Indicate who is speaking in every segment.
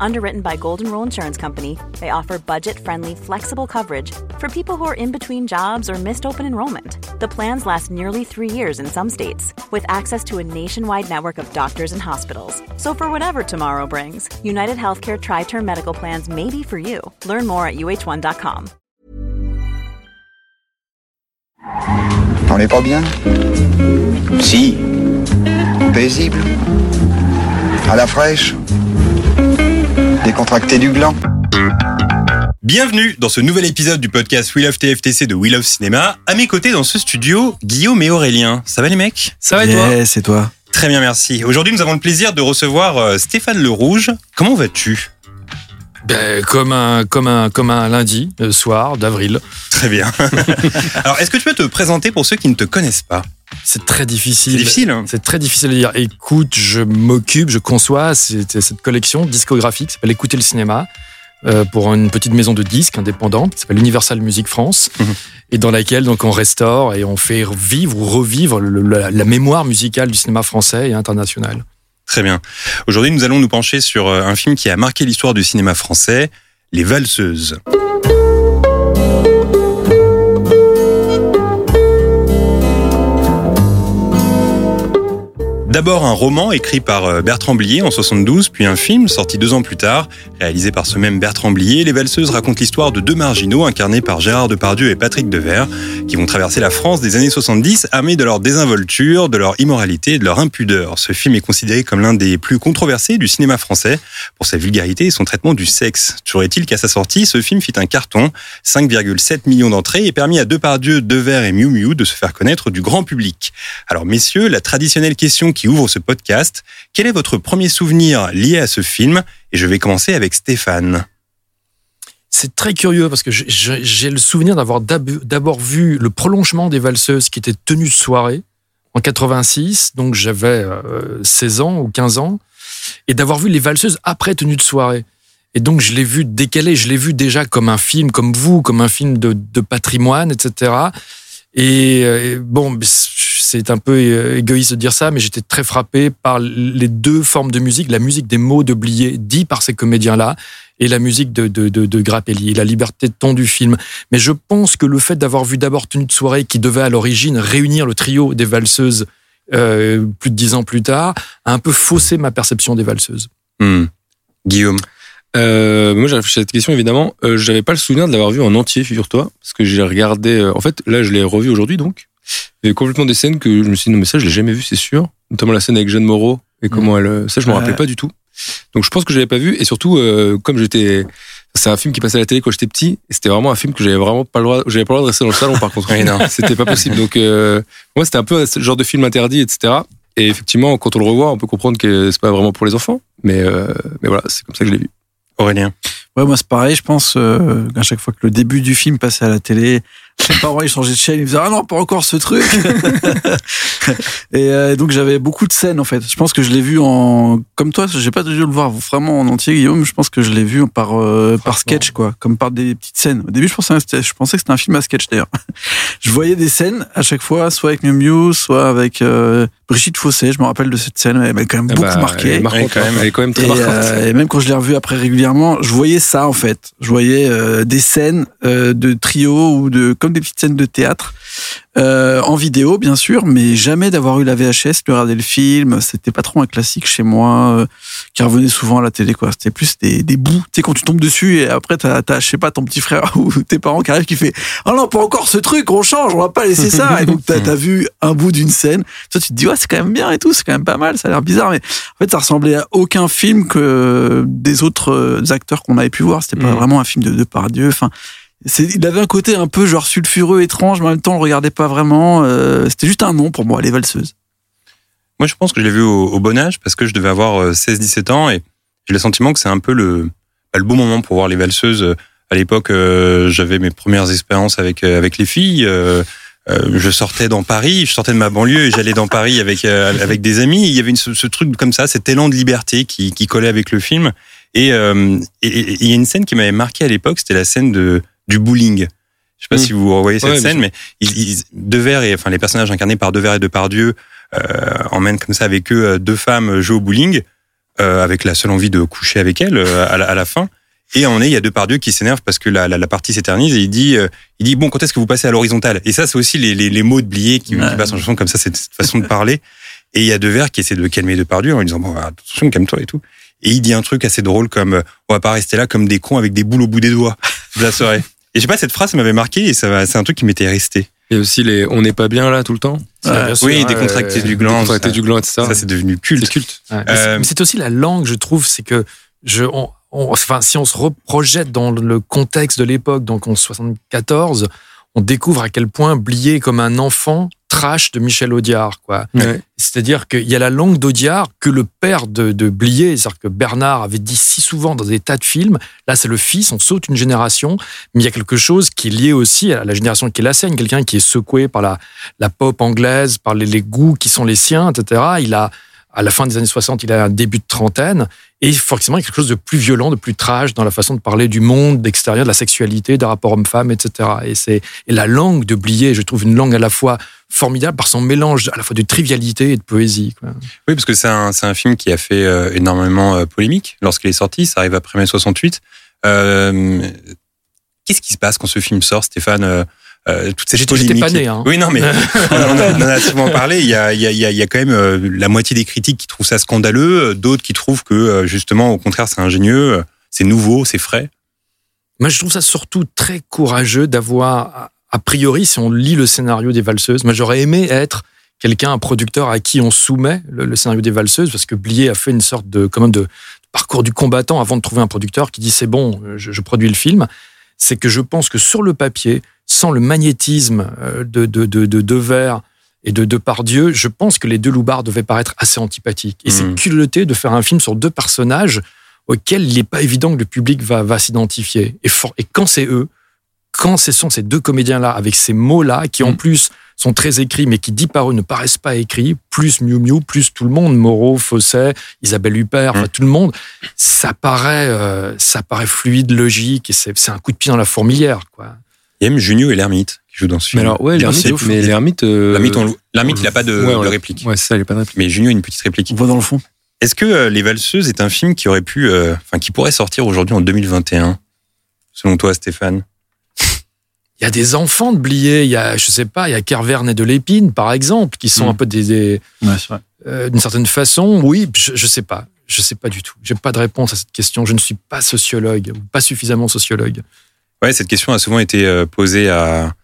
Speaker 1: Underwritten by Golden Rule Insurance Company, they offer budget friendly, flexible coverage for people who are in between jobs or missed open enrollment. The plans last nearly three years in some states, with access to a nationwide network of doctors and hospitals. So, for whatever tomorrow brings, United Healthcare Tri Term Medical Plans may be for you. Learn more at uh1.com.
Speaker 2: On n'est pas bien Si. Paisible. À la fraîche. Décontracté du gland.
Speaker 3: Bienvenue dans ce nouvel épisode du podcast We Love TFTC de We Love Cinéma. À mes côtés dans ce studio, Guillaume et Aurélien. Ça va les mecs?
Speaker 4: Ça va et toi?
Speaker 5: C'est toi?
Speaker 3: Très bien, merci. Aujourd'hui, nous avons le plaisir de recevoir euh, Stéphane Le Rouge. Comment vas-tu?
Speaker 4: Ben, comme un comme un comme un lundi euh, soir d'avril.
Speaker 3: Très bien. Alors, est-ce que tu peux te présenter pour ceux qui ne te connaissent pas?
Speaker 4: C'est très difficile.
Speaker 3: C'est difficile. hein
Speaker 4: C'est très difficile de dire. Écoute, je m'occupe, je conçois c'est- cette collection discographique qui s'appelle Écouter le cinéma euh, pour une petite maison de disques indépendante qui s'appelle Universal Music France
Speaker 3: Mhm.
Speaker 4: et dans laquelle donc on restaure et on fait vivre ou revivre le- la, la mémoire musicale du cinéma français et international.
Speaker 3: Très bien. Aujourd'hui, nous allons nous pencher sur euh, un film qui a marqué l'histoire du cinéma français, Les Valseuses. D'abord un roman écrit par euh, Bertrand Blier en 72, puis un film sorti deux ans plus tard, réalisé par ce même Bertrand Blier. Les Valseuses racontent l'histoire de deux marginaux incarnés par Gérard Depardieu et Patrick Devers, qui vont traverser la France des années 70 armés de leur désinvolture, de leur immoralité et de leur impudeur. Ce film est considéré comme l'un des plus controversés du cinéma français pour sa vulgarité et son traitement du sexe. Toujours est-il qu'à sa sortie, ce film fit un carton, 5,7 millions d'entrées et permis à Depardieu, Devers et Miu Miu de se faire connaître du grand public. Alors messieurs, la traditionnelle question qui ouvre ce podcast, quel est votre premier souvenir lié à ce film? Et je vais commencer avec Stéphane.
Speaker 4: C'est très curieux parce que j'ai- le souvenir d'avoir d'ab- d'abord vu le prolongement des valseuses qui était tenue de soirée en 86, donc j'avais euh, 16 ans ou 15 ans, et d'avoir vu les valseuses après tenue de soirée. Et donc je l'ai vu décalé, je l'ai vu déjà comme un film, comme vous, comme un film de, de patrimoine, etc. Et, euh, et bon, c'est un peu euh, égoïste de dire ça, mais j'étais très frappé par les deux formes de musique, la musique des mots de Blier dit par ces comédiens-là, et la musique de, de, de, de Grappelli, la liberté de ton du film. Mais je pense que le fait d'avoir vu d'abord Tenue de soirée, qui devait à l'origine réunir le trio des valseuses euh, plus de dix ans plus tard, a un peu faussé ma perception des valseuses.
Speaker 3: Hmm. Guillaume.
Speaker 5: Euh, moi, j'ai réfléchi à cette question, évidemment. Euh, J'avais pas le souvenir de l'avoir vu en entier, figure-toi. Parce que j'ai regardé. euh, en fait, là, je l'ai revu aujourd'hui, donc. Il y avait complètement des scènes que je me suis dit, non, mais ça, je l'ai jamais vu, c'est sûr. Notamment la scène avec Jeanne Moreau et comment elle. euh, Ça, je me
Speaker 2: Ouais.
Speaker 5: rappelais pas du tout. Donc, je pense que je l'avais pas vu. Et surtout, euh, comme j'étais. C'est un film qui passait à la télé quand j'étais petit. Et c'était vraiment un film que j'avais vraiment pas le droit. J'avais pas le droit de rester dans le salon, par contre.
Speaker 3: Oui, non.
Speaker 5: C'était pas possible. Donc, euh, moi, c'était un peu ce genre de film interdit, etc. Et effectivement, quand on le revoit, on peut comprendre que c'est pas vraiment pour les enfants. Mais, euh, mais voilà, c'est comme ça que je l'ai vu.
Speaker 3: Aurélien.
Speaker 6: Ouais, moi c'est pareil, je pense euh, qu'à chaque fois que le début du film passait à la télé, mes parents ils changeaient de chaîne, ils disaient ah non pas encore ce truc. et euh, donc j'avais beaucoup de scènes en fait. Je pense que je l'ai vu en comme toi, j'ai pas dû le voir vraiment en entier Guillaume. Je pense que je l'ai vu par euh, par sketch quoi, comme par des petites scènes. Au début je pensais que c'était- je pensais que c'était un film à sketch d'ailleurs. je voyais des scènes à chaque fois, soit avec Miu Miu, soit avec euh, Brigitte Fossé. Je me rappelle de cette scène, elle m'a quand même
Speaker 5: Ah
Speaker 6: beaucoup
Speaker 5: bah, Elle
Speaker 6: marqué.
Speaker 5: est marquante,
Speaker 3: Ouais, quand même.
Speaker 5: Elle est quand même très
Speaker 6: Et,
Speaker 5: marquante.
Speaker 6: euh, et même quand je l'ai revu après régulièrement, je voyais ça en fait. Je voyais euh, des scènes euh, de trio ou de comme des petites scènes de théâtre euh, en vidéo bien sûr, mais jamais d'avoir eu la VHS, de regarder le film. C'était pas trop un classique chez moi euh, qui revenait souvent à la télé quoi. C'était plus des, des bouts. Tu sais quand tu tombes dessus et après t'as as, je sais pas ton petit frère ou tes parents qui arrivent qui fait oh non pas encore ce truc, on change, on va pas laisser ça. Et donc t'as as vu un bout d'une scène. Toi tu te dis ouais c'est quand même bien et tout, c'est quand même pas mal. Ça a l'air bizarre mais en fait, ça ressemblait à aucun film que des autres euh, acteurs qu'on avait pu voir. C'était pas
Speaker 5: Mhm.
Speaker 6: vraiment un film de, de Pardieu. Enfin, il avait un côté un peu genre sulfureux, étrange, mais en même temps, on le regardait pas vraiment. Euh, c'était juste un nom pour moi, Les Valseuses.
Speaker 3: Moi, je pense que je l'ai vu au, bon âge parce que je devais avoir euh, 16-17 ans et j'ai le sentiment que c'est un peu le, le bon moment pour voir les valseuses. À l'époque, euh, j'avais mes premières expériences avec euh, avec les filles. euh, euh, je sortais dans Paris, je sortais de ma banlieue et j'allais dans Paris avec euh, avec des amis. Il y avait ce, ce truc comme ça, cet élan de liberté qui, qui collait avec le film. Euh, et il y a une scène qui m'avait marqué à l'époque, c'était la scène de du bowling. Je sais pas
Speaker 5: Mm.
Speaker 3: si vous revoyez cette
Speaker 5: Ouais,
Speaker 3: scène, mais ils, ils, Devers et enfin les personnages incarnés par Devers et Depardieu euh, emmènent comme ça avec eux euh, deux femmes jouer au bowling euh, avec la seule envie de coucher avec elles euh, à, la, à la fin. Et en est, il y a Depardieu qui s'énerve parce que la, la, la partie s'éternise et il dit, euh, il dit bon, quand est-ce que vous passez à l'horizontale? Et ça, c'est aussi les, les, les mots de Blier qui,
Speaker 6: Ouais.
Speaker 3: qui passent en chanson comme ça, cette façon de parler. Et il y a Devers qui essaie de calmer Depardieu en lui disant bon, attention, calme-toi et tout. Et il dit un truc assez drôle comme euh, on va pas rester là comme des cons avec des boules au bout des doigts de la soirée. Et je sais pas, cette phrase ça m'avait marqué et ça va- c'est un truc qui m'était resté.
Speaker 5: Et aussi les on n'est pas bien là tout le temps.
Speaker 4: Sûr,
Speaker 3: oui, décontracté du gland.
Speaker 5: Du gland, etc.
Speaker 3: ça, c'est devenu culte.
Speaker 5: C'est culte.
Speaker 4: Ouais, mais c'est-
Speaker 3: Euh,
Speaker 4: mais c'est aussi la langue, je trouve, c'est que je, on- on- enfin, si on se reprojette dans le contexte de l'époque, donc en 74, on découvre à quel point Blier comme un enfant trash de Michel Audiard, quoi.
Speaker 5: Ouais.
Speaker 4: C'est-à-dire qu'il y a la langue d'Audiard que le père de, de Blier, c'est-à-dire que Bernard avait dit si souvent dans des tas de films. Là, c'est le fils, on saute une génération, mais il y a quelque chose qui est lié aussi à la génération qui est la sienne, quelqu'un qui est secoué par la, la pop anglaise, par les, les goûts qui sont les siens, etc. Il a, à la fin des années 60, il a un début de trentaine, et forcément, quelque chose de plus violent, de plus trash dans la façon de parler du monde, d'extérieur, de la sexualité, des rapports hommes-femmes, etc. Et c'est la langue de Blier, je trouve une langue à la fois formidable par son mélange à la fois de trivialité et de poésie.
Speaker 3: Oui, parce que c'est un, film qui a fait euh, énormément euh, polémique lorsqu'il est sorti. Ça arrive après mai 68. Euh, Qu'est-ce qui se passe quand ce film sort, Stéphane euh, euh, toute cette
Speaker 4: J'étais- j'étais
Speaker 3: polémique.
Speaker 4: pas né, hein.
Speaker 3: Oui, non, mais on en a, on a souvent parlé. Il y a, il y a, il y a, il y a quand même euh, la moitié des critiques qui trouvent ça scandaleux, euh, d'autres qui trouvent que justement, au contraire, c'est ingénieux, c'est nouveau, c'est frais.
Speaker 4: Moi, je trouve ça surtout très courageux d'avoir, a- priori, si on lit le scénario des valseuses, moi j'aurais aimé être quelqu'un, un producteur à qui on soumet le, le scénario des valseuses, parce que Blier a fait une sorte de, quand même de, parcours du combattant avant de trouver un producteur qui dit c'est bon, je, je produis le film. C'est que je pense que sur le papier, sans le magnétisme euh, de, de, de, de Devers et de Depardieu, je pense que les deux loupards devaient paraître assez antipathiques. Et c'est
Speaker 3: Mhm.
Speaker 4: culotté de faire un film sur deux personnages auxquels il n'est pas évident que le public va, va s'identifier. Et, et quand c'est eux, quand ce sont ces deux comédiens-là, avec ces mots-là, qui en
Speaker 5: Mm.
Speaker 4: plus sont très écrits, mais qui dit par eux ne paraissent pas écrits, plus Miu Miu, plus tout le monde, Moreau, Fosset, Isabelle Huppert, enfin
Speaker 3: Mm.
Speaker 4: tout le monde, ça paraît, euh, ça paraît fluide, logique, et c'est c'est un coup de pied dans la fourmilière. Quoi.
Speaker 3: Il y a même Junio et l'ermite qui jouent dans ce
Speaker 5: Mais
Speaker 3: film.
Speaker 5: alors, ouais, l'ermite, mais l'ermite. euh,
Speaker 3: L'ermite, on- l'ermite,
Speaker 5: on-
Speaker 3: il n'a pas de,
Speaker 5: ouais,
Speaker 3: de
Speaker 5: ouais.
Speaker 3: réplique.
Speaker 5: Ouais, ça, il pas de réplique.
Speaker 3: Mais Junio a une petite réplique.
Speaker 6: On voit dans le fond.
Speaker 3: Est-ce que euh, Les Valseuses est un film qui aurait pu, euh, enfin, qui pourrait sortir aujourd'hui en 2021, selon toi, Stéphane?
Speaker 4: Il y a des enfants de Blier, il y a, je sais pas, il y a Kerverne et de l'Épine, par exemple, qui sont
Speaker 3: Mm.
Speaker 4: un peu des, euh, d'une certaine façon. Oui, je, je sais pas. Je sais pas du tout. J'ai pas de réponse à cette question. Je ne suis pas sociologue, ou pas suffisamment sociologue.
Speaker 3: Ouais, cette question a souvent été euh, posée à,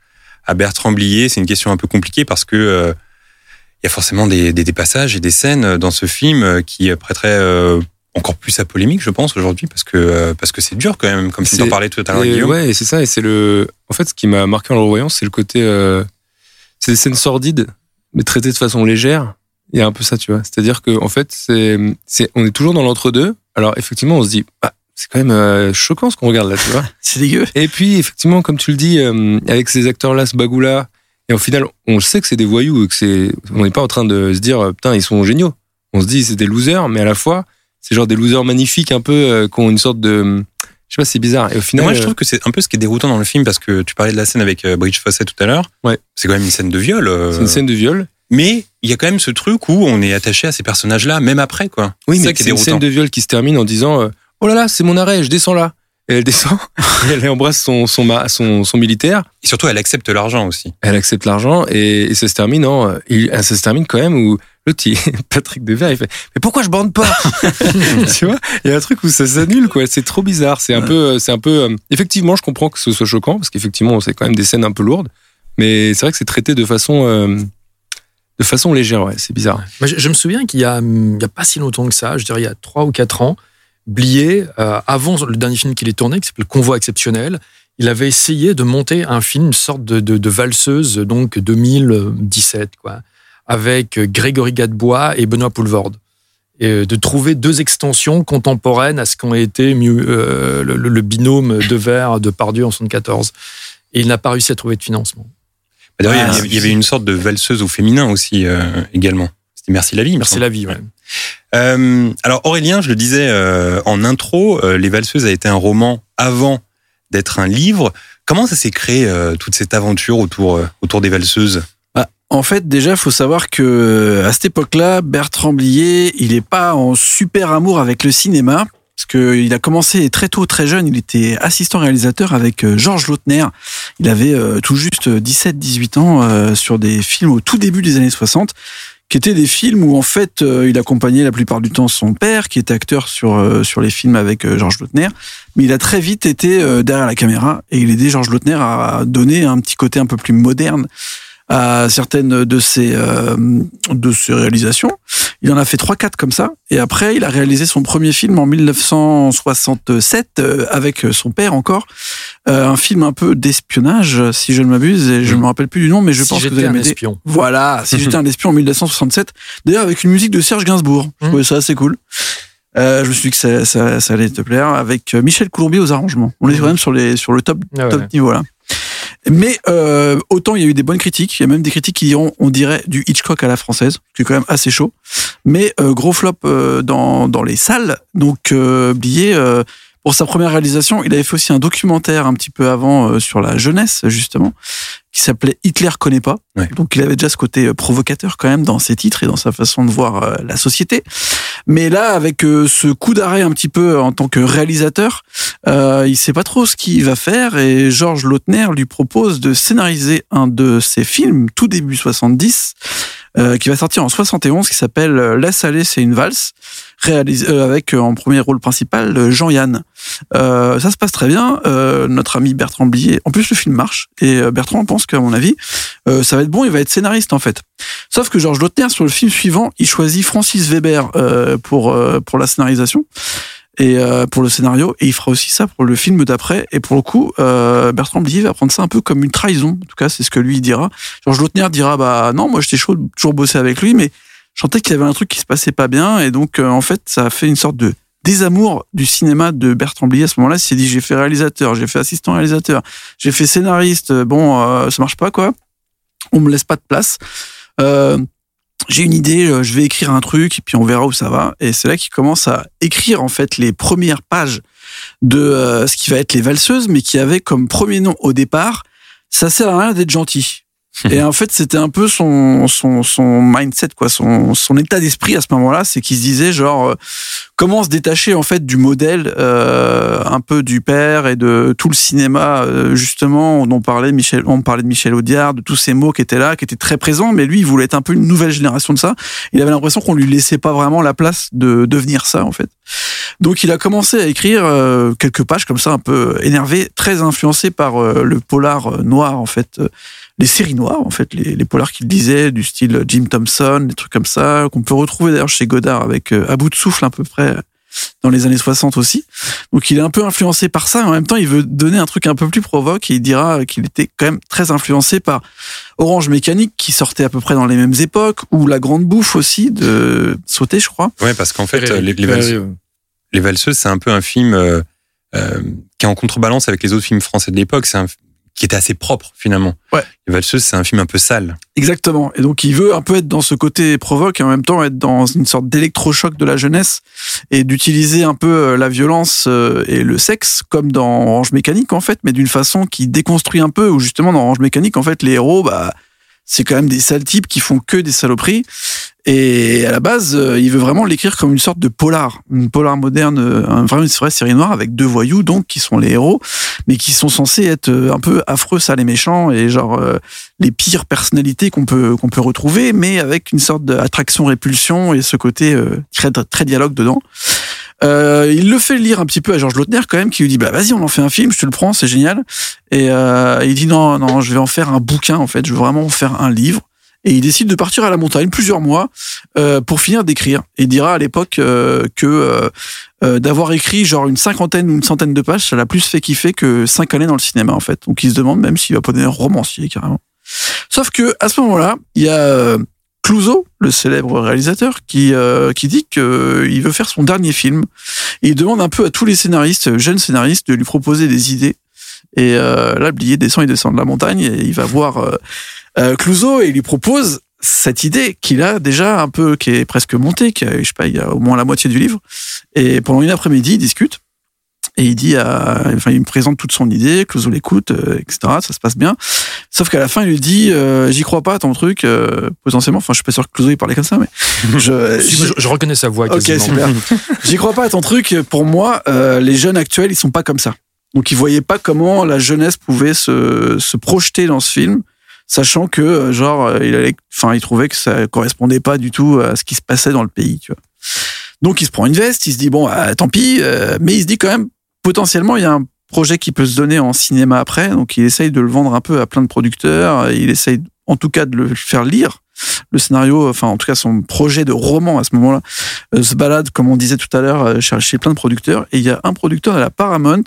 Speaker 3: à Bertrand Blier. C'est une question un peu compliquée parce que euh, il y a forcément des, des, des passages et des scènes dans ce film euh, qui euh, prêteraient euh, encore plus à polémique, je pense, aujourd'hui, parce que euh, parce que c'est dur quand même, comme tu en parlais tout à l'heure, Guillaume.
Speaker 5: ouais, c'est ça, et c'est le. En fait, ce qui m'a marqué en le revoyant, c'est le côté. euh, C'est des scènes sordides, mais traitées de façon légère. Il y a un peu ça, tu vois. C'est-à-dire que, en fait, c'est, c'est, on est toujours dans l'entre-deux. Alors, effectivement, on se dit, bah, c'est quand même euh, choquant ce qu'on regarde là, tu vois.
Speaker 6: C'est dégueu.
Speaker 5: Et puis, effectivement, comme tu le dis, euh, avec ces acteurs-là, ce bagou-là, et au final, on sait que c'est des voyous, et que c'est, on n'est pas en train de se dire, euh, putain, ils sont géniaux. On se dit, c'est des losers, mais à la fois, c'est genre des losers magnifiques, un peu, euh, qui ont une sorte de, je sais pas, c'est bizarre. Et au final,
Speaker 3: moi, je trouve que c'est un peu ce qui est déroutant dans le film parce que tu parlais de la scène avec Bridge Fossett tout à l'heure.
Speaker 5: Ouais.
Speaker 3: C'est quand même une scène de viol. euh,
Speaker 5: c'est une scène de viol.
Speaker 3: Mais il y a quand même ce truc où on est attaché à ces personnages-là, même après, quoi.
Speaker 5: Oui,
Speaker 3: c'est
Speaker 5: mais c'est une
Speaker 3: déroutant.
Speaker 5: scène de viol qui se termine en disant, euh, oh là là, c'est mon arrêt, je descends là. Et elle descend, et elle embrasse son, son, ma- son, son militaire.
Speaker 3: Et surtout, elle accepte l'argent aussi.
Speaker 5: Elle accepte l'argent et, et ça se termine en, il- ça se termine quand même où l'autre, Patrick Devers, il fait, mais pourquoi je bande pas? tu vois? Il y a un truc où ça s'annule, quoi. C'est trop bizarre. C'est un peu, c'est un peu, euh, effectivement, je comprends que ce soit choquant parce qu'effectivement, c'est quand même des scènes un peu lourdes. Mais c'est vrai que c'est traité de façon, euh, de façon légère, ouais. C'est bizarre.
Speaker 4: Je, je me souviens qu'il y a, il y a pas si longtemps que ça, je dirais il y a trois ou quatre ans, Blier, euh, avant le dernier film qu'il ait tourné, qui s'appelle Convoi exceptionnel, il avait essayé de monter un film, une sorte de, de, de valseuse, donc 2017, quoi, avec Grégory Gadebois et Benoît Poulvorde. Et euh, de trouver deux extensions contemporaines à ce qu'ont été euh, le, le binôme de Verre de Pardieu en 74. Et il n'a pas réussi à trouver de financement.
Speaker 3: D'ailleurs, il y
Speaker 6: Ah,
Speaker 3: avait- il y avait une sorte de valseuse au féminin aussi, euh, également. C'était Merci la vie.
Speaker 4: Merci la vie, ouais.
Speaker 3: Euh, alors Aurélien, je le disais euh, en intro, euh, Les Valseuses a été un roman avant d'être un livre. Comment ça s'est créé toute cette aventure autour autour des valseuses?
Speaker 6: Bah, en fait, déjà, faut savoir que à cette époque-là, Bertrand Blier, il est pas en super amour avec le cinéma. Parce qu'il a commencé très tôt, très jeune, il était assistant réalisateur avec Georges Lautner. Il avait tout juste 17-18 ans sur des films au tout début des années 60, qui étaient des films où en fait euh, il accompagnait la plupart du temps son père, qui était acteur sur, euh, sur les films avec euh, Georges Lautner. Mais il a très vite été derrière la caméra et il aidait Georges Lautner à donner un petit côté un peu plus moderne à certaines de ses, de ses réalisations. Il en a fait 3-4 comme ça. Et après, il a réalisé son premier film en 1967 euh, avec son père encore. Euh, un film un peu d'espionnage, si je ne m'abuse. Et je ne me rappelle plus du nom, mais je
Speaker 4: Si
Speaker 6: pense que vous allez
Speaker 4: un espion.
Speaker 6: Voilà, si j'étais un espion en 1967. D'ailleurs, avec une musique de Serge Gainsbourg. Je
Speaker 4: Mhm.
Speaker 6: trouvais ça assez cool. Euh, je me suis dit que ça, ça, ça allait te plaire. Avec euh, Michel Coulombier aux arrangements. On est quand même sur, les, sur le top,
Speaker 4: Ah ouais.
Speaker 6: top niveau là. Mais euh, autant il y a eu des bonnes critiques, il y a même des critiques qui diront, on dirait du Hitchcock à la française, qui est quand même assez chaud. Mais euh, gros flop euh, dans, dans les salles. Donc euh, Blier, euh, pour sa première réalisation, il avait fait aussi un documentaire un petit peu avant euh, sur la jeunesse justement, qui s'appelait Hitler connaît pas.
Speaker 3: Ouais.
Speaker 6: Donc il avait déjà ce côté euh, provocateur quand même dans ses titres et dans sa façon de voir euh, la société. Mais là, avec euh, ce coup d'arrêt un petit peu en tant que réalisateur, euh, il sait pas trop ce qu'il va faire et Georges Lautner lui propose de scénariser un de ses films tout début 70 euh, qui va sortir en 71 qui s'appelle euh, Laisse aller c'est une valse réalisé euh, avec euh, en premier rôle principal euh, Jean-Yann. Euh, ça se passe très bien. Euh, notre ami Bertrand Blier. En plus, le film marche et euh, Bertrand pense qu'à mon avis, euh, ça va être bon. Il va être scénariste en fait. Sauf que Georges Lautner sur le film suivant, il choisit Francis Weber euh, pour pour la scénarisation et pour le scénario et il fera aussi ça pour le film d'après et pour le coup Bertrand Blier va prendre ça un peu comme une trahison en tout cas c'est ce que lui dira Georges Lautner dira bah non moi j'étais chaud de toujours bosser avec lui mais je sentais qu'il y avait un truc qui se passait pas bien et donc en fait ça a fait une sorte de désamour du cinéma de Bertrand Blier à ce moment-là il s'est dit j'ai fait réalisateur j'ai fait assistant réalisateur j'ai fait scénariste bon euh, ça marche pas quoi on me laisse pas de place euh, j'ai une idée, euh, je vais écrire un truc et puis on verra où ça va. Et c'est là qu'il commence à écrire en fait les premières pages de euh, ce qui va être les valseuses, mais qui avait comme premier nom au départ, ça sert à rien d'être gentil. Et en fait, c'était un peu son, son, son mindset, quoi, son, son état d'esprit à ce moment-là, c'est qu'il se disait genre euh, comment se détacher en fait du modèle euh, un peu du père et de tout le cinéma euh, justement dont parlait Michel, on parlait de Michel Audiard, de tous ces mots qui étaient là, qui étaient très présents, mais lui il voulait être un peu une nouvelle génération de ça. Il avait l'impression qu'on lui laissait pas vraiment la place de devenir ça en fait. Donc il a commencé à écrire euh, quelques pages comme ça un peu énervé, très influencé par le polar noir en fait, les séries noires en fait, les, polars qu'il disait du style Jim Thompson, des trucs comme ça qu'on peut retrouver d'ailleurs chez Godard avec à bout de souffle à peu près dans les années 60 aussi. Donc il est un peu influencé par ça, et en même temps il veut donner un truc un peu plus provoque et il dira qu'il était quand même très influencé par Orange Mécanique qui sortait à peu près dans les mêmes époques, ou La Grande Bouffe aussi de Sauter je crois.
Speaker 3: Ouais, parce qu'en fait, les, les, valseuses, les Valseuses, c'est un peu un film euh, euh, qui est en contrebalance avec les autres films français de l'époque. C'est un qui était assez propre finalement.
Speaker 6: Ouais.
Speaker 3: Les Valseuses, c'est un film un peu sale.
Speaker 6: Exactement. Et donc il veut un peu être dans ce côté provoque et en même temps être dans une sorte d'électrochoc de la jeunesse et d'utiliser un peu euh, la violence euh, et le sexe comme dans Orange Mécanique en fait, mais d'une façon qui déconstruit un peu où justement dans Orange Mécanique en fait les héros bah c'est quand même des sales types qui font que des saloperies et à la base euh, il veut vraiment l'écrire comme une sorte de polar, une polar moderne, euh, vraiment une vraie série noire avec deux voyous donc qui sont les héros mais qui sont censés être euh, un peu affreux, sales et méchants et genre euh, les pires personnalités qu'on peut qu'on peut retrouver, mais avec une sorte d'attraction-répulsion et ce côté euh, très très dialogue dedans. Euh, il le fait lire un petit peu à Georges Lautner quand même, qui lui dit bah vas-y on en fait un film, je te le prends, c'est génial. Et euh, il dit non non, je vais en faire un bouquin en fait, je veux vraiment en faire un livre. Et il décide de partir à la montagne plusieurs mois euh, pour finir d'écrire. Il dira à l'époque euh, que euh, euh, d'avoir écrit genre une cinquantaine ou une centaine de pages, ça l'a plus fait kiffer que cinq années dans le cinéma en fait. Donc il se demande même s'il va pas devenir romancier carrément. Sauf que à ce moment-là, il y a euh, Clouseau, le célèbre réalisateur, qui euh, qui dit qu'il veut faire son dernier film. Et il demande un peu à tous les scénaristes, jeunes scénaristes, de lui proposer des idées. Et euh, là, Blier descend, il descend de la montagne et il va voir euh, euh, Clouseau et il lui propose cette idée qu'il a déjà un peu, qui est presque montée, qui a, je sais pas, il y a au moins la moitié du livre. Et pendant une après-midi, ils discutent. Et il dit, à, enfin, il me présente toute son idée, Clouseau l'écoute, euh, etc. Ça se passe bien. Sauf qu'à la fin, il lui dit, euh, j'y crois pas à ton truc, euh, potentiellement. Enfin, je suis pas sûr que Clouseau il parlait comme ça, mais je,
Speaker 4: je, je reconnais sa voix.
Speaker 6: Ok, super. J'y crois pas à ton truc. Pour moi, euh, les jeunes actuels, ils sont pas comme ça. Donc, ils voyaient pas comment la jeunesse pouvait se, se projeter dans ce film, sachant que, euh, genre, euh, il allait, enfin, il trouvait que ça correspondait pas du tout à ce qui se passait dans le pays, tu vois. Donc, il se prend une veste, il se dit, bon, ah, tant pis, euh, mais il se dit quand même, potentiellement, il y a un projet qui peut se donner en cinéma après. Donc, il essaye de le vendre un peu à plein de producteurs. Il essaye, en tout cas, de le faire lire. Le scénario, enfin, en tout cas, son projet de roman à ce moment-là, se balade, comme on disait tout à l'heure, euh, plein de producteurs. Et il y a un producteur à la Paramount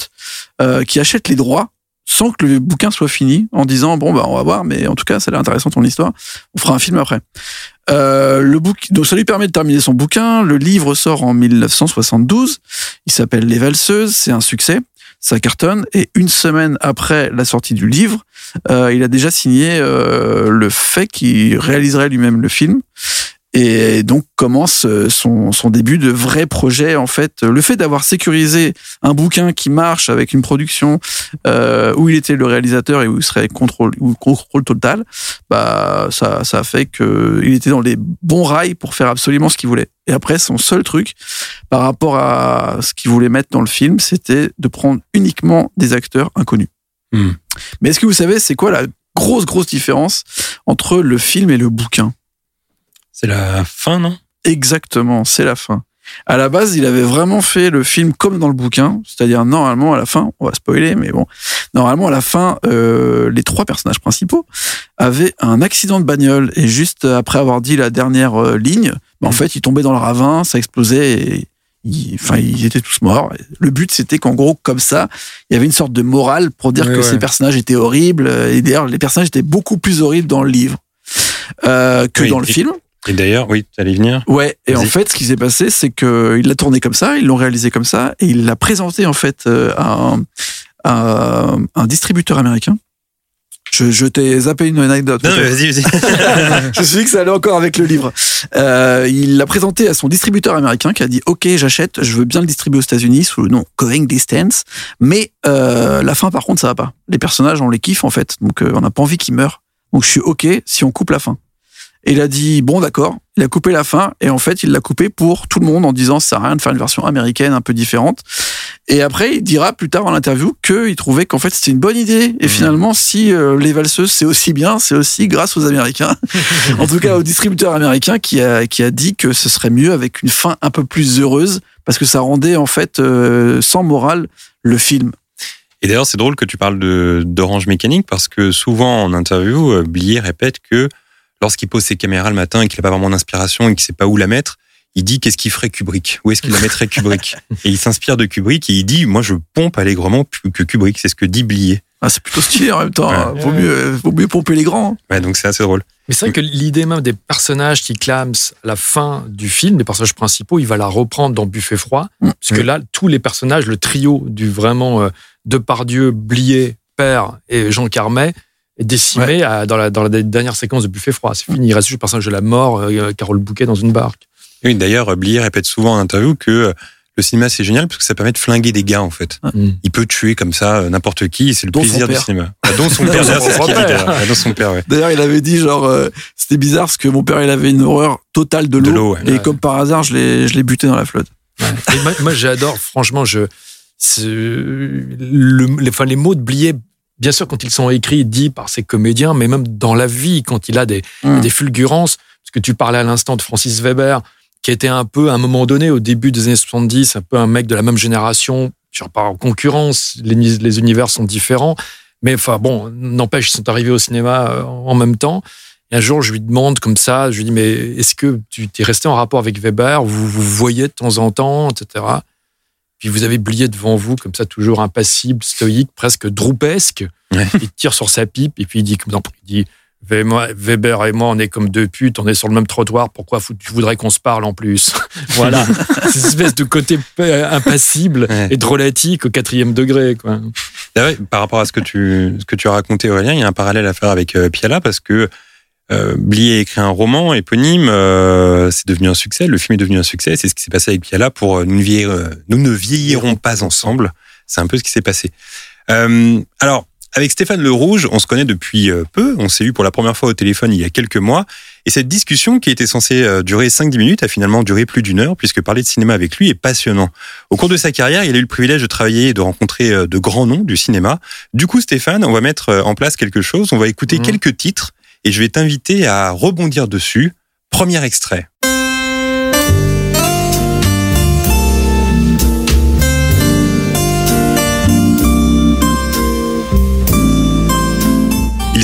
Speaker 6: qui achète les droits sans que le bouquin soit fini, en disant bon bah on va voir, mais en tout cas ça a l'air intéressant ton histoire. On fera un film après. Euh, le bouc donc ça lui permet de terminer son bouquin. Le livre sort en 1972. Il s'appelle Les Valseuses. C'est un succès. Ça cartonne. Et une semaine après la sortie du livre, euh, il a déjà signé euh, le fait qu'il réaliserait lui-même le film. Et donc commence euh, son, son début de vrai projet. En fait, le fait d'avoir sécurisé un bouquin qui marche avec une production euh, où il était le réalisateur et où il serait contrôle, ou contrôle total, bah ça, ça a fait que il était dans les bons rails pour faire absolument ce qu'il voulait. Et après, son seul truc par rapport à ce qu'il voulait mettre dans le film, c'était de prendre uniquement des acteurs inconnus.
Speaker 5: Hmm.
Speaker 6: Mais est-ce que vous savez, c'est quoi la grosse grosse différence entre le film et le bouquin?
Speaker 3: C'est la fin, non?
Speaker 6: Exactement, c'est la fin. À la base, il avait vraiment fait le film comme dans le bouquin, c'est-à-dire normalement à la fin, on va spoiler, mais bon, normalement à la fin, euh, les trois personnages principaux avaient un accident de bagnole et juste après avoir dit la dernière euh, ligne, bah, en fait, ils tombaient dans le ravin, ça explosait et ils, enfin, ils étaient tous morts. Le but, c'était qu'en gros, comme ça, il y avait une sorte de morale pour dire que
Speaker 5: ouais.
Speaker 6: ces personnages étaient horribles. Et d'ailleurs, les personnages étaient beaucoup plus horribles dans le livre euh, que
Speaker 3: Oui,
Speaker 6: dans le film.
Speaker 3: Et d'ailleurs, oui, tu allais venir.
Speaker 6: Ouais, et en fait, ce qui s'est passé, c'est que il l'a tourné comme ça, ils l'ont réalisé comme ça, et il l'a présenté en fait euh, à un, à un distributeur américain. Je, je t'ai zappé une anecdote.
Speaker 3: Non, vas-y, vas-y.
Speaker 6: je suis dit que ça allait encore avec le livre. Euh, il l'a présenté à son distributeur américain qui a dit OK, j'achète, je veux bien le distribuer aux États-Unis sous le nom Going Distance, mais euh, la fin par contre ça va pas. Les personnages on les kiffe en fait, donc euh, on n'a pas envie qu'ils meurent. Donc je suis OK si on coupe la fin. Et il a dit bon d'accord, il a coupé la fin et en fait il l'a coupé pour tout le monde en disant ça sert à rien de faire une version américaine un peu différente. Et après il dira plus tard en interview qu'il trouvait qu'en fait c'était une bonne idée et finalement si euh, les valseuses c'est aussi bien, c'est aussi grâce aux Américains. en tout cas au distributeur américain qui a qui a dit que ce serait mieux avec une fin un peu plus heureuse parce que ça rendait en fait euh, sans morale le film.
Speaker 3: Et d'ailleurs, c'est drôle que tu parles d'Orange Mécanique parce que souvent en interview, euh, Blier répète que lorsqu'il pose ses caméras le matin et qu'il n'a pas vraiment d'inspiration et qu'il sait pas où la mettre, il dit qu'est-ce qu'il ferait Kubrick? Où est-ce qu'il la mettrait Kubrick? Et il s'inspire de Kubrick et il dit moi je pompe allègrement plus que Kubrick, c'est ce que dit Blier.
Speaker 6: Ah, c'est plutôt stylé en même temps.
Speaker 3: Ouais.
Speaker 6: hein. Vaut mieux euh, vaut mieux pomper les grands. hein.
Speaker 3: Ouais, donc c'est assez drôle.
Speaker 4: Mais c'est vrai que l'idée même des personnages qui clament la fin du film, les personnages principaux, il va la reprendre dans Buffet froid.
Speaker 6: Mm.
Speaker 4: Parce que là, tous les personnages, le trio du vraiment euh, Depardieu, Blier, Père et Jean Carmet est décimé à- dans, la, dans la dernière séquence de Buffet froid. C'est fini. Il reste juste le personnage de la mort, euh, Carole Bouquet dans une barque.
Speaker 3: Oui, d'ailleurs, Blier répète souvent en interview que euh, le cinéma c'est génial parce que ça permet de flinguer des gars en fait.
Speaker 4: Mm.
Speaker 3: Il peut tuer comme ça euh, n'importe qui, et c'est le
Speaker 6: Dont
Speaker 3: plaisir du cinéma. Ah, dont son père, d'ailleurs, c'est ce qu'il dit.
Speaker 4: père.
Speaker 3: d'ailleurs. Ouais, Dont son père, ouais.
Speaker 6: D'ailleurs, il avait dit genre euh, c'était bizarre parce que mon père il avait une horreur totale de l'eau
Speaker 3: ouais.
Speaker 6: et
Speaker 4: Ouais.
Speaker 6: comme par hasard je l'ai je l'ai buté dans la flotte.
Speaker 4: Et moi, moi, j'adore, franchement, je, le, les, enfin, les mots de Blier, bien sûr, quand ils sont écrits, dits par ces comédiens, mais même dans la vie, quand il a des,
Speaker 6: Mm.
Speaker 4: des fulgurances, parce que tu parlais à l'instant de Francis Weber, qui était un peu, à un moment donné, au début des années 70, un peu un mec de la même génération, genre pas en concurrence, les, les univers sont différents, mais enfin bon, n'empêche, ils sont arrivés au cinéma euh, en même temps. Et un jour, je lui demande comme ça, je lui dis, mais est-ce que tu es resté en rapport avec Weber? Vous vous voyez de temps en temps, etc. Puis vous avez Blier devant vous, comme ça, toujours impassible, stoïque, presque droupesque.
Speaker 3: Ouais.
Speaker 4: Il tire sur sa pipe et puis il dit, comme dans- il dit Weber et moi, on est comme deux putes, on est sur le même trottoir, pourquoi tu voudrais qu'on se parle en plus? Voilà, cette espèce de côté impassible
Speaker 3: Ouais.
Speaker 4: et drôlatique au quatrième degré. Quoi.
Speaker 3: D'ailleurs, par rapport à ce que tu, ce que tu as raconté, Aurélien, il y a un parallèle à faire avec euh, Piala parce que euh, Blier a écrit un roman éponyme, euh, c'est devenu un succès, le film est devenu un succès, c'est ce qui s'est passé avec Piala pour euh, nous, ne vieillir- euh, nous ne vieillirons pas ensemble. C'est un peu ce qui s'est passé. Euh, alors, avec Stéphane Le Rouge, on se connaît depuis peu. On s'est eu pour la première fois au téléphone il y a quelques mois. Et cette discussion qui était censée durer 5-10 minutes a finalement duré plus d'une heure puisque parler de cinéma avec lui est passionnant. Au cours de sa carrière, il a eu le privilège de travailler et de rencontrer de grands noms du cinéma. Du coup, Stéphane, on va mettre en place quelque chose. On va écouter
Speaker 6: Mhm.
Speaker 3: quelques titres et je vais t'inviter à rebondir dessus. Premier extrait.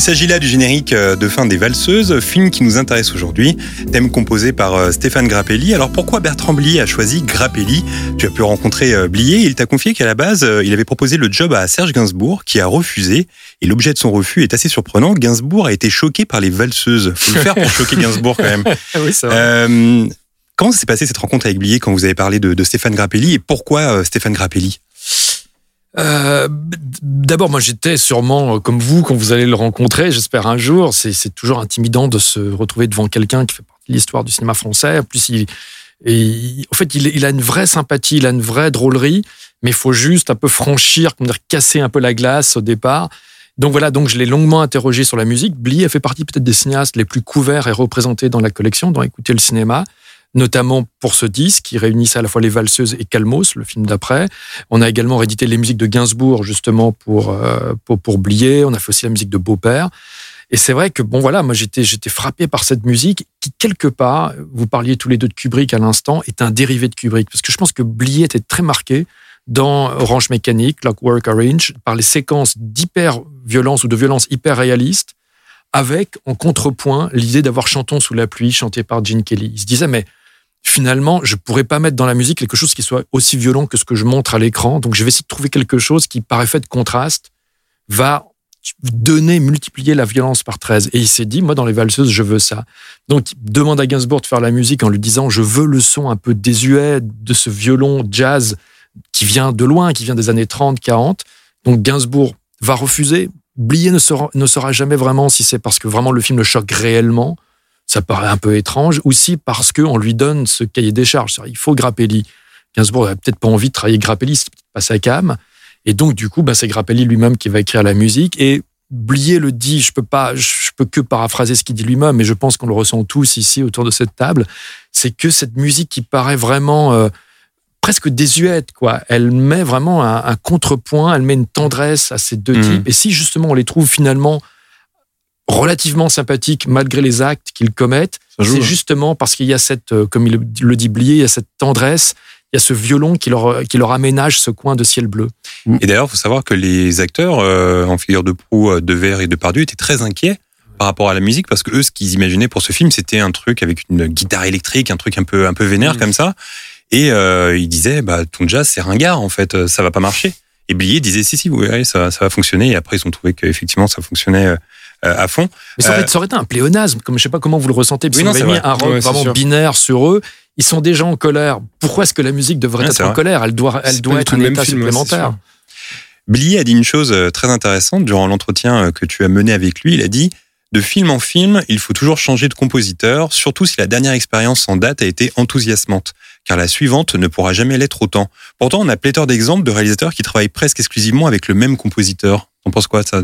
Speaker 3: Il s'agit là du générique euh, de fin des Valseuses, film qui nous intéresse aujourd'hui, thème composé par euh, Stéphane Grappelli. Alors pourquoi Bertrand Blier a choisi Grappelli? Tu as pu rencontrer euh, Blier, il t'a confié qu'à la base, il avait proposé le job à Serge Gainsbourg, qui a refusé, et l'objet de son refus est assez surprenant. Gainsbourg a été choqué par les Valseuses. Faut le faire pour choquer Gainsbourg quand même.
Speaker 4: oui.
Speaker 3: Euh, comment s'est passée cette rencontre avec Blier quand vous avez parlé de, de Stéphane Grappelli, et pourquoi Stéphane Grappelli?
Speaker 4: Euh, D'abord, moi, j'étais sûrement euh, comme vous quand vous allez le rencontrer. J'espère un jour. C'est toujours intimidant de se retrouver devant quelqu'un qui fait partie de l'histoire du cinéma français. En plus, il, en fait, il, a une vraie sympathie, il a une vraie drôlerie, mais il faut juste un peu franchir, comment dire, casser un peu la glace au départ. Donc voilà, donc je l'ai longuement interrogé sur la musique. Bly a fait partie peut-être des cinéastes les plus couverts et représentés dans la collection, dans Écouter le cinéma, notamment pour ce disque qui réunissait à la fois Les Valseuses et Calmos, le film d'après. On a également réédité les musiques de Gainsbourg, justement, pour, euh, pour, Blier. On a fait aussi la musique de Beaupère. Et c'est vrai que, bon, voilà, moi, j'étais, j'étais frappé par cette musique qui, quelque part, vous parliez tous les deux de Kubrick à l'instant, est un dérivé de Kubrick. Parce que je pense que Blier était très marqué dans Orange Mécanique, Clockwork Orange, par les séquences d'hyper-violence ou de violence hyper réaliste, avec en contrepoint l'idée d'avoir Chantons sous la pluie, chanté par Gene Kelly. Il se disait, mais finalement, je pourrais pas mettre dans la musique quelque chose qui soit aussi violent que ce que je montre à l'écran. Donc, je vais essayer de trouver quelque chose qui, par effet de contraste, va donner, multiplier la violence par 13. Et il s'est dit, moi, dans les valseuses, je veux ça. Donc, il demande à Gainsbourg de faire la musique en lui disant, je veux le son un peu désuet de ce violon jazz qui vient de loin, qui vient des années 30, 40. Donc, Gainsbourg va refuser. Blier ne saura, ne saura jamais vraiment si c'est parce que vraiment le film le choque réellement. Ça paraît un peu étrange. Aussi parce qu'on lui donne ce cahier des charges. Il faut Grappelli. Gainsbourg n'a peut-être pas envie de travailler Grappelli, c'est pas sa cam. Et donc, du coup, bah, c'est Grappelli lui-même qui va écrire la musique. Et Blier le dit, je peux pas, je peux que paraphraser ce qu'il dit lui-même, mais je pense qu'on le ressent tous ici autour de cette table. C'est que cette musique qui paraît vraiment euh, presque désuète, quoi. Elle met vraiment un, un contrepoint, elle met une tendresse à ces deux
Speaker 3: Mhm.
Speaker 4: types. Et si justement on les trouve finalement relativement sympathiques malgré les actes qu'ils commettent, c'est
Speaker 6: hein.
Speaker 4: justement parce qu'il y a cette, euh, comme il le- dit Blier, il y a cette tendresse, il y a ce violon qui leur, qui leur aménage ce coin de ciel bleu.
Speaker 3: Et d'ailleurs, faut savoir que les acteurs euh, en figure de proue euh, de Verre et de Pardieu étaient très inquiets par rapport à la musique parce que eux, ce qu'ils imaginaient pour ce film, c'était un truc avec une guitare électrique, un truc un peu un peu vénère
Speaker 4: Mm.
Speaker 3: comme ça. Et euh, ils disaient, bah ton jazz c'est ringard en fait, ça va pas marcher. Et Blier disait si si, vous verrez, ça ça va fonctionner. Et après ils ont trouvé qu'effectivement ça fonctionnait à fond.
Speaker 4: Mais ça aurait,
Speaker 3: Euh,
Speaker 4: ça aurait été un pléonasme, comme je sais pas comment vous le ressentez, parce
Speaker 3: Oui,
Speaker 4: qu'on avait mis un rock
Speaker 5: c'est
Speaker 4: vraiment
Speaker 5: sûr.
Speaker 4: binaire sur eux. Ils sont déjà en colère. Pourquoi est-ce que la musique devrait être en colère? Elle doit, elle doit être un état
Speaker 5: film,
Speaker 4: supplémentaire.
Speaker 3: Blier a dit une chose euh, très intéressante durant l'entretien euh, que tu as mené avec lui. Il a dit de film en film, il faut toujours changer de compositeur, surtout si la dernière expérience en date a été enthousiasmante, car la suivante ne pourra jamais l'être autant. Pourtant, on a pléthore d'exemples de réalisateurs qui travaillent presque exclusivement avec le même compositeur. T'en penses quoi, ça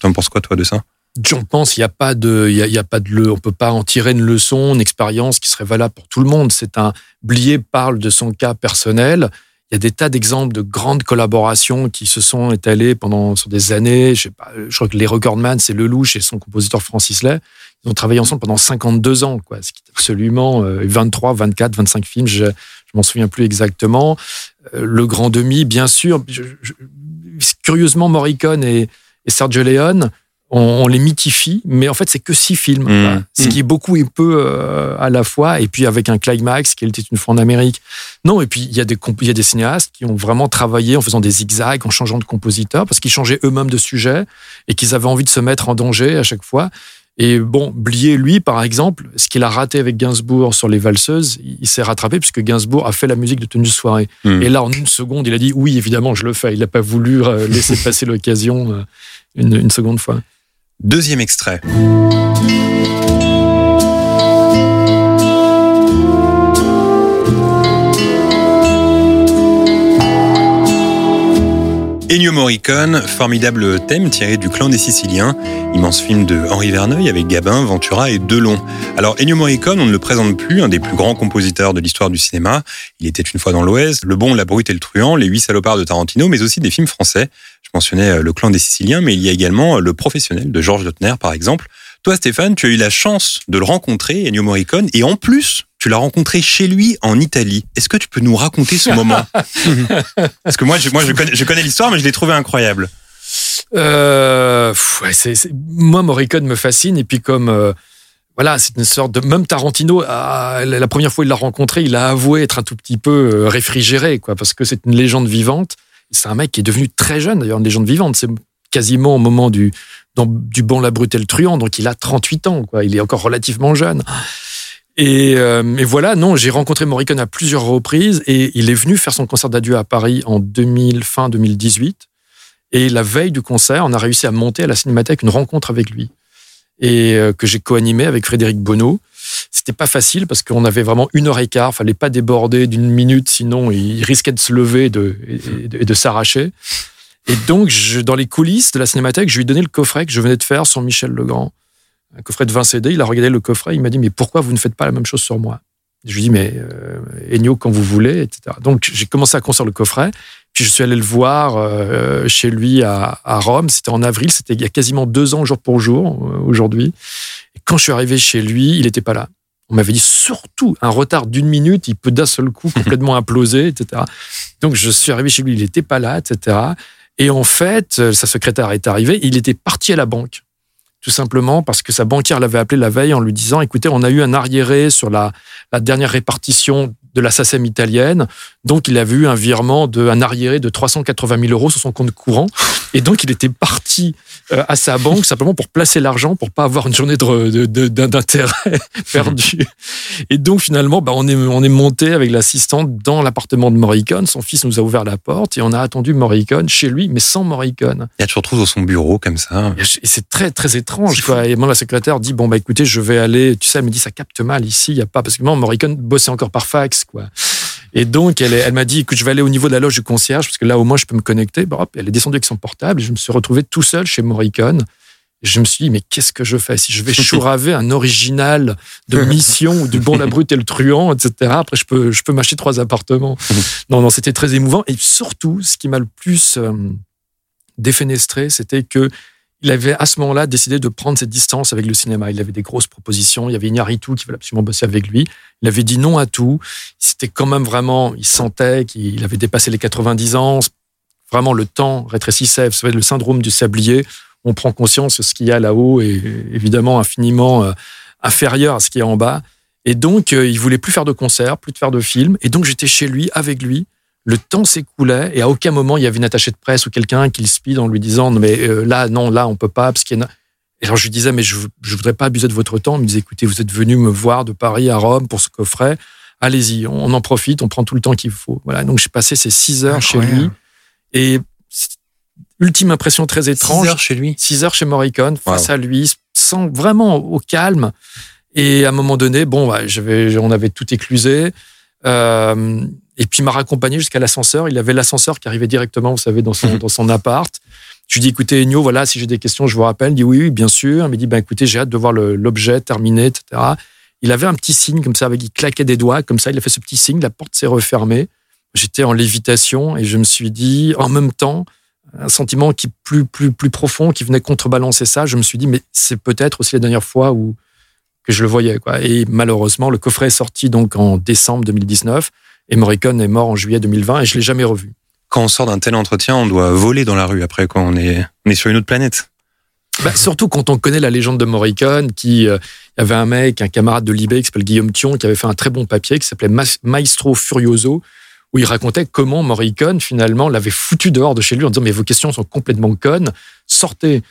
Speaker 3: T'en penses quoi, toi, de ça?
Speaker 4: J'en pense, il n'y a pas de, il y a, pas de le, on peut pas en tirer une leçon, une expérience qui serait valable pour tout le monde. C'est un, Blier parle de son cas personnel. Il y a des tas d'exemples de grandes collaborations qui se sont étalées pendant sur des années. Je sais pas, je crois que les Recordman, c'est Lelouch et son compositeur Francis Lay. Ils ont travaillé ensemble pendant 52 ans, quoi. Ce qui est absolument euh, 23, 24, 25 films. Je, je m'en souviens plus exactement. Euh, Le Grand Demi, bien sûr. Je- je- curieusement, Morricone et, et Sergio Leone, on, on les mythifie, mais en fait, c'est que six films.
Speaker 3: Mmh.
Speaker 4: Ce qui est beaucoup et peu euh, à la fois, et puis avec un climax qui était une fois en Amérique. Non, et puis il y, a des comp- il y a des cinéastes qui ont vraiment travaillé en faisant des zigzags, en changeant de compositeur, parce qu'ils changeaient eux-mêmes de sujet et qu'ils avaient envie de se mettre en danger à chaque fois. Et bon, Blier, lui, par exemple, ce qu'il a raté avec Gainsbourg sur les valseuses, il s'est rattrapé puisque Gainsbourg a fait la musique de tenue de soirée.
Speaker 3: Hmm.
Speaker 4: Et là, en une seconde, il a dit oui, évidemment, je le fais. Il n'a pas voulu euh, laisser passer l'occasion euh, une, une seconde fois.
Speaker 3: Deuxième extrait. Ennio Morricone, formidable thème tiré du clan des Siciliens, immense film de Henri Verneuil avec Gabin, Ventura et Delon. Alors Ennio Morricone, on ne le présente plus, un des plus grands compositeurs de l'histoire du cinéma. Il était une fois dans l'Ouest, Le Bon, la Brute et le Truand, Les Huit Salopards de Tarantino, mais aussi des films français. Je mentionnais euh, Le clan des Siciliens, mais il y a également euh, Le Professionnel de Georges Lautner, par exemple. Toi, Stéphane, tu as eu la chance de le rencontrer, Ennio Morricone, et en plus, tu l'as rencontré chez lui en Italie. Est-ce que tu peux nous raconter ce moment Parce que moi, je, moi, je connais, l'histoire, mais je l'ai trouvé incroyable.
Speaker 4: Euh, pff, ouais, moi, Morricone me fascine. Et puis, comme. euh, voilà, c'est une sorte de. Même Tarantino, ah, la première fois qu'il l'a rencontré, il a avoué être un tout petit peu réfrigéré, quoi, parce que c'est une légende vivante. C'est un mec qui est devenu très jeune, d'ailleurs, une légende vivante. C'est quasiment au moment du, du Bon, la Brute et le Truand. Donc, il a 38 ans, quoi. Il est encore relativement jeune. Et, euh, et voilà, non, j'ai rencontré Morricone à plusieurs reprises et il est venu faire son concert d'adieu à Paris en 2000, fin 2018. Et la veille du concert, on a réussi à monter à la Cinémathèque une rencontre avec lui et euh, que j'ai co-animé avec Frédéric Bonneau. C'était pas facile parce qu'on avait vraiment une heure et quart, fallait pas déborder d'une minute, sinon il risquait de se lever et de, de, s'arracher. Et donc, dans les coulisses de la Cinémathèque, je lui ai donné le coffret que je venais de faire sur Michel Legrand, un coffret de 20 CD. Il a regardé le coffret, il m'a dit mais pourquoi vous ne faites pas la même chose sur moi? Je lui ai dit mais euh, Ennio quand vous voulez, etc. Donc j'ai commencé à construire le coffret. Puis je suis allé le voir euh, chez lui à, à Rome. C'était en avril, c'était il y a quasiment deux ans jour pour jour euh, aujourd'hui. Et quand je suis arrivé chez lui, il n'était pas là. On m'avait dit surtout un retard d'une minute, il peut d'un seul coup complètement imploser, etc. Donc je suis arrivé chez lui, il n'était pas là, etc. Et en fait, euh, sa secrétaire est arrivée, il était parti à la banque. Tout simplement parce que sa banquière l'avait appelé la veille en lui disant écoutez, on a eu un arriéré sur la, la dernière répartition de la SACEM italienne. Donc, il avait eu un virement de, un arriéré de 380 000 euros sur son compte courant. Et donc, il était parti euh, à sa banque simplement pour placer l'argent pour pas avoir une journée d'intérêt perdu. Et donc, finalement, bah, on, est, on est monté avec l'assistante dans l'appartement de Morricone. Son fils nous a ouvert la porte et on a attendu Morricone chez lui, mais sans Morricone.
Speaker 3: Et tu te retrouves dans son bureau comme ça.
Speaker 4: Et c'est très, très étrange. Quoi. Et moi, la secrétaire dit Bon, bah écoutez, je vais aller. Tu sais, elle me dit Ça capte mal ici, il n'y a pas. Parce que moi, Morricone bossait encore par fax. Quoi. Et donc, elle, m'a dit Écoute, je vais aller au niveau de la loge du concierge, parce que là, au moins, je peux me connecter. Hop, elle est descendue avec son portable. Et je me suis retrouvé tout seul chez Morricone. Et je me suis dit, mais qu'est-ce que je fais Si je vais chouraver un original de mission ou du Bon, la Brute et le Truand, etc., après, je peux, je peux m'acheter trois appartements. non, non, c'était très émouvant. Et surtout, ce qui m'a le plus euh, défenestré, c'était que il avait à ce moment-là décidé de prendre ses distances avec le cinéma. Il avait des grosses propositions. Il y avait Iñárritu qui voulait absolument bosser avec lui. Il avait dit non à tout. C'était quand même vraiment, il sentait qu'il avait dépassé les 90 ans. Vraiment, le temps rétrécissait. Vous savez, le syndrome du sablier. On prend conscience que ce qu'il y a là-haut est évidemment infiniment euh, inférieur à ce qu'il y a en bas. Et donc, euh, il voulait plus faire de concerts, plus de faire de films. Et donc, j'étais chez lui, avec lui. Le temps s'écoulait et à aucun moment il y avait une attachée de presse ou quelqu'un qui le speed en lui disant non, mais euh, là non là on peut pas parce qu'il y en a. Et alors je lui disais mais je je voudrais pas abuser de votre temps. Il me disait écoutez vous êtes venu me voir de Paris à Rome pour ce coffret. Allez-y on en profite on prend tout le temps qu'il faut. Voilà donc j'ai passé ces six heures chez lui et ultime impression très étrange.
Speaker 3: Six heures chez lui.
Speaker 4: Six heures chez Morricone, face à lui, sans vraiment au calme. Et à un moment donné, bon, bah, j'avais, on avait tout éclusé. Euh, et puis il m'a raccompagné jusqu'à l'ascenseur. Il avait l'ascenseur qui arrivait directement, vous savez, dans son, dans son appart. Je lui dis, écoutez, Ennio, voilà, si j'ai des questions, je vous rappelle. Il dit, oui, oui, bien sûr. Il me dit, ben, écoutez, j'ai hâte de voir l'objet terminé, etc. Il avait un petit signe comme ça, avec, il claquait des doigts, comme ça. Il a fait ce petit signe, la porte s'est refermée. J'étais en lévitation et je me suis dit, en même temps, un sentiment qui plus plus plus profond qui venait contrebalancer ça. Je me suis dit mais c'est peut-être aussi la dernière fois où que je le voyais quoi. Et malheureusement le coffret est sorti donc en décembre 2019 et Morricone est mort en juillet 2020 et je l'ai jamais revu.
Speaker 3: Quand on sort d'un tel entretien, on doit voler dans la rue après quoi. On est, on est sur une autre planète.
Speaker 4: Bah, surtout quand on connaît la légende de Morricone, qui euh, y avait un mec, un camarade de Libé qui s'appelle Guillaume Thion, qui avait fait un très bon papier qui s'appelait Maestro Furioso, où il racontait comment Morricone finalement l'avait foutu dehors de chez lui en disant mais vos questions sont complètement connes, sortez.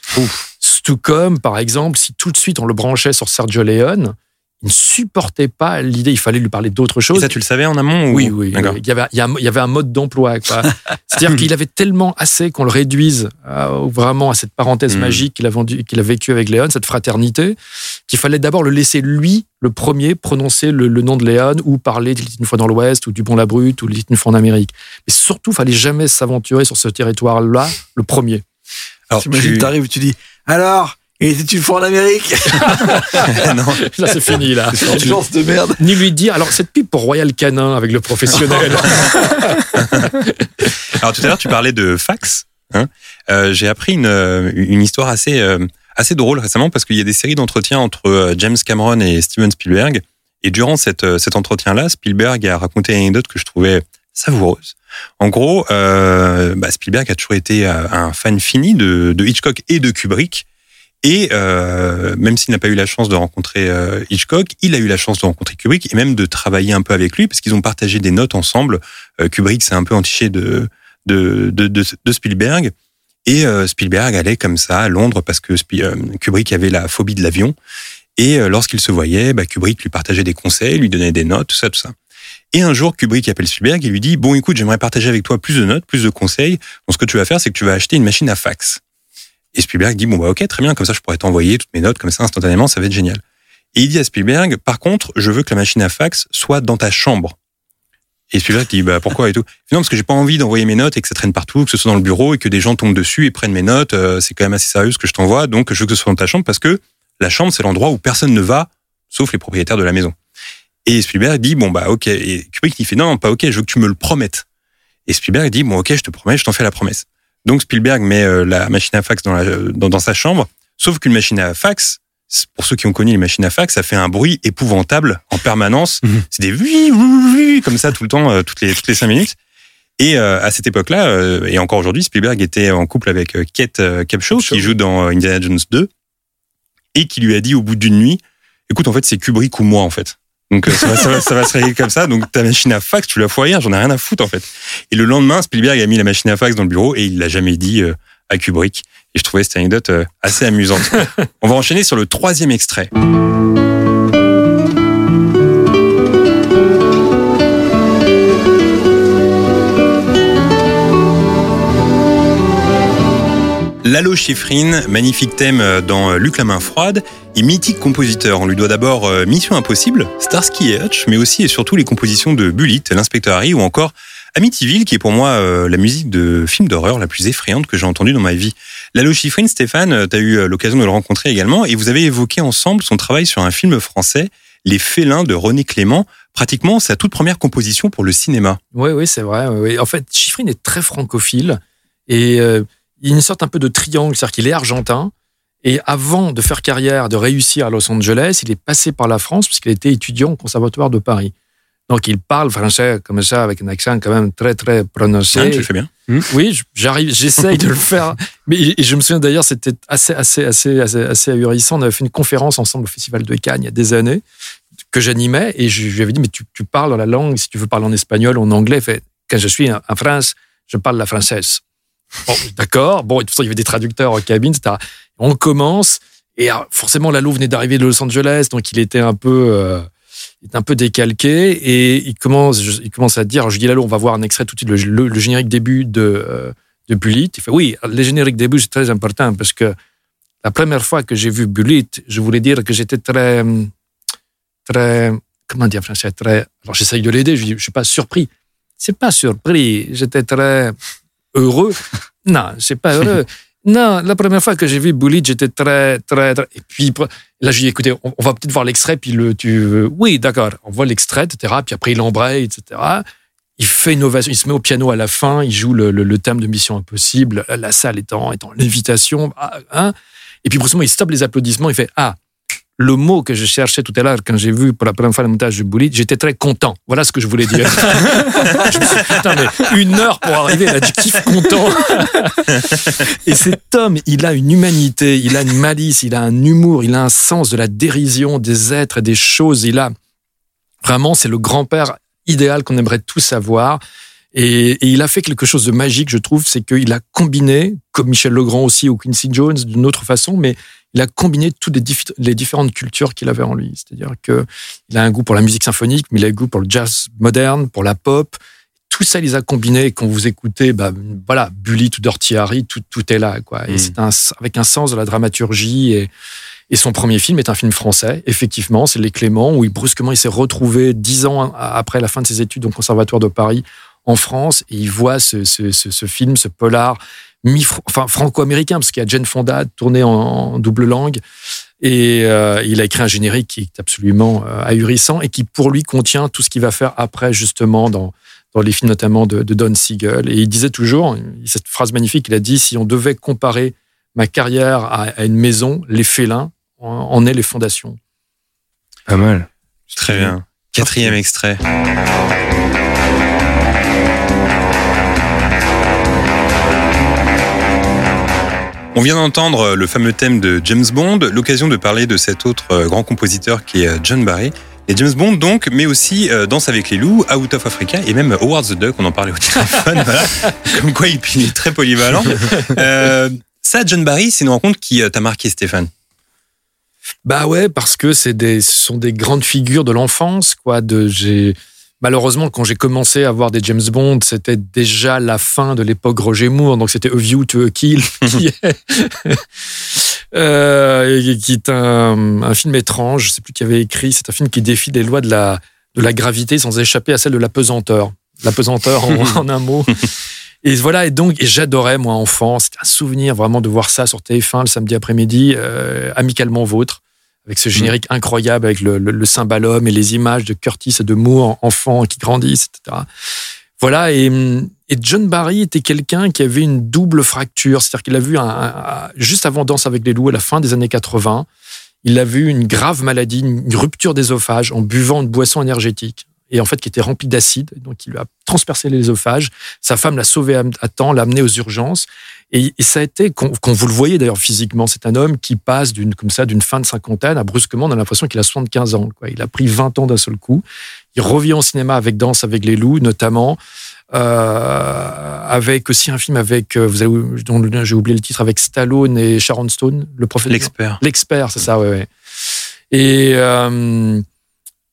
Speaker 4: Tout comme par exemple si tout de suite on le branchait sur Sergio Leone, il ne supportait pas l'idée. Il fallait lui parler d'autre chose.
Speaker 3: Et ça, tu le savais en amont ou...
Speaker 4: Oui, oui. Il y avait, il y un mode d'emploi. C'est-à-dire qu'il avait tellement assez qu'on le réduise euh, vraiment à cette parenthèse
Speaker 3: Mm.
Speaker 4: magique qu'il a, vendu- qu'il a vécu avec Léon, cette fraternité, qu'il fallait d'abord le laisser lui, le premier, prononcer le, le nom de Léon ou parler une fois dans l'Ouest ou du Bon la Brute ou une fois en Amérique. Mais surtout, il fallait jamais s'aventurer sur ce territoire-là, le premier.
Speaker 3: Alors,
Speaker 6: T'imagines,
Speaker 3: tu-
Speaker 6: t'arrives, tu dis, alors, il était une fois en Amérique
Speaker 3: non.
Speaker 4: Là, c'est fini, là.
Speaker 6: Chance de merde.
Speaker 4: Ni lui dire, alors cette pipe pour Royal Canin avec le professionnel.
Speaker 3: Alors tout à l'heure, tu parlais de fax. Hein Euh, J'ai appris une, euh, une histoire assez, euh, assez drôle récemment parce qu'il y a des séries d'entretiens entre euh, James Cameron et Steven Spielberg. Et durant cette, euh, cet entretien-là, Spielberg a raconté une anecdote que je trouvais savoureuse. En gros, euh, bah, Spielberg a toujours été un fan fini de, de Hitchcock et de Kubrick. Et euh, même s'il n'a pas eu la chance de rencontrer euh, Hitchcock, il a eu la chance de rencontrer Kubrick et même de travailler un peu avec lui parce qu'ils ont partagé des notes ensemble. Euh, Kubrick s'est un peu entiché de, de, de, de, Spielberg. Et euh, Spielberg allait comme ça à Londres parce que euh, Kubrick avait la phobie de l'avion. Et euh, lorsqu'ils se voyaient, bah, Kubrick lui partageait des conseils, lui donnait des notes, tout ça, tout ça. Et un jour, Kubrick appelle Spielberg et lui dit Bon, écoute, j'aimerais partager avec toi plus de notes, plus de conseils. Donc, ce que tu vas faire, c'est que tu vas acheter une machine à fax. Et Spielberg dit Bon, bah, ok, très bien, comme ça, je pourrais t'envoyer toutes mes notes comme ça instantanément, ça va être génial. Et il dit à Spielberg Par contre, je veux que la machine à fax soit dans ta chambre. Et Spielberg dit bah pourquoi et tout. Non parce que j'ai pas envie d'envoyer mes notes et que ça traîne partout, que ce soit dans le bureau et que des gens tombent dessus et prennent mes notes. Euh, c'est quand même assez sérieux ce que je t'envoie, donc je veux que ce soit dans ta chambre parce que la chambre c'est l'endroit où personne ne va sauf les propriétaires de la maison. Et Spielberg dit bon bah ok. Et Kubrick il fait non pas ok, je veux que tu me le promettes. Et Spielberg dit bon ok je te promets, je t'en fais la promesse. Donc Spielberg met euh, la machine à fax dans, la, dans, dans sa chambre, sauf qu'une machine à fax, pour ceux qui ont connu les machines à fax, ça fait un bruit épouvantable en permanence.
Speaker 5: Mhm.
Speaker 3: C'est des oui, comme ça tout le temps, euh, toutes les toutes les cinq minutes. Et euh, à cette époque-là, euh, et encore aujourd'hui, Spielberg était en couple avec Kate Capshaw, qui joue dans Indiana Jones 2, et qui lui a dit au bout d'une nuit, écoute, en fait, c'est Kubrick ou moi, en fait. Donc euh, ça va, ça, va, ça va se régler comme ça. Donc ta machine à fax, tu la fous ailleurs, j'en ai rien à foutre en fait. Et le lendemain, Spielberg a mis la machine à fax dans le bureau et il l'a jamais dit euh, à Kubrick. Et je trouvais cette anecdote euh, assez amusante. On va enchaîner sur le troisième extrait. Lalo Schifrin, magnifique thème dans Luc la main froide, et mythique compositeur. On lui doit d'abord euh, Mission Impossible, Starsky et Hutch, mais aussi et surtout les compositions de Bullitt, l'inspecteur Harry ou encore Amityville, qui est pour moi euh, la musique de film d'horreur la plus effrayante que j'ai entendue dans ma vie. Lalo Schifrin, Stéphane, tu as eu euh, l'occasion de le rencontrer également, et vous avez évoqué ensemble son travail sur un film français, Les Félins de René Clément, pratiquement sa toute première composition pour le cinéma.
Speaker 4: Oui, oui, c'est vrai. En fait, Schifrin est très francophile et euh, il y a une sorte un peu de triangle, c'est-à-dire qu'il est argentin. Et avant de faire carrière, de réussir à Los Angeles, il est passé par la France puisqu'il était étudiant au Conservatoire de Paris. Donc il parle français comme ça, avec un accent quand même très très prononcé.
Speaker 3: Tu le fais bien
Speaker 4: Oui, je- j'arrive, j'essaye de le faire. Mais et je me souviens d'ailleurs, c'était assez, assez, assez, assez, assez ahurissant. On avait fait une conférence ensemble au Festival de Cannes il y a des années que j'animais et je, lui avais dit mais tu, tu parles la langue si tu veux parler en espagnol ou en anglais. Fait, quand je suis en France, je parle la française. Bon, d'accord. Bon, et toute façon, il y avait des traducteurs en cabine, etc. On commence et alors, forcément, Lalo venait d'arriver de Los Angeles, donc il était un peu, euh, un peu décalqué et il commence, il commence à dire. je dis Lalo, on va voir un extrait tout de suite, le, générique début de euh, de Bullitt. Il fait oui, le générique début c'est très important parce que la première fois que j'ai vu Bullitt, je voulais dire que j'étais très, très, comment dire en français, très. Alors j'essaye de l'aider, je je suis pas surpris. C'est pas surpris, j'étais très heureux. Non, c'est pas heureux. Non, la première fois que j'ai vu Bullitt, j'étais très, très, très- Et puis là, je lui ai dit, écoutez, on, va peut-être voir l'extrait, puis le, tu, oui, d'accord, on voit l'extrait, etc. Puis après, il embraye, etc. Il fait une ovation, il se met au piano à la fin, il joue le, thème de Mission Impossible, la, salle est en, est lévitation, ah, hein. Et puis brusquement, il stoppe les applaudissements, il fait Ah, le mot que je cherchais tout à l'heure quand j'ai vu pour la première fois le montage de Bullitt, j'étais très content. Voilà ce que je voulais dire. je me suis dit, putain, mais une heure pour arriver à l'adjectif content. Et cet homme, il a une humanité, il a une malice, il a un humour, il a un sens de la dérision des êtres et des choses. Il a vraiment, c'est le grand-père idéal qu'on aimerait tous avoir. Et, et il a fait quelque chose de magique, je trouve, c'est qu'il a combiné, comme Michel Legrand aussi ou Quincy Jones d'une autre façon, mais il a combiné toutes les, dif- les différentes cultures qu'il avait en lui. C'est-à-dire que il a un goût pour la musique symphonique, mais il a un goût pour le jazz moderne, pour la pop. Tout ça, il les a combinés. Et quand vous écoutez, bah, voilà, Bully ou Dirty Harry, tout, tout est là, quoi. Et
Speaker 3: Mm.
Speaker 4: c'est un, avec un sens de la dramaturgie et, et son premier film est un film français, effectivement, c'est Les Cléments, où il, brusquement il s'est retrouvé dix ans après la fin de ses études au Conservatoire de Paris en France, et il voit ce, ce, ce, ce film, ce polar enfin, franco-américain, parce qu'il y a Jane Fonda tourné en, en double langue, et euh, il a écrit un générique qui est absolument euh, ahurissant, et qui pour lui contient tout ce qu'il va faire après, justement, dans, dans les films notamment de, de Don Siegel. Et il disait toujours, cette phrase magnifique, il a dit, si on devait comparer ma carrière à, à une maison, les félins, en est les fondations.
Speaker 5: Pas mal.
Speaker 3: Très bien. Quatrième extrait. On vient d'entendre le fameux thème de James Bond, l'occasion de parler de cet autre euh, grand compositeur qui est euh, John Barry. Et James Bond donc, mais aussi euh, Danse avec les loups, Out of Africa et même Howard the Duck, on en parlait au téléphone, voilà. comme quoi il est très polyvalent. Euh, ça, John Barry, c'est une rencontre qui euh, t'a marqué Stéphane?
Speaker 4: Bah ouais, parce que c'est des, ce sont des grandes figures de l'enfance, quoi. De, j'ai, malheureusement, quand j'ai commencé à voir des James Bond, c'était déjà la fin de l'époque Roger Moore, donc c'était A View to a Kill, qui est, euh, et qui est un, un film étrange, je sais plus qui avait écrit, c'est un film qui défie les lois de la, de la gravité sans échapper à celle de la pesanteur. La pesanteur en, en un mot. Et voilà, et donc, et j'adorais, moi, enfant, c'était un souvenir vraiment de voir ça sur TF1 le samedi après-midi, euh, amicalement vôtre, avec ce générique incroyable, avec le, le, le cymbalum et les images de Curtis et de Moore, enfants qui grandissent, etc. Voilà, et, et John Barry était quelqu'un qui avait une double fracture, c'est-à-dire qu'il a vu, un, un- juste avant Danse avec les loups, à la fin des années 80, il a vu une grave maladie, une rupture d'ésophage en buvant une boisson énergétique et en fait qui était remplie d'acide, donc il lui a transpercé l'ésophage. Sa femme l'a sauvé à temps, l'a amené aux urgences, et, et ça a été, quand, quand vous le voyez d'ailleurs physiquement, c'est un homme qui passe d'une comme ça d'une fin de cinquantaine à brusquement, on a l'impression qu'il a 75 ans. Quoi. Il a pris 20 ans d'un seul coup. Il revient au cinéma avec Danse avec les loups, notamment. Euh, avec aussi un film avec, euh, vous avez, dont j'ai oublié le titre, avec Stallone et Sharon Stone, le prophète.
Speaker 3: L'expert.
Speaker 4: L'expert, c'est ça, ouais, ouais. Et, euh,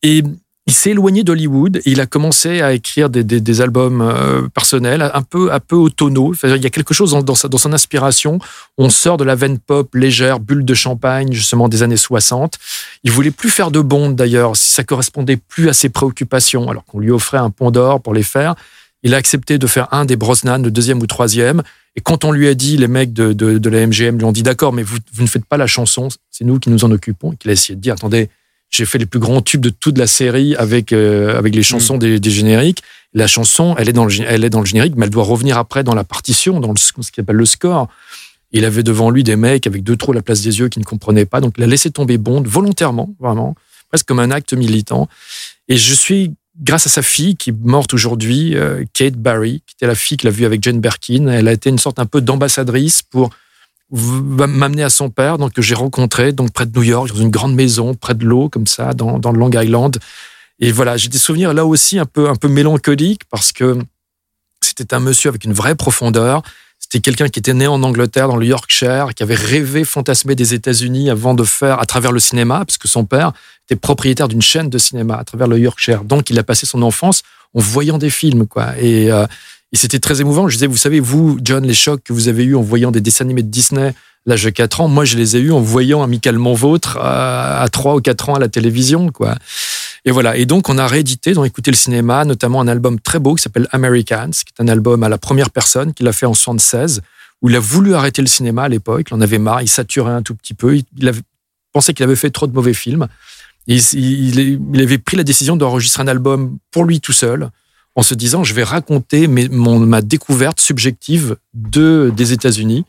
Speaker 4: et il s'est éloigné d'Hollywood et il a commencé à écrire des, albums euh, personnels, un peu, un peu. Enfin, il y a quelque chose dans, sa, dans son inspiration. On sort de la veine pop légère, bulle de champagne, justement des années 60. Il voulait plus faire de Bond d'ailleurs, si ça correspondait plus à ses préoccupations, alors qu'on lui offrait un pont d'or pour les faire. Il a accepté de faire un des Brosnan, le deuxième ou troisième. Et quand on lui a dit, les mecs de, de, la MGM lui ont dit d'accord, mais vous, vous ne faites pas la chanson, c'est nous qui nous en occupons. Qu'il a essayé de dire attendez, j'ai fait les plus grands tubes de toute la série avec, euh, avec les chansons des, des génériques. La chanson, elle est, dans le, elle est dans le générique, mais elle doit revenir après dans la partition, dans le, ce qu'il appelle le score. Il avait devant lui des mecs avec deux trous à la place des yeux qui ne comprenaient pas. Donc, il a laissé tomber Bond volontairement, vraiment, presque comme un acte militant. Et je suis, grâce à sa fille qui est morte aujourd'hui, euh, Kate Barry, qui était la fille qu'il a vue avec Jane Birkin. Elle a été une sorte un peu d'ambassadrice pour m'amener à son père, donc que j'ai rencontré donc près de New York, dans une grande maison, près de l'eau, comme ça, dans, dans le Long Island. Et voilà, j'ai des souvenirs là aussi un peu, un peu mélancoliques parce que c'était un monsieur avec une vraie profondeur. C'était quelqu'un qui était né en Angleterre, dans le Yorkshire, qui avait rêvé, fantasmé des États-Unis avant de faire à travers le cinéma, parce que son père était propriétaire d'une chaîne de cinéma à travers le Yorkshire. Donc, il a passé son enfance en voyant des films, quoi. Et, euh, et c'était très émouvant. Je disais, vous savez, vous, John, les chocs que vous avez eus en voyant des dessins animés de Disney l'âge de 4 ans, moi, je les ai eus en voyant Amicalement Vôtre à, à 3 ou 4 ans à la télévision, quoi. Et voilà. Et donc, on a réédité dans Écouter le cinéma, notamment un album très beau qui s'appelle Americans, qui est un album à la première personne qu'il a fait en 76, où il a voulu arrêter le cinéma à l'époque. Il en avait marre, il saturait un tout petit peu. Il, avait pensé qu'il avait fait trop de mauvais films. Il avait pris la décision d'enregistrer un album pour lui tout seul, en se disant je vais raconter mes- mon, ma découverte subjective de, des États-Unis.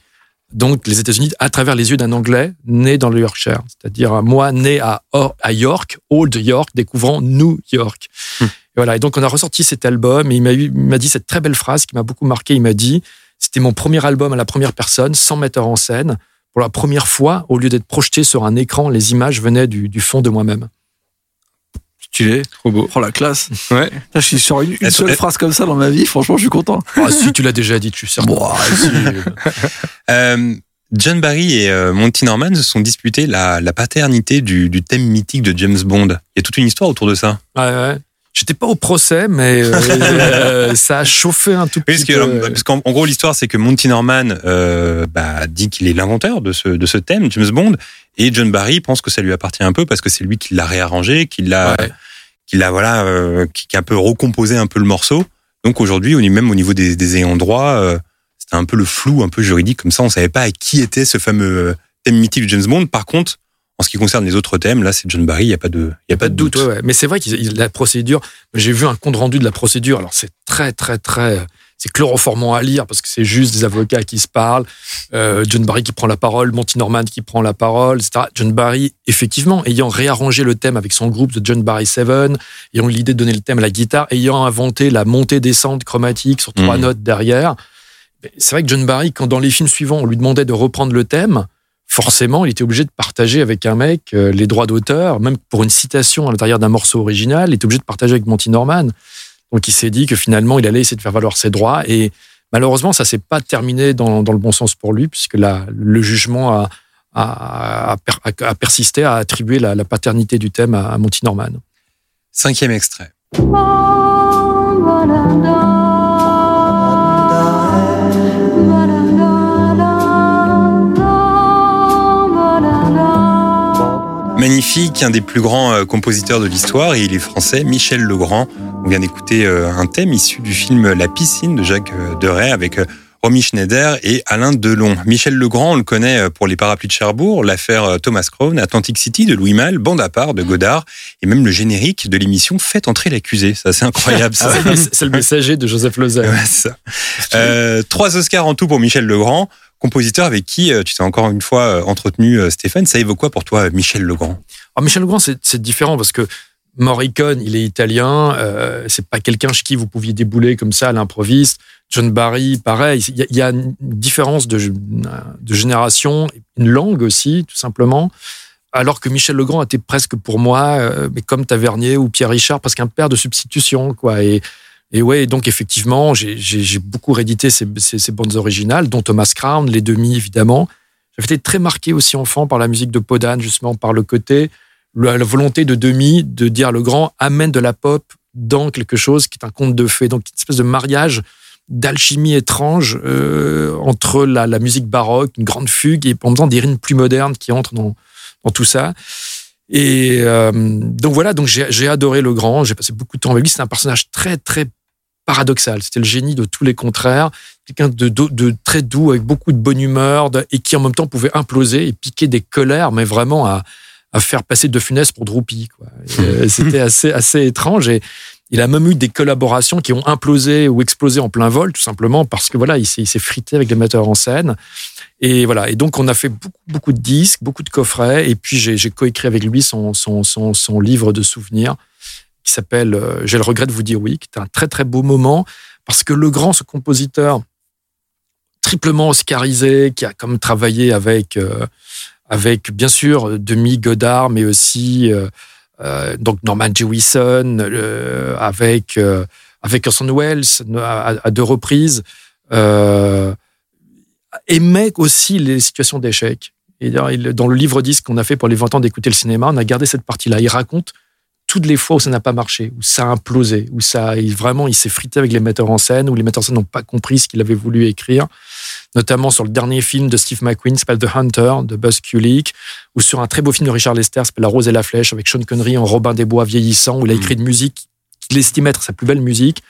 Speaker 4: Donc les États-Unis à travers les yeux d'un Anglais né dans le Yorkshire, c'est-à-dire moi né à, Or- à York, Old York, découvrant New York. Et voilà. Et donc on a ressorti cet album et il m'a eu- il m'a dit cette très belle phrase qui m'a beaucoup marqué. Il m'a dit c'était mon premier album à la première personne, sans metteur en scène. Pour la première fois, au lieu d'être projeté sur un écran, les images venaient du, du fond de moi-même.
Speaker 6: Stylé.
Speaker 5: Trop beau.
Speaker 6: Oh la classe.
Speaker 5: Ouais.
Speaker 6: Là, je suis sur une, seule phrase comme ça dans ma vie. Franchement, je suis content.
Speaker 4: Ah, si tu l'as déjà dit, tu sais.
Speaker 6: Bon,
Speaker 4: Si.
Speaker 3: Euh, John Barry et euh, Monty Norman se sont disputés la, la paternité du, du thème mythique de James Bond. Il y a toute une histoire autour de ça.
Speaker 4: Ouais, ouais. J'étais pas au procès, mais euh, euh, ça a chauffé un tout
Speaker 3: Oui,
Speaker 4: petit
Speaker 3: parce que,
Speaker 4: peu.
Speaker 3: alors, parce qu'en en gros, l'histoire, c'est que Monty Norman euh, bah, dit qu'il est l'inventeur de ce, de ce thème, James Bond, et John Barry pense que ça lui appartient un peu parce que c'est lui qui l'a réarrangé, qui l'a,
Speaker 4: Ouais.
Speaker 3: qui l'a voilà, euh, qui, qui a un peu recomposé un peu le morceau. Donc aujourd'hui, au- même au niveau des, des ayants droit, euh, c'était un peu le flou, un peu juridique, comme ça, on savait pas à qui était ce fameux euh, thème mythique de James Bond. Par contre, en ce qui concerne les autres thèmes, là, c'est John Barry, il y a pas de, il y a
Speaker 4: Pas de doute, ouais, ouais. Mais c'est vrai que la procédure, j'ai vu un compte rendu de la procédure. Alors c'est très, très, très, c'est chloroformant à lire parce que c'est juste des avocats qui se parlent. Euh, John Barry qui prend la parole, Monty Norman qui prend la parole, etc. John Barry, effectivement, ayant réarrangé le thème avec son groupe de John Barry Seven, ayant eu l'idée de donner le thème à la guitare, ayant inventé la montée-descente chromatique sur trois
Speaker 3: Mhm.
Speaker 4: notes derrière. Mais C'est vrai que John Barry, quand dans les films suivants, on lui demandait de reprendre le thème, forcément, il était obligé de partager avec un mec euh, les droits d'auteur, même pour une citation à l'intérieur d'un morceau original, il était obligé de partager avec Monty Norman. Donc il s'est dit que finalement, il allait essayer de faire valoir ses droits. Et malheureusement, ça s'est pas terminé dans, dans le bon sens pour lui, puisque la- le jugement a, a, a per- a persisté à attribuer la, la paternité du thème à, à Monty Norman.
Speaker 3: Cinquième extrait. Magnifique, un des plus grands euh, compositeurs de l'histoire, et il est français, Michel Legrand. On vient d'écouter euh, un thème issu du film La piscine de Jacques euh, Deray avec Romy Schneider et Alain Delon. Michel Legrand, on le connaît pour les parapluies de Cherbourg, l'affaire Thomas Crown, Atlantic City de Louis Malle, Bande à part de Godard, et même le générique de l'émission Faites entrer l'accusé. C'est assez incroyable ça.
Speaker 4: C'est le messager de Joseph Lozère.
Speaker 3: Ouais, c'est ça. Euh, trois Oscars en tout pour Michel Legrand, compositeur avec qui euh, tu t'es encore une fois euh, entretenu, euh, Stéphane. Ça évoque quoi pour toi, Michel Legrand?
Speaker 4: Alors Michel Legrand, c'est différent parce que Morricone, il est italien. C'est pas quelqu'un chez qui vous pouviez débouler comme ça à l'improviste. John Barry, pareil. Il y, a, une différence de, génération, une langue aussi, tout simplement. Alors que Michel Legrand était presque pour moi, mais comme Tavernier ou Pierre Richard, presque un père de substitution, quoi. Et ouais, donc effectivement, j'ai- beaucoup réédité ces, bandes originales, dont Thomas Crown, les demi évidemment. J'avais été très marqué aussi enfant par la musique de Podane, justement par le côté, la, volonté de Demi de dire le grand amène de la pop dans quelque chose qui est un conte de fées. Donc une espèce de mariage d'alchimie étrange euh, entre la, musique baroque, une grande fugue, et en même temps des rythmes plus modernes qui entrent dans tout ça. Et euh, donc voilà, donc j'ai adoré le grand, j'ai passé beaucoup de temps avec lui. C'est un personnage très très paradoxal. C'était le génie de tous les contraires, quelqu'un de, de, de très doux avec beaucoup de bonne humeur de- et qui en même temps pouvait imploser et piquer des colères, mais vraiment à, à faire passer de Funès pour Droupy. euh, C'était assez assez étrange et il a même eu des collaborations qui ont implosé ou explosé en plein vol, tout simplement parce que voilà, il s'est il s'est frité avec les metteurs en scène. Et voilà. Et donc, on a fait beaucoup, de disques, beaucoup de coffrets. Et puis, j'ai coécrit avec lui son, livre de souvenirs qui s'appelle euh, J'ai le regret de vous dire oui, qui est un très, très beau moment parce que le grand, ce compositeur triplement oscarisé, qui a comme travaillé avec, euh, avec bien sûr, Demi Godard, mais aussi euh, donc Norman Jewison, euh, avec, avec Orson Welles à, deux reprises. Aimait aussi les situations d'échec. Et dans le livre disque qu'on a fait pour les 20 ans d'écouter le cinéma, on a gardé cette partie-là. Il raconte toutes les fois où ça n'a pas marché, où ça a implosé, où ça, il- vraiment, il s'est frité avec les metteurs en scène, où les metteurs en scène n'ont pas compris ce qu'il avait voulu écrire, notamment sur le dernier film de Steve McQueen, qui s'appelle The Hunter, de Buzz Kulik, ou sur un très beau film de Richard Lester, qui s'appelle La Rose et la Flèche, avec Sean Connery en Robin des Bois vieillissant, où il a écrit une musique qu'il estimait être sa plus belle musique.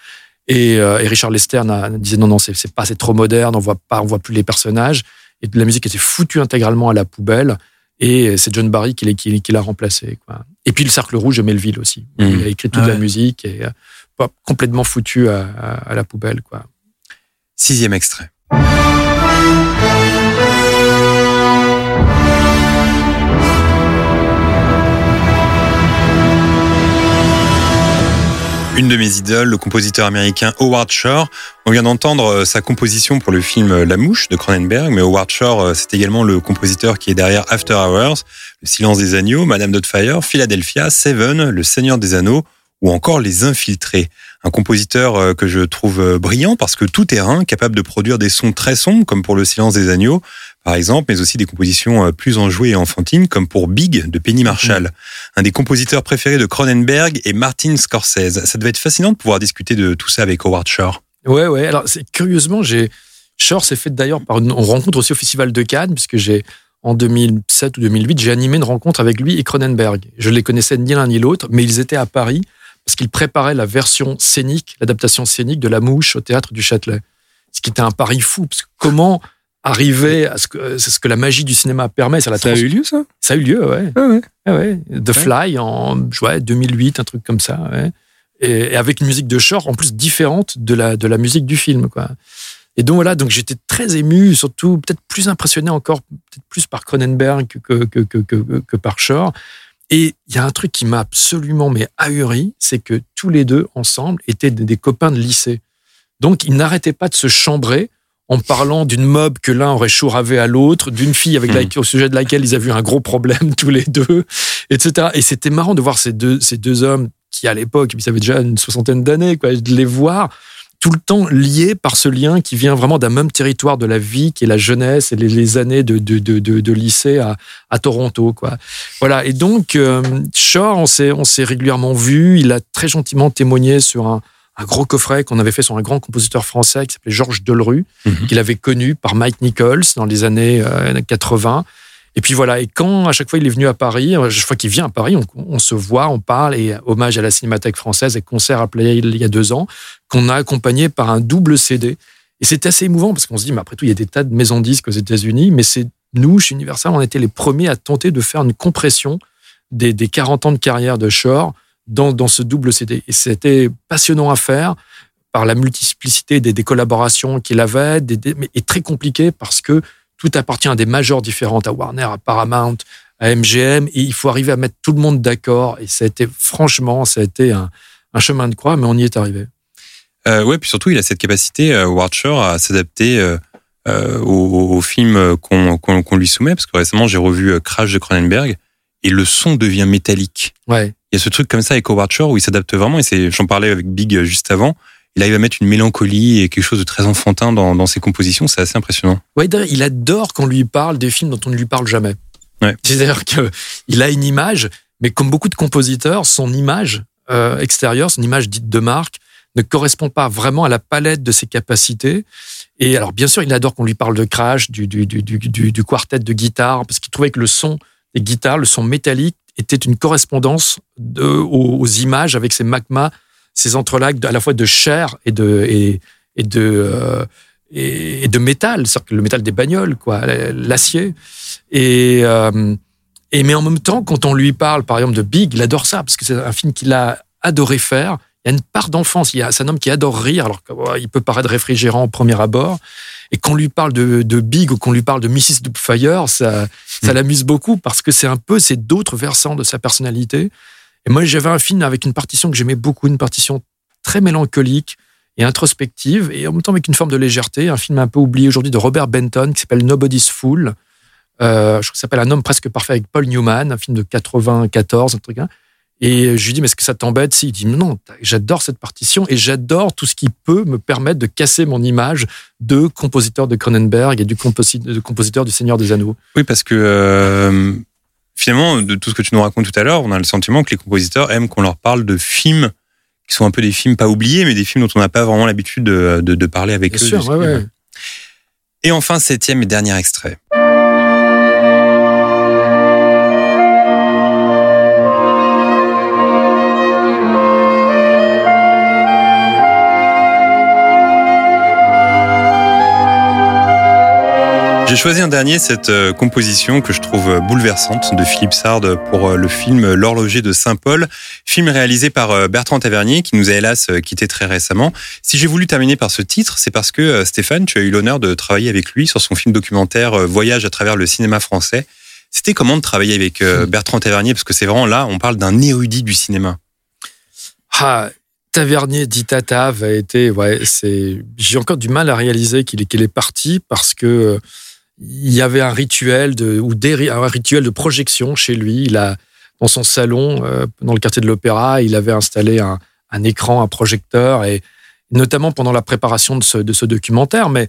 Speaker 4: Et, euh, et Richard Lester n'a- disait non, non, c'est pas, c'est trop moderne, on voit pas, on voit plus les personnages. Et la musique était foutue intégralement à la poubelle. Et c'est John Barry qui l'a qui, qui l'a remplacé. Quoi. Et puis le Cercle Rouge de Melville aussi.
Speaker 3: Mhm.
Speaker 4: Il a écrit toute
Speaker 6: Ah
Speaker 4: la musique et euh, pas- complètement foutu à, à- à la poubelle. Quoi.
Speaker 3: Sixième extrait. Une de mes idoles, le compositeur américain Howard Shore. On vient d'entendre euh, sa composition pour le film euh, La Mouche de Cronenberg, mais Howard Shore, euh, c'est également le compositeur qui est derrière After Hours, Le Silence des Agneaux, Madame Doubtfire, Philadelphia, Seven, Le Seigneur des Anneaux ou encore Les Infiltrés. Un compositeur que je trouve brillant parce que tout terrain, capable de produire des sons très sombres comme pour Le Silence des Agneaux, par exemple, mais aussi des compositions euh, plus enjouées et enfantines, comme pour Big de Penny Marshall, un des compositeurs préférés de Cronenberg et Martin Scorsese. Ça devait être fascinant de pouvoir discuter de tout ça avec Howard Shore.
Speaker 4: Ouais, ouais. Alors, curieusement, j'ai Shore s'est fait d'ailleurs par une rencontre aussi au Festival de Cannes, puisque j'ai en 2007 ou 2008, j'ai animé une rencontre avec lui et Cronenberg. Je les connaissais ni l'un ni l'autre, mais ils étaient à Paris parce qu'ils préparaient la version scénique, l'adaptation scénique de La Mouche au théâtre du Châtelet. Ce qui était un pari fou, parce que comment arriver à ce que, c'est ce que la magie du cinéma permet, c'est la
Speaker 5: Ça a eu lieu, ça?
Speaker 4: Ça a eu lieu, ouais.
Speaker 5: Ah ouais.
Speaker 4: Ah ouais. The Fly en ouais, 2008, un truc comme ça. Ouais. Et, et avec une musique de Shore en plus différente de la, de la musique du film. Quoi. Et donc voilà, donc j'étais très ému, surtout peut-être plus impressionné encore, peut-être plus par Cronenberg que, que, que, que, que par Shore. Et il y a un truc qui m'a absolument mais ahuri, c'est que tous les deux ensemble étaient des, des copains de lycée. Donc ils n'arrêtaient pas de se chambrer en parlant d'une mob que l'un aurait chouravé à l'autre, d'une fille avec laquelle- au sujet de laquelle ils avaient eu un gros problème tous les deux, etc. Et c'était marrant de voir ces deux, ces deux hommes qui, à l'époque, ils avaient déjà une soixantaine d'années, quoi, de les voir tout le temps liés par ce lien qui vient vraiment d'un même territoire de la vie, qui est la jeunesse et les, les années de, de, de, de, lycée à, à Toronto, quoi. Voilà. Et donc, euh, s'est, on s'est régulièrement vu. Il a très gentiment témoigné sur un, un gros coffret qu'on avait fait sur un grand compositeur français qui s'appelait Georges Delru,
Speaker 3: Mhm.
Speaker 4: qu'il avait connu par Mike Nichols dans les années euh, 80. Et puis voilà, et quand à chaque fois il est venu à Paris, à chaque fois qu'il vient à Paris, on, on se voit, on parle, et hommage à la Cinémathèque française et concert à Play il y a deux ans, qu'on a accompagné par un double CD. Et c'est assez émouvant parce qu'on se dit, mais après tout, il y a des tas de maisons de disques aux États-Unis, mais c'est nous, chez Universal, on était les premiers à tenter de faire une compression des, des 40 ans de carrière de Shore dans, ce double CD. Et c'était passionnant à faire par la multiplicité des, collaborations qu'il avait, mais, et très compliqué parce que tout appartient à des majors différentes, à Warner, à Paramount, à MGM, et il faut arriver à mettre tout le monde d'accord. Et ça a été, franchement, ça a été un, chemin de croix, mais on y est arrivé.
Speaker 3: Euh, ouais, puis surtout, il a cette capacité, euh, Shore, à s'adapter euh, euh, aux, films qu'on lui soumet. Parce que récemment, j'ai revu euh, Crash de Cronenberg et le son devient métallique.
Speaker 4: Ouais.
Speaker 3: Il y a ce truc comme ça avec Howard Shore où il s'adapte vraiment. Et c'est, j'en parlais avec Big euh, juste avant. Il arrive à mettre une mélancolie et quelque chose de très enfantin dans, dans ses compositions. C'est assez impressionnant.
Speaker 4: Ouais, il adore qu'on lui parle des films dont on ne lui parle jamais.
Speaker 3: Ouais.
Speaker 4: C'est-à-dire qu'il a une image, mais comme beaucoup de compositeurs, son image euh, extérieure, son image dite de marque, ne correspond pas vraiment à la palette de ses capacités. Et alors, bien sûr, il adore qu'on lui parle de Crash, du, du, du- du quartet de guitare, parce qu'il trouvait que le son des guitares, le son métallique, était une correspondance aux, images avec ces magmas, ces entrelacs à la fois de chair et de, euh, métal, c'est-à-dire le métal des bagnoles, quoi, l'acier. Euh, et mais en même temps, quand on lui parle, par exemple, de Big, il adore ça parce que c'est un film qu'il a adoré faire. Il y a une part d'enfance. Il y a- un homme qui adore rire, alors qu'il peut paraître réfrigérant au premier abord. Et qu'on lui parle de, de Big ou qu'on lui parle de Mrs. Doubtfire, ça, ça l'amuse beaucoup parce que c'est un peu ces d'autres versants de sa personnalité. Et moi, j'avais un film avec une partition que j'aimais beaucoup, une partition très mélancolique et introspective, et en même temps avec une forme de légèreté. Un film un peu oublié aujourd'hui de Robert Benton qui s'appelle Nobody's Fool. Euh, je crois que ça s'appelle Un homme presque parfait avec Paul Newman, un film de 94, un truc. Hein. Et je lui dis, mais est-ce que ça t'embête si? Il dit, non, j'adore cette partition et j'adore tout ce qui peut me permettre de casser mon image de compositeur de Cronenberg et du composi- de compositeur du Seigneur des Anneaux.
Speaker 3: Oui, parce que euh, finalement, de tout ce que tu nous racontes tout à l'heure, on a le sentiment que les compositeurs aiment qu'on leur parle de films qui sont un peu des films pas oubliés, mais des films dont on n'a pas vraiment l'habitude de, de, de parler avec
Speaker 4: Bien
Speaker 3: eux.
Speaker 4: sûr, ouais, ouais.
Speaker 3: Et enfin, septième et dernier extrait. J'ai choisi un dernier, cette euh, composition que je trouve euh, bouleversante de Philippe Sard pour euh, le film L'horloger de Saint-Paul, film réalisé par Bertrand Tavernier qui nous a hélas quitté très récemment. Si j'ai voulu terminer par ce titre, c'est parce que Stéphane, tu as eu l'honneur de travailler avec lui sur son film documentaire Voyage à travers le cinéma français. C'était comment de travailler avec euh, Bertrand Tavernier? Parce que c'est vraiment là, on parle d'un érudit du cinéma.
Speaker 4: Ah, Tavernier dit Tatav a été, ouais, c'est, j'ai encore du mal à réaliser qu'il est, qu'il est parti parce que il y avait un rituel de, ou un rituel de projection chez lui. Il a, dans son salon, euh, dans le quartier de l'Opéra, il avait installé un, un écran, un projecteur et notamment pendant la préparation de ce, de ce documentaire, mais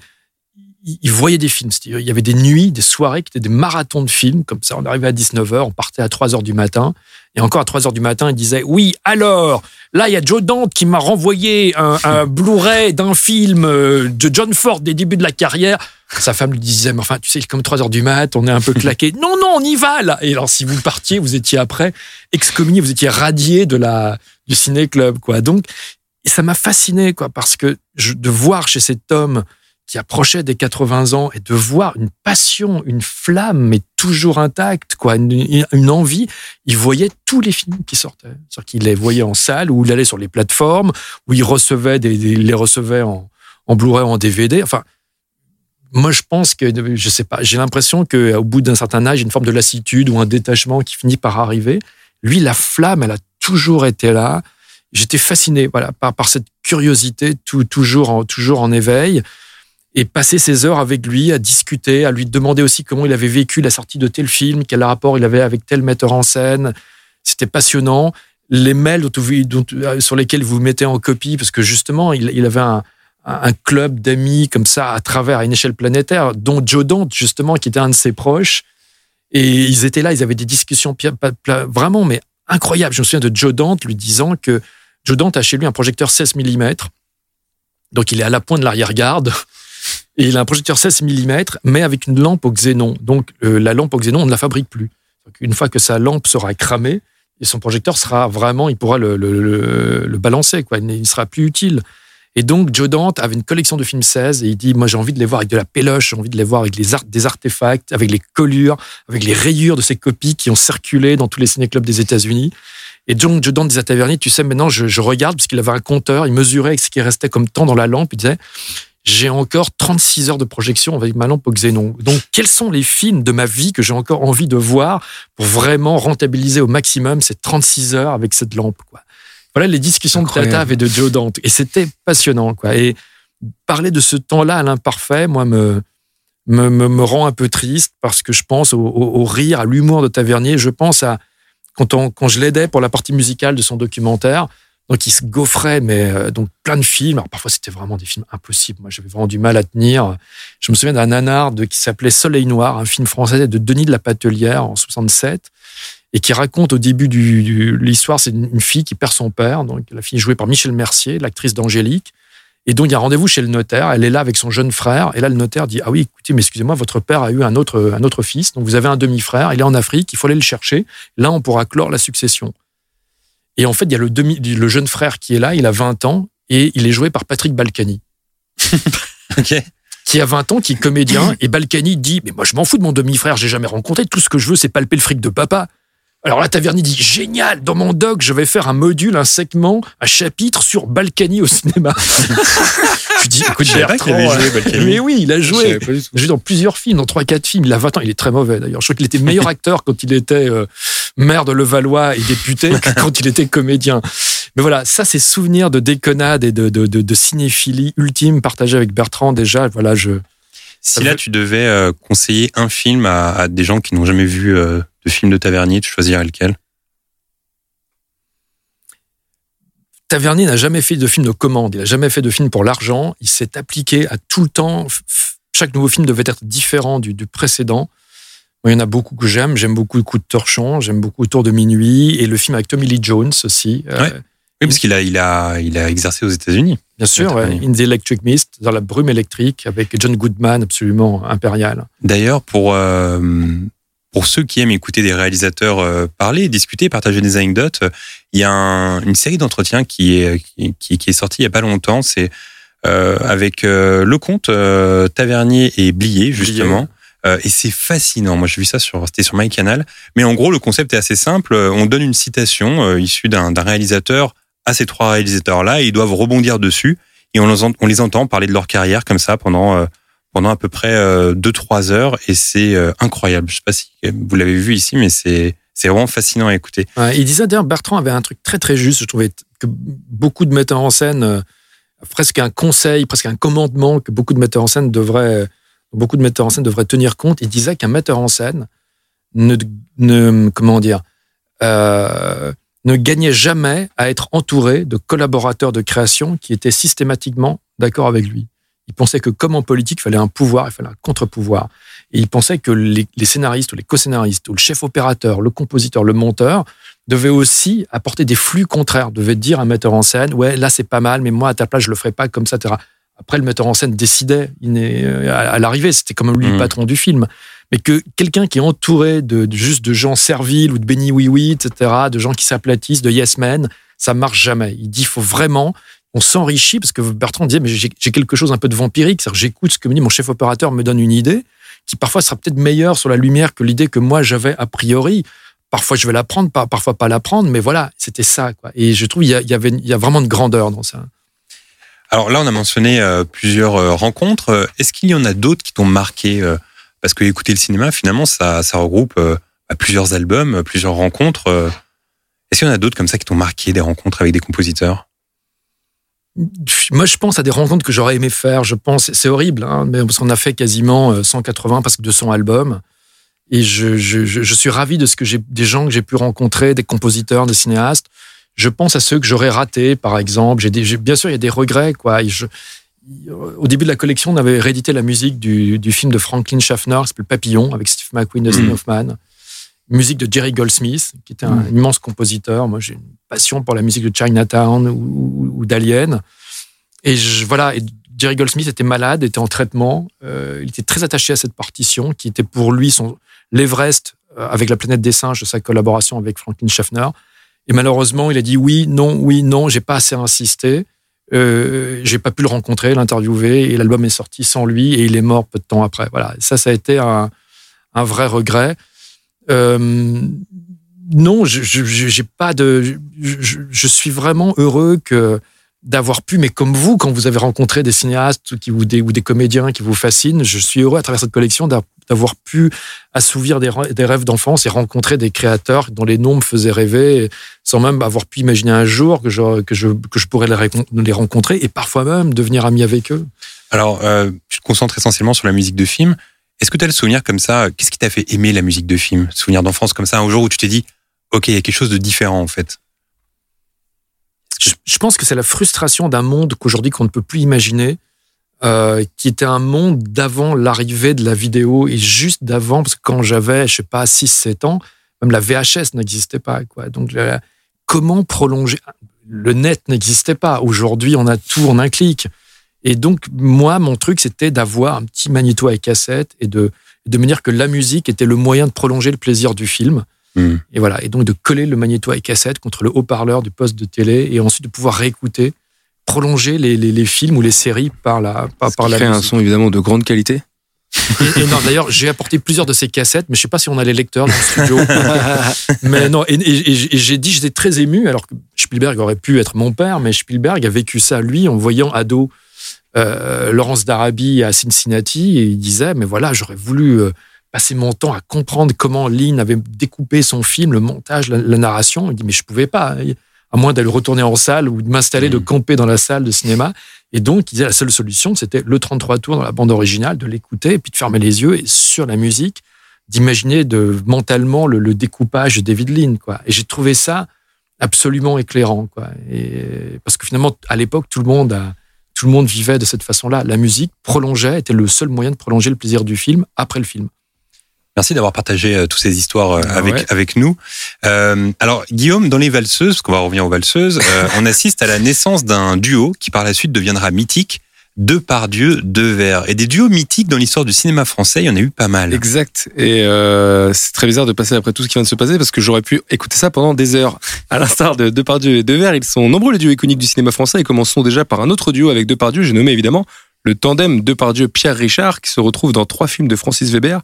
Speaker 4: il voyait des films. Il y avait des nuits, des soirées qui étaient des marathons de films. Comme ça, on arrivait à 19h, on partait à 3h du matin. Et encore à 3h du matin, il disait Oui, alors, là, il y a Joe Dante qui m'a renvoyé un, un Blu-ray d'un film euh, de John Ford des débuts de la carrière. Sa femme lui disait Mais enfin, tu sais, comme 3h du mat, on est un peu claqué. non, non, on y va, là. Et alors, si vous partiez, vous étiez après excommunié, vous étiez radié de la, du ciné-club, quoi. Donc, ça m'a fasciné, quoi, parce que je, de voir chez cet homme qui approchait des 80 ans et de voir une passion, une flamme, mais toujours intacte, quoi, une, envie. Il voyait tous les films qui sortaient. C'est-à-dire qu'il les voyait en salle, ou il allait sur les plateformes, où il recevait des, les recevait en, en Blu-ray, en DVD. Enfin, moi, je pense que, je sais pas, j'ai l'impression qu'au bout d'un certain âge, il une forme de lassitude ou un détachement qui finit par arriver. Lui, la flamme, elle a toujours été là. J'étais fasciné, voilà, par, par cette curiosité, tout, toujours, en, toujours en éveil et passer ses heures avec lui à discuter, à lui demander aussi comment il avait vécu la sortie de tel film, quel rapport il avait avec tel metteur en scène. C'était passionnant. Les mails euh, sur lesquels vous mettez en copie, parce que justement, il, avait un, club d'amis comme ça à travers une échelle planétaire, dont Joe Dante, justement, qui était un de ses proches. Et ils étaient là, ils avaient des discussions vraiment, mais incroyables. Je me souviens de Joe Dante lui disant que Joe Dante a chez lui un projecteur 16 mm. Donc il est à la pointe de l'arrière-garde. Et il a un projecteur 16 mm, mais avec une lampe au xénon. Donc euh, la lampe au xénon, on ne la fabrique plus. une fois que sa lampe sera cramée, et son projecteur sera vraiment, il pourra le, le, balancer, quoi. Il ne sera plus utile. Et donc, Joe Dante avait une collection de films 16 et il dit, moi, j'ai envie de les voir avec de la péloche, j'ai envie de les voir avec des artefacts, avec les collures, avec les rayures de ces copies qui ont circulé dans tous les ciné-clubs des États-Unis. Et donc, Joe Dante disait à Tavernier, tu sais, maintenant, je, je regarde, parce qu'il avait un compteur, il mesurait ce qui restait comme temps dans la lampe, il disait, j'ai encore 36 heures de projection avec ma lampe au xénon. Donc, quels sont les films de ma vie que j'ai encore envie de voir pour vraiment rentabiliser au maximum ces 36 heures avec cette lampe, quoi? Voilà les discussions de Tata et de Joe Dante. Et c'était passionnant, quoi. Et parler de ce temps-là à l'imparfait, moi, me, me, me, rend un peu triste parce que je pense au, au, rire, à l'humour de Tavernier. Je pense à quand, on, quand je l'aidais pour la partie musicale de son documentaire. Donc il se gaufrait, mais euh, donc plein de films. Alors parfois c'était vraiment des films impossibles. Moi j'avais vraiment du mal à tenir. Je me souviens d'un nanar qui s'appelait Soleil Noir, un film français de Denis de la Patelière en 67 et qui raconte au début de l'histoire, c'est une fille qui perd son père. Donc la fille est jouée par Michel Mercier, l'actrice d'Angélique. Et donc il y a rendez-vous chez le notaire. Elle est là avec son jeune frère. Et là le notaire dit ah oui écoutez mais excusez-moi votre père a eu un autre un autre fils. Donc vous avez un demi-frère. Il est en Afrique. Il faut aller le chercher. Là on pourra clore la succession. Et en fait, il y a le, demi, le jeune frère qui est là, il a 20 ans, et il est joué par Patrick Balkany. Qui a 20 ans, qui est comédien, et Balkany dit Mais moi, je m'en fous de mon demi-frère, j'ai jamais rencontré, tout ce que je veux, c'est palper le fric de papa. Alors là, Taverny dit génial, dans mon doc, je vais faire un module, un segment, un chapitre sur Balkany au cinéma. je dis écoute Bertrand, joué, Balkany. mais oui, il a joué. Il a joué dans plusieurs films, dans trois quatre films. Il a 20 ans, il est très mauvais d'ailleurs. Je crois qu'il était meilleur acteur quand il était euh, maire de Levallois et député que quand il était comédien. Mais voilà, ça c'est souvenir de déconnade et de, de, de, cinéphilie ultime partagée avec Bertrand déjà. Voilà, je.
Speaker 3: Si là tu devais euh, conseiller un film à, à des gens qui n'ont jamais vu euh, de film de Tavernier, tu choisirais lequel?
Speaker 4: Tavernier n'a jamais fait de film de commande, il n'a jamais fait de film pour l'argent, il s'est appliqué à tout le temps. Chaque nouveau film devait être différent du, précédent. il y en a beaucoup que j'aime. J'aime beaucoup le coup de torchon, j'aime beaucoup Tour de minuit et le film avec Tommy Lee Jones aussi.
Speaker 3: Euh, oui, parce qu'il a, il a, il a exercé aux États-Unis.
Speaker 4: Bien sûr, In the Electric Mist, dans la brume électrique, avec John Goodman, absolument impérial.
Speaker 3: D'ailleurs, pour, euh, pour ceux qui aiment écouter des réalisateurs euh, parler, discuter, partager des anecdotes, il y a une série d'entretiens qui est, qui, est sortie il n'y a pas longtemps. C'est euh, avec euh, le comte Tavernier et Blier, justement. et c'est fascinant. Moi, j'ai vu ça sur, c'était sur MyCanal. Mais en gros, le concept est assez simple. On donne une citation issue d'un réalisateur à ces trois réalisateurs-là et ils doivent rebondir dessus. Et on les, entend parler de leur carrière comme ça pendant pendant à peu près 2-3 euh, heures et c'est euh, incroyable. Je sais pas si vous l'avez vu ici, mais c'est c'est vraiment fascinant à écouter.
Speaker 4: il disait d'ailleurs, Bertrand avait un truc très très juste. Je trouvais que beaucoup de metteurs en scène, euh, presque un conseil, presque un commandement que beaucoup de metteurs en scène devraient, beaucoup de metteurs en scène devraient tenir compte. Il disait qu'un metteur en scène ne, ne comment dire, ne gagnait jamais à être entouré de collaborateurs de création qui étaient systématiquement d'accord avec lui Il pensait que comme en politique, il fallait un pouvoir, il fallait un contre-pouvoir. Et il pensait que les, les scénaristes ou les co-scénaristes ou le chef opérateur, le compositeur, le monteur devaient aussi apporter des flux contraires, devaient dire à un metteur en scène, ouais, là c'est pas mal, mais moi à ta place je le ferai pas comme ça, etc. Après, le metteur en scène décidait il est, euh, à, à l'arrivée, c'était comme lui le
Speaker 3: Mhm.
Speaker 4: patron du film. Mais que quelqu'un qui est entouré de, juste de gens serviles ou de béni oui oui, etc., de gens qui s'aplatissent, de yes men, ça marche jamais. Il dit, il faut vraiment, on s'enrichit parce que Bertrand disait, mais j'ai quelque chose un peu de vampirique, c'est-à-dire j'écoute ce que me dit mon chef opérateur, me donne une idée qui parfois sera peut-être meilleure sur la lumière que l'idée que moi j'avais a priori. Parfois je vais la prendre, par- parfois pas la prendre, mais voilà, c'était ça. Quoi. Et je trouve il y, a, y y a vraiment de grandeur dans ça.
Speaker 3: Alors là, on a mentionné euh, plusieurs euh, rencontres. Euh, Est-ce qu'il y en a d'autres qui t'ont marqué Parce que écouter le cinéma, finalement, ça, regroupe euh, bah, plusieurs albums, euh, plusieurs rencontres. euh. Est-ce qu'il y en a d'autres comme ça qui t'ont marqué, des rencontres avec des compositeurs?
Speaker 4: Moi, je pense à des rencontres que j'aurais aimé faire. Je pense, c'est horrible, hein, mais parce qu'on a fait quasiment euh, 180, parce que 200 albums. Et je, je, je, suis ravi de ce que j'ai, des gens que j'ai pu rencontrer, des compositeurs, des cinéastes. Je pense à ceux que j'aurais ratés, par exemple. J'ai bien sûr, il y a des regrets, quoi. Au début de la collection, on avait réédité la musique du, du film de Franklin Schaffner, qui s'appelle Papillon, avec Steve McQueen, Dustin
Speaker 3: Mhm.
Speaker 4: Hoffman. Musique de Jerry Goldsmith, qui était un immense compositeur. Moi, j'ai une passion pour la musique de Chinatown ou, ou- ou d'Alien. Et je, voilà, et Jerry Goldsmith était malade, était en traitement. Euh, il était très attaché à cette partition, qui était pour lui son l'Everest euh, avec la planète des singes de sa collaboration avec Franklin Schaffner. Et malheureusement, il a dit oui, non, oui, non, j'ai pas assez insisté. Euh, j'ai pas pu le rencontrer, l'interviewer, et l'album est sorti sans lui, et il est mort peu de temps après. Voilà, ça, ça a été un, vrai regret. Euh, non, je, j'ai pas de. Je suis vraiment heureux que d'avoir pu, mais comme vous, quand vous avez rencontré des cinéastes ou, des, ou des comédiens qui vous fascinent, je suis heureux à travers cette collection d'a- d'avoir pu assouvir des, des rêves d'enfance et rencontrer des créateurs dont les noms me faisaient rêver, sans même avoir pu imaginer un jour que je, que je, que je pourrais les rencontrer et parfois même devenir ami avec eux.
Speaker 3: Alors, euh, tu te concentres essentiellement sur la musique de film. Est-ce que tu as le souvenir comme ça Qu'est-ce qui t'a fait aimer la musique de film? Souvenir d'enfance comme ça, un jour où tu t'es dit, OK, il y a quelque chose de différent en fait.
Speaker 4: Je, pense que c'est la frustration d'un monde qu'aujourd'hui qu'on ne peut plus imaginer, euh, qui était un monde d'avant l'arrivée de la vidéo et juste d'avant, parce que quand j'avais, je sais pas, 6-7 ans, même la VHS n'existait pas. Quoi. Donc, comment prolonger? Le net n'existait pas. Aujourd'hui, on a tout en un clic. Et donc, moi, mon truc, c'était d'avoir un petit magnéto à cassette et de, de me dire que la musique était le moyen de prolonger le plaisir du film.
Speaker 3: Hmm.
Speaker 4: Et voilà. Et donc de coller le magnéto à cassette contre le haut-parleur du poste de télé et ensuite de pouvoir réécouter, prolonger les, les, les films ou les séries par la, par, par la
Speaker 5: crée un son évidemment de grande qualité.
Speaker 4: Et, et non, d'ailleurs, j'ai apporté plusieurs de ces cassettes, mais je sais pas si on a les lecteurs dans le studio. mais non, et, j'ai dit, j'étais très ému, alors que Spielberg aurait pu être mon père, mais Spielberg a vécu ça, lui, en voyant ado euh, Laurence d'Arabie à Cincinnati, et il disait, mais voilà, j'aurais voulu euh, passer mon temps à comprendre comment Lynn avait découpé son film, le montage, la, la narration. Il dit, mais je pouvais pas, à moins d'aller retourner en salle ou de m'installer, de camper dans la salle de cinéma. Et donc, il disait, la seule solution, c'était le 33 tours dans la bande originale, de l'écouter, et puis de fermer les yeux, et sur la musique, d'imaginer de, mentalement le, le découpage de David quoi. Et j'ai trouvé ça absolument éclairant, quoi. Et, parce que finalement, à l'époque, tout le monde a, tout le monde vivait de cette façon-là. La musique prolongeait, était le seul moyen de prolonger le plaisir du film après le film.
Speaker 3: Merci d'avoir partagé euh, toutes ces histoires euh,
Speaker 5: Ah
Speaker 3: avec,
Speaker 5: ouais.
Speaker 3: avec nous. Euh, alors, Guillaume, dans les valseuses, parce qu'on va revenir aux valseuses, on assiste à la naissance d'un duo qui par la suite deviendra mythique, Deux par Dieu, deux vers. Et des duos mythiques dans l'histoire du cinéma français, il y en a eu pas mal.
Speaker 5: Exact. Et c'est très bizarre de passer après tout ce qui vient de se passer parce que j'aurais pu écouter ça pendant des heures. À l'instar de Depardieu et Devers, ils sont nombreux les duos iconiques du cinéma français et commençons déjà par un autre duo avec Depardieu. J'ai nommé évidemment le tandem Depardieu-Pierre Richard qui se retrouve dans trois films de Francis Weber,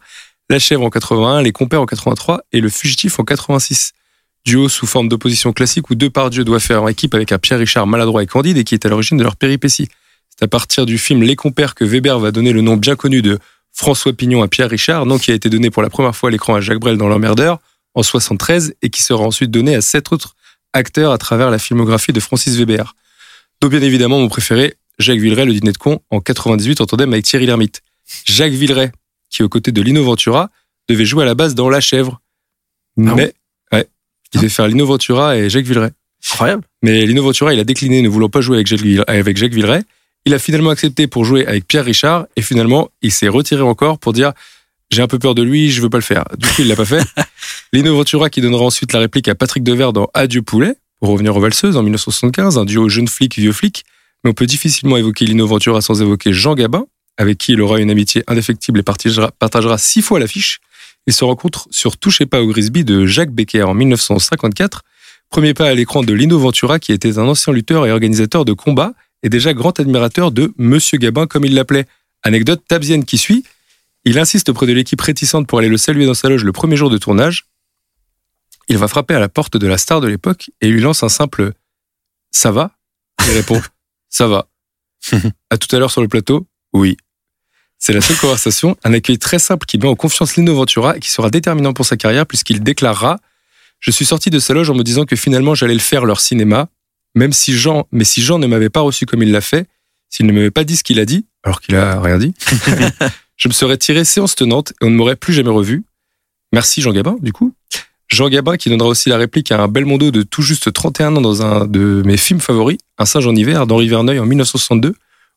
Speaker 5: La Chèvre en 81, Les Compères en 83 et Le Fugitif en 86. Duo sous forme d'opposition classique où Depardieu doit faire équipe avec un Pierre Richard maladroit et candide et qui est à l'origine de leur péripétie. C'est à partir du film Les Compères que Weber va donner le nom bien connu de François Pignon à Pierre Richard, nom qui a été donné pour la première fois à l'écran à Jacques Brel dans L'Emmerdeur en 73 et qui sera ensuite donné à sept autres acteurs à travers la filmographie de Francis Weber. Donc bien évidemment mon préféré, Jacques Villeray, le dîner de con, en 98 en tandem avec Thierry Lhermitte. Jacques Villeray, qui aux côtés de Lino Ventura, devait jouer à la base dans La Chèvre. Mais, ouais, il devait faire Lino Ventura et Jacques Villeray.
Speaker 6: Incroyable.
Speaker 5: Mais Lino Ventura, il a décliné, ne voulant pas jouer avec Jacques Villeray. Avec Jacques Villeray Il a finalement accepté pour jouer avec Pierre Richard et finalement, il s'est retiré encore pour dire j'ai un peu peur de lui, je veux pas le faire. Du coup, il l'a pas fait. Lino Ventura qui donnera ensuite la réplique à Patrick Devers dans Adieu poulet pour revenir aux valseuses en 1975, un duo jeune flic vieux flic. Mais on peut difficilement évoquer Lino Ventura sans évoquer Jean Gabin, avec qui il aura une amitié indéfectible et partagera, partagera six fois l'affiche. Il se rencontre sur Touchez pas au Grisby de Jacques Becker en 1954. Premier pas à l'écran de Lino Ventura qui était un ancien lutteur et organisateur de combat et déjà grand admirateur de Monsieur Gabin comme il l'appelait. Anecdote tabzienne qui suit. Il insiste auprès de l'équipe réticente pour aller le saluer dans sa loge le premier jour de tournage. Il va frapper à la porte de la star de l'époque et lui lance un simple Ça va? Il répond Ça va. à tout à l'heure sur le plateau Oui. C'est la seule conversation, un accueil très simple qui met en confiance Lino Ventura et qui sera déterminant pour sa carrière puisqu'il déclarera Je suis sorti de sa loge en me disant que finalement j'allais le faire leur cinéma, même si Jean, mais si Jean ne m'avait pas reçu comme il l'a fait, s'il ne m'avait pas dit ce qu'il a dit, alors qu'il a rien dit, je me serais tiré séance tenante et on ne m'aurait plus jamais revu. Merci Jean Gabin, du coup. Jean Gabin qui donnera aussi la réplique à un Belmondo de tout juste 31 ans dans un de mes films favoris, Un singe en hiver d'Henri Verneuil en 1962,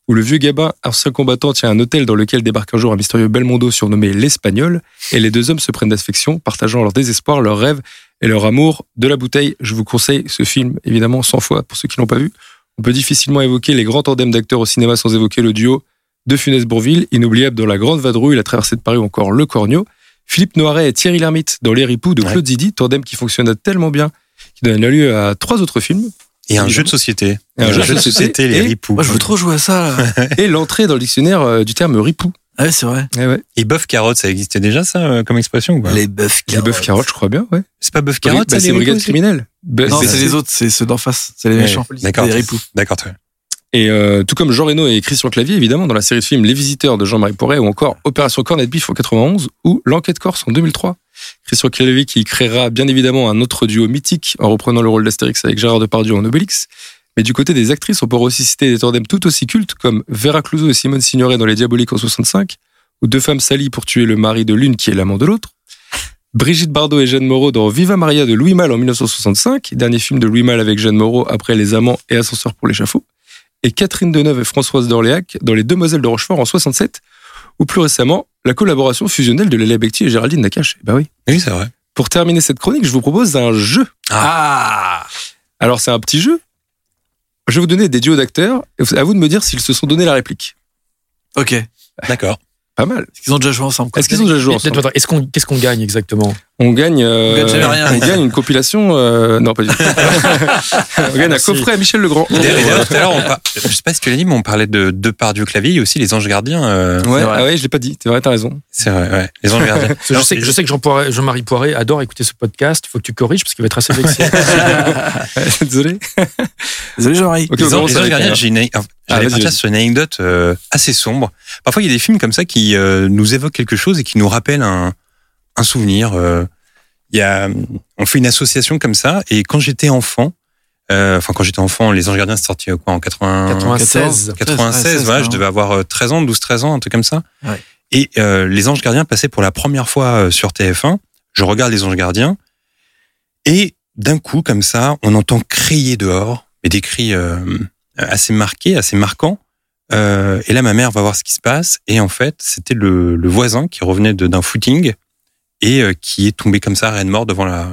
Speaker 5: où le vieux Gabin, ancien combattant, tient un hôtel dans lequel débarque un jour un mystérieux Belmondo surnommé l'Espagnol, et les deux hommes se prennent d'affection, partageant leur désespoir, leurs rêves et leur amour de la bouteille. Je vous conseille ce film, évidemment, 100 fois pour ceux qui l'ont pas vu. On peut difficilement évoquer les grands tandems d'acteurs au cinéma sans évoquer le duo de Funès-Bourville, inoubliable dans La Grande Vadrouille, La Traversée de Paris ou encore Le Cornio. Philippe Noiret et Thierry Lhermitte dans Les Ripoux de Claude Zidi, tandem qui fonctionne tellement bien, qui donne lieu à trois autres films.
Speaker 3: Et un jeu de société.
Speaker 5: Un jeu de société,
Speaker 3: les ripoux.
Speaker 6: Moi, je veux trop jouer à ça. Là.
Speaker 5: Et l'entrée dans le dictionnaire euh, du terme ripou.
Speaker 6: Ah ouais, c'est vrai.
Speaker 5: Eh ouais.
Speaker 3: Et bœuf carotte, ça existait déjà, ça, euh, comme expression ou pas?
Speaker 6: Les bœufs
Speaker 5: Les bœufs carottes, je crois bien, ouais.
Speaker 3: C'est pas bœuf
Speaker 5: Carotte,
Speaker 3: ça,
Speaker 5: c'est
Speaker 3: les
Speaker 5: brigade criminelle. Bah,
Speaker 6: Non,
Speaker 5: c'est-
Speaker 6: les autres, c'est ceux d'en face, c'est les
Speaker 3: Ouais,
Speaker 6: méchants.
Speaker 3: D'accord.
Speaker 6: Les ripoux.
Speaker 3: D'accord, très bien.
Speaker 5: Et euh, tout comme Jean Reno et Christian Clavier, évidemment, dans la série de films Les Visiteurs de Jean-Marie Poiret ou encore Opération Cornet Beef en 91 ou L'Enquête Corse en 2003. Christian Clavier qui créera bien évidemment un autre duo mythique en reprenant le rôle d'Astérix avec Gérard Depardieu en Obélix. Mais du côté des actrices, on peut aussi citer des tandems tout aussi cultes comme Vera Clouseau et Simone Signoret dans Les Diaboliques en 65 ou Deux femmes salies pour tuer le mari de l'une qui est l'amant de l'autre. Brigitte Bardot et Jeanne Moreau dans Viva Maria de Louis Malle en 1965, dernier film de Louis Malle avec Jeanne Moreau après Les Amants et Ascenseur pour l'échafaud et Catherine Deneuve et Françoise d'Orléac dans Les Demoiselles de Rochefort en 67, ou plus récemment, la collaboration fusionnelle de Léla Becti et Géraldine Nakache. Bah oui.
Speaker 3: Oui, c'est vrai.
Speaker 5: Pour terminer cette chronique, je vous propose un jeu.
Speaker 6: Ah
Speaker 5: Alors, c'est un petit jeu. Je vais vous donner des duos d'acteurs, et à vous de me dire s'ils se sont donné la réplique.
Speaker 6: Ok. Est-ce
Speaker 3: D'accord.
Speaker 5: Pas mal.
Speaker 6: qu'ils ont déjà joué ensemble
Speaker 5: Est-ce qu'ils ont déjà joué ensemble
Speaker 4: Est-ce qu'est-ce qu'on gagne exactement?
Speaker 5: On gagne, euh,
Speaker 6: On gagne jamais rien.
Speaker 5: on gagne une compilation. euh, non, pas du tout. on gagne un
Speaker 4: Merci.
Speaker 5: coffret à Michel Legrand.
Speaker 3: D'ailleurs, d'ailleurs, tout à l'heure, on par- je sais pas si tu l'as dit, mais on parlait de Depardieu clavier, il y a aussi les anges gardiens. euh,
Speaker 5: Ouais, ah ouais, je l'ai pas dit. C'est vrai, t'as raison.
Speaker 3: C'est vrai, ouais. Les anges gardiens.
Speaker 4: Je, sais, je sais que Jean Poiret- Jean-Marie Poiré adore écouter ce podcast. Il faut que tu corriges parce qu'il va être assez vexé.
Speaker 5: Désolé.
Speaker 6: Désolé Jean-Marie.
Speaker 3: Les anges, gardiens, j'ai une, enfin,
Speaker 5: Ah,
Speaker 3: j'allais partir sur une anecdote euh, assez sombre. Parfois, il y a des films comme ça qui euh, nous évoquent quelque chose et qui nous rappellent un, un souvenir. euh. Il y a, on fait une association comme ça, et quand j'étais enfant, euh, enfin quand j'étais enfant, les anges gardiens c'est sorti euh, quoi en 80,
Speaker 4: 96.
Speaker 3: 96,
Speaker 6: Ouais,
Speaker 3: voilà, je devais avoir euh, 13 ans, 12, 13 ans, un truc comme ça.
Speaker 6: Ouais.
Speaker 3: Et euh, les anges gardiens passaient pour la première fois euh, sur TF1. Je regarde les anges gardiens, et d'un coup, comme ça, on entend crier dehors, mais des cris euh, assez marqués, assez marquants. Euh, et là, ma mère va voir ce qui se passe, et en fait, c'était le, le voisin qui revenait de- d'un footing et euh, qui est tombé comme ça, reine mort devant la,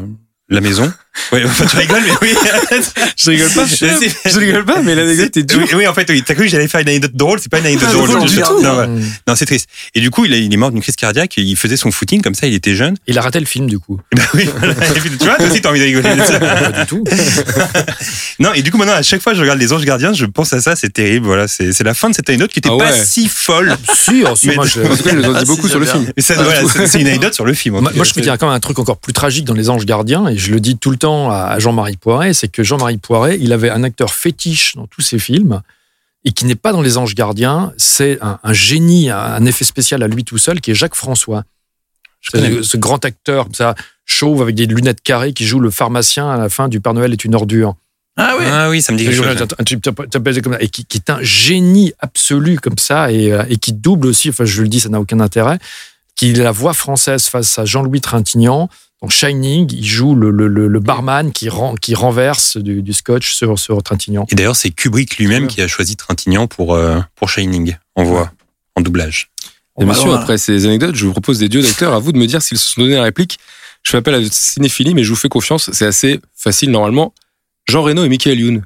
Speaker 3: la maison. Ouais, enfin, tu rigoles, mais oui.
Speaker 5: Je rigole pas. Je rigole pas, mais l'anecdote est dure.
Speaker 3: Oui, oui, en fait, oui. T'as cru que j'allais faire une anecdote drôle, c'est pas une anecdote
Speaker 6: Pas
Speaker 3: drôle.
Speaker 6: drôle
Speaker 3: je-
Speaker 6: du
Speaker 3: je-
Speaker 6: tout.
Speaker 3: Non, ouais. Non, c'est triste. Et du coup, il, est- il est mort d'une crise cardiaque. Il faisait son footing comme ça. Il était jeune.
Speaker 4: Il a raté le film du coup.
Speaker 3: Ben oui, voilà. Et puis, tu vois, toi aussi, t'as envie de rigoler.
Speaker 4: Pas du tout.
Speaker 3: non, et du coup, maintenant, à chaque fois que je regarde les anges gardiens, je pense à ça. C'est terrible. Voilà, c'est c'est la fin de cette anecdote qui était
Speaker 5: Ah
Speaker 3: pas si folle.
Speaker 4: Si, en
Speaker 3: Mais-
Speaker 4: moi, je,
Speaker 5: En tout cas, il nous en
Speaker 6: Ah,
Speaker 5: dit beaucoup
Speaker 6: si,
Speaker 5: sur le film.
Speaker 3: Voilà, c'est une anecdote sur le film.
Speaker 4: Moi, je y a quand même un truc encore plus tragique dans Les Anges Gardiens, et je le dis tout le temps à Jean-Marie Poiret, c'est que Jean-Marie Poiret, il avait un acteur fétiche dans tous ses films, et qui n'est pas dans Les Anges Gardiens, c'est un, un génie, un effet spécial à lui tout seul, qui est Jacques François.
Speaker 3: connais.
Speaker 4: Ce, ce grand acteur, comme ça, chauve, avec des lunettes carrées, qui joue le pharmacien à la fin du Père Noël est une ordure.
Speaker 6: Ah oui.
Speaker 3: Ah oui, ça me dit quelque chose.
Speaker 4: Un type t'appelles comme ça, et qui, qui est un génie absolu comme ça et, euh, et qui double aussi, enfin je le dis, ça n'a aucun intérêt, qui est la voix française face à Jean-Louis Trintignant Dans Shining, il joue le, le, le, le barman qui, ren- qui renverse du, du scotch sur, sur Trintignant.
Speaker 3: Et d'ailleurs, c'est Kubrick lui-même qui a choisi Trintignant pour, euh, pour Shining, en voix, en doublage.
Speaker 5: Et
Speaker 6: là-
Speaker 5: après ces anecdotes, je vous propose des duos d'acteurs. À vous de me dire s'ils se sont donné la réplique. Je fais appel à votre cinéphilie, mais je vous fais confiance. C'est assez facile normalement. Jean Reno et Michael Youn.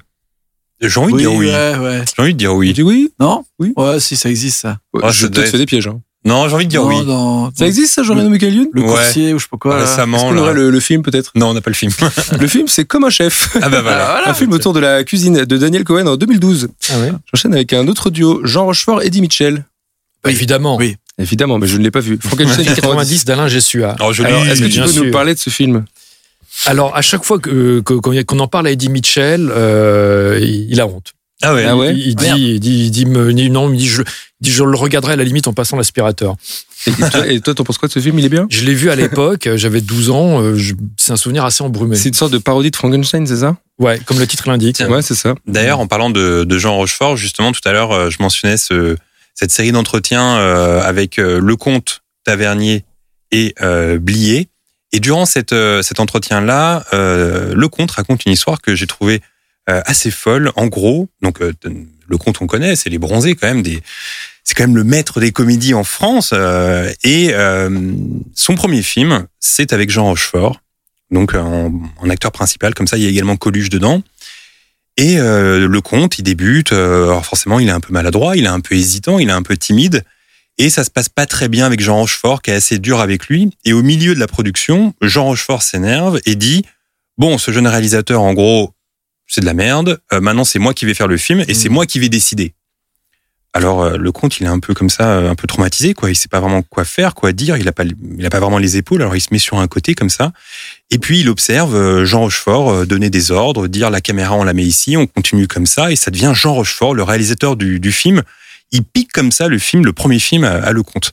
Speaker 3: J'ai envie de
Speaker 6: Oui,
Speaker 3: dire oui.
Speaker 6: ouais, ouais.
Speaker 3: J'ai envie de dire
Speaker 5: Tu
Speaker 3: oui.
Speaker 5: dis oui?
Speaker 6: Non?
Speaker 5: Oui.
Speaker 6: Ouais, si, ça existe, ça.
Speaker 5: Ouais,
Speaker 3: Ah,
Speaker 5: Je
Speaker 3: doit
Speaker 5: fais des pièges. Hein.
Speaker 3: Non, j'ai envie de dire
Speaker 6: non,
Speaker 3: oui.
Speaker 5: Ça existe ça, Jean Reno et Michael Youn
Speaker 6: Le
Speaker 3: Ouais.
Speaker 6: coursier ou je sais pas quoi. là.
Speaker 5: Est-ce
Speaker 3: Récemment,
Speaker 5: qu'on
Speaker 3: là.
Speaker 5: aurait le, le film peut-être?
Speaker 3: Non, on n'a pas le film.
Speaker 5: Le film, c'est Comme un chef.
Speaker 3: ah bah voilà.
Speaker 5: un film autour de la cuisine de Daniel Cohen en 2012.
Speaker 4: Ah ouais
Speaker 5: J'enchaîne avec un autre duo, Jean Rochefort et Eddie Mitchell.
Speaker 4: Bah, Évidemment.
Speaker 6: Oui.
Speaker 5: Évidemment, mais je ne l'ai pas vu. Frankenstein 90.
Speaker 4: 90 d'Alain Jessua.
Speaker 3: Alors, je
Speaker 5: Alors, est-ce que tu peux nous parler de ce film?
Speaker 4: Alors, à chaque fois que- qu'on en parle à Eddie Mitchell, euh, il il a honte.
Speaker 3: Ah ouais.
Speaker 5: Ah ouais
Speaker 4: Il, dit, il dit, il dit, me- non, il me dit je, il dit je le regarderai à la limite en passant l'aspirateur.
Speaker 5: Et toi, et toi, t'en penses quoi de ce film? Il est bien?
Speaker 4: Je l'ai vu à l'époque, euh, j'avais 12 ans, euh, c'est un souvenir assez embrumé.
Speaker 5: C'est une sorte de parodie de Frankenstein, c'est ça?
Speaker 4: Ouais, comme le titre l'indique.
Speaker 5: Ouais, c'est ça.
Speaker 3: D'ailleurs, en parlant de, de Jean Rochefort, justement, tout à l'heure, euh, je mentionnais ce, cette série d'entretiens avec euh, Lecomte, Tavernier et euh, Blier. Et durant cette, cet entretien-là, euh, Lecomte raconte une histoire que j'ai trouvée assez folle. En gros, donc euh, Lecomte, on connaît, c'est les bronzés quand même des. C'est quand même le maître des comédies en France. euh, et euh, son premier film, c'est avec Jean Rochefort, donc en, en acteur principal. Comme ça, il y a également Coluche dedans. Et euh, le comte, il débute. euh, alors forcément, il est un peu maladroit, il est un peu hésitant, il est un peu timide. Et ça se passe pas très bien avec Jean Rochefort, qui est assez dur avec lui. Et au milieu de la production, Jean Rochefort s'énerve et dit Bon, ce jeune réalisateur, en gros, c'est de la merde. Euh, maintenant, c'est moi qui vais faire le film et c'est moi qui vais décider. Alors, euh, le comte, il est un peu comme ça, euh, un peu traumatisé, quoi. Il sait pas vraiment quoi faire, quoi dire. Il a pas, il a pas vraiment les épaules. Alors, il se met sur un côté comme ça. Et puis il observe euh, Jean Rochefort euh, donner des ordres, dire la caméra on la met ici, on continue comme ça, et ça devient Jean Rochefort, le réalisateur du, du film. Il pique comme ça le film, le premier film à, à Lecomte.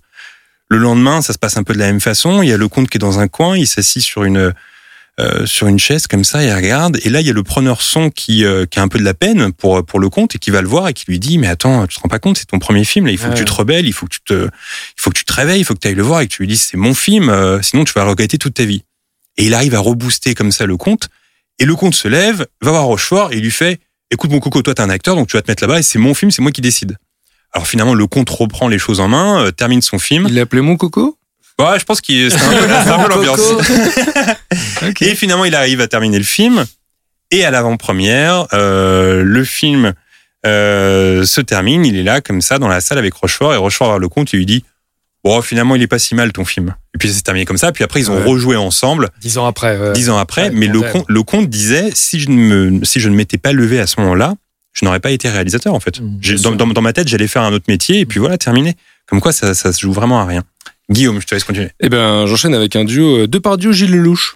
Speaker 3: Le lendemain, ça se passe un peu de la même façon. Il y a Lecomte qui est dans un coin, il s'assit sur une euh, sur une chaise comme ça, il regarde. Et là, il y a le preneur son qui, euh, qui a un peu de la peine pour pour Lecomte et qui va le voir et qui lui dit mais attends, tu te rends pas compte, c'est ton premier film là, il faut que tu te rebelles, il faut que tu te il faut que tu te réveilles, il faut que tu ailles le voir et que tu lui dises c'est mon film, euh, sinon tu vas le regretter toute ta vie. Et il arrive à rebooster comme ça le comte. Et le comte se lève, va voir Rochefort et il lui fait Écoute, mon coco, toi, t'es un acteur, donc tu vas te mettre là-bas et c'est mon film, c'est moi qui décide. Alors finalement, le comte reprend les choses en main, euh, termine son film.
Speaker 5: Il l'a appelé Mon Coco?
Speaker 3: Ouais, je pense qu'il c'est un peu, c'est un peu l'ambiance.
Speaker 5: Ok.
Speaker 3: Et finalement, il arrive à terminer le film. Et à l'avant-première, euh, le film euh, se termine. Il est là, comme ça, dans la salle avec Rochefort. Et Rochefort va voir le comte et lui dit Bon, finalement, il est pas si mal ton film. Et puis, c'est terminé comme ça. Puis après, ils ont
Speaker 4: Ouais.
Speaker 3: rejoué ensemble.
Speaker 4: Dix ans après. ouais.
Speaker 3: dix ans après,
Speaker 4: Ouais,
Speaker 3: mais le, comte, le comte disait si je ne me, si je ne m'étais pas levé à ce moment-là, je n'aurais pas été réalisateur en fait.
Speaker 4: Mmh,
Speaker 3: dans, dans, dans ma tête, j'allais faire un autre métier et puis voilà, terminé. Comme quoi, ça, ça se joue vraiment à rien. Guillaume, je te laisse continuer.
Speaker 5: Eh ben, j'enchaîne avec un duo euh, Depardieu, Gilles Lelouch.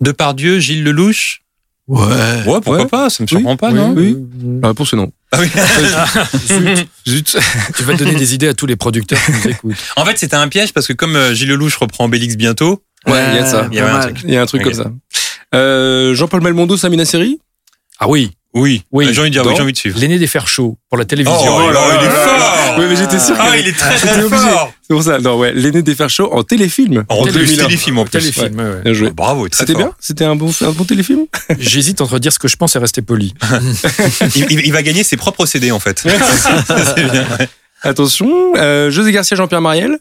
Speaker 3: Depardieu, Gilles Lelouch?
Speaker 6: Ouais.
Speaker 3: Ouais, pourquoi
Speaker 5: Ouais.
Speaker 3: pas Ça me surprend pas,
Speaker 5: oui,
Speaker 3: non?
Speaker 5: oui. La réponse est non.
Speaker 3: Ah oui.
Speaker 5: Zut.
Speaker 4: Tu vas donner des idées à tous les producteurs qui nous écoutent.
Speaker 3: En fait, c'était un piège parce que comme euh, Gilles Lelouch reprend Bélix bientôt,
Speaker 5: Ouais, il y a de ça.
Speaker 3: il y avait
Speaker 6: pas
Speaker 3: un
Speaker 6: mal.
Speaker 3: truc.
Speaker 5: Il y a un truc comme ça. Euh, Jean-Paul Belmondo, Samina Seri
Speaker 4: Ah oui,
Speaker 3: Oui,
Speaker 4: Oui.
Speaker 3: Euh, j'ai envie de dire, oui, j'ai envie de suivre.
Speaker 4: l'aîné des fers chauds pour la télévision.
Speaker 3: Oh, là, il est fort
Speaker 5: Oui, mais j'étais sûr
Speaker 3: Ah, il est très très fort
Speaker 5: C'est pour ça. Non, ouais. L'aîné des fers chauds en téléfilm.
Speaker 3: En
Speaker 5: 2001.
Speaker 3: téléfilm en plus.
Speaker 4: Téléfilm, ouais.
Speaker 5: Bien joué.
Speaker 3: Oh, Bravo, très
Speaker 5: C'était bien? C'était un bon, un bon téléfilm?
Speaker 4: J'hésite entre dire ce que je pense et rester poli.
Speaker 3: Il, va gagner ses propres CD en fait. C'est bien. ouais.
Speaker 5: Attention, euh, José Garcia, Jean-Pierre Mariel.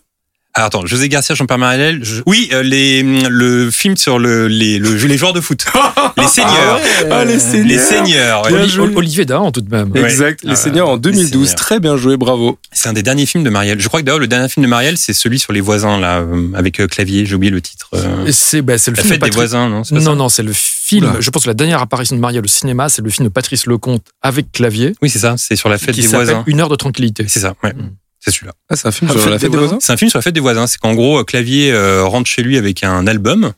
Speaker 3: Alors attends, José Garcia, Jean-Pierre Mariel. je- Oui, euh, les, le film sur le, les, le, les joueurs de foot. les seigneurs.
Speaker 5: Ah, les seigneurs.
Speaker 3: les seigneurs. ouais.
Speaker 5: Bien
Speaker 4: Oli-
Speaker 5: joué.
Speaker 4: Olivier Dahan, tout de même.
Speaker 3: Ouais.
Speaker 5: Exact. Les
Speaker 3: Ah,
Speaker 5: Seigneurs en
Speaker 3: Les
Speaker 5: 2012.
Speaker 3: Seigneurs.
Speaker 5: Très bien joué, bravo.
Speaker 3: C'est un des derniers films de Marielle. Je crois que d'ailleurs le dernier film de Marielle, c'est celui sur les voisins là, euh, avec euh, clavier. J'ai oublié le titre. euh,
Speaker 4: C'est bah, c'est le
Speaker 3: La
Speaker 4: film de
Speaker 3: fête des
Speaker 4: Patrick-
Speaker 3: voisins, non
Speaker 4: Non, non, c'est le film.
Speaker 5: Oula.
Speaker 4: Je pense que la dernière apparition de Marielle au cinéma, c'est le film de Patrice Lecomte avec clavier,
Speaker 3: Oui, c'est ça. C'est sur la fête
Speaker 4: qui
Speaker 3: des voisins.
Speaker 4: Une heure de tranquillité.
Speaker 3: C'est ça. Ouais.
Speaker 4: Mm.
Speaker 3: C'est celui-là.
Speaker 5: Ah, c'est un film
Speaker 6: Ah,
Speaker 5: sur
Speaker 6: Fête
Speaker 5: la fête
Speaker 6: des
Speaker 5: des voisins?
Speaker 3: C'est un film sur la fête des voisins. C'est qu'en gros, euh, Clavier euh, rentre chez lui avec un album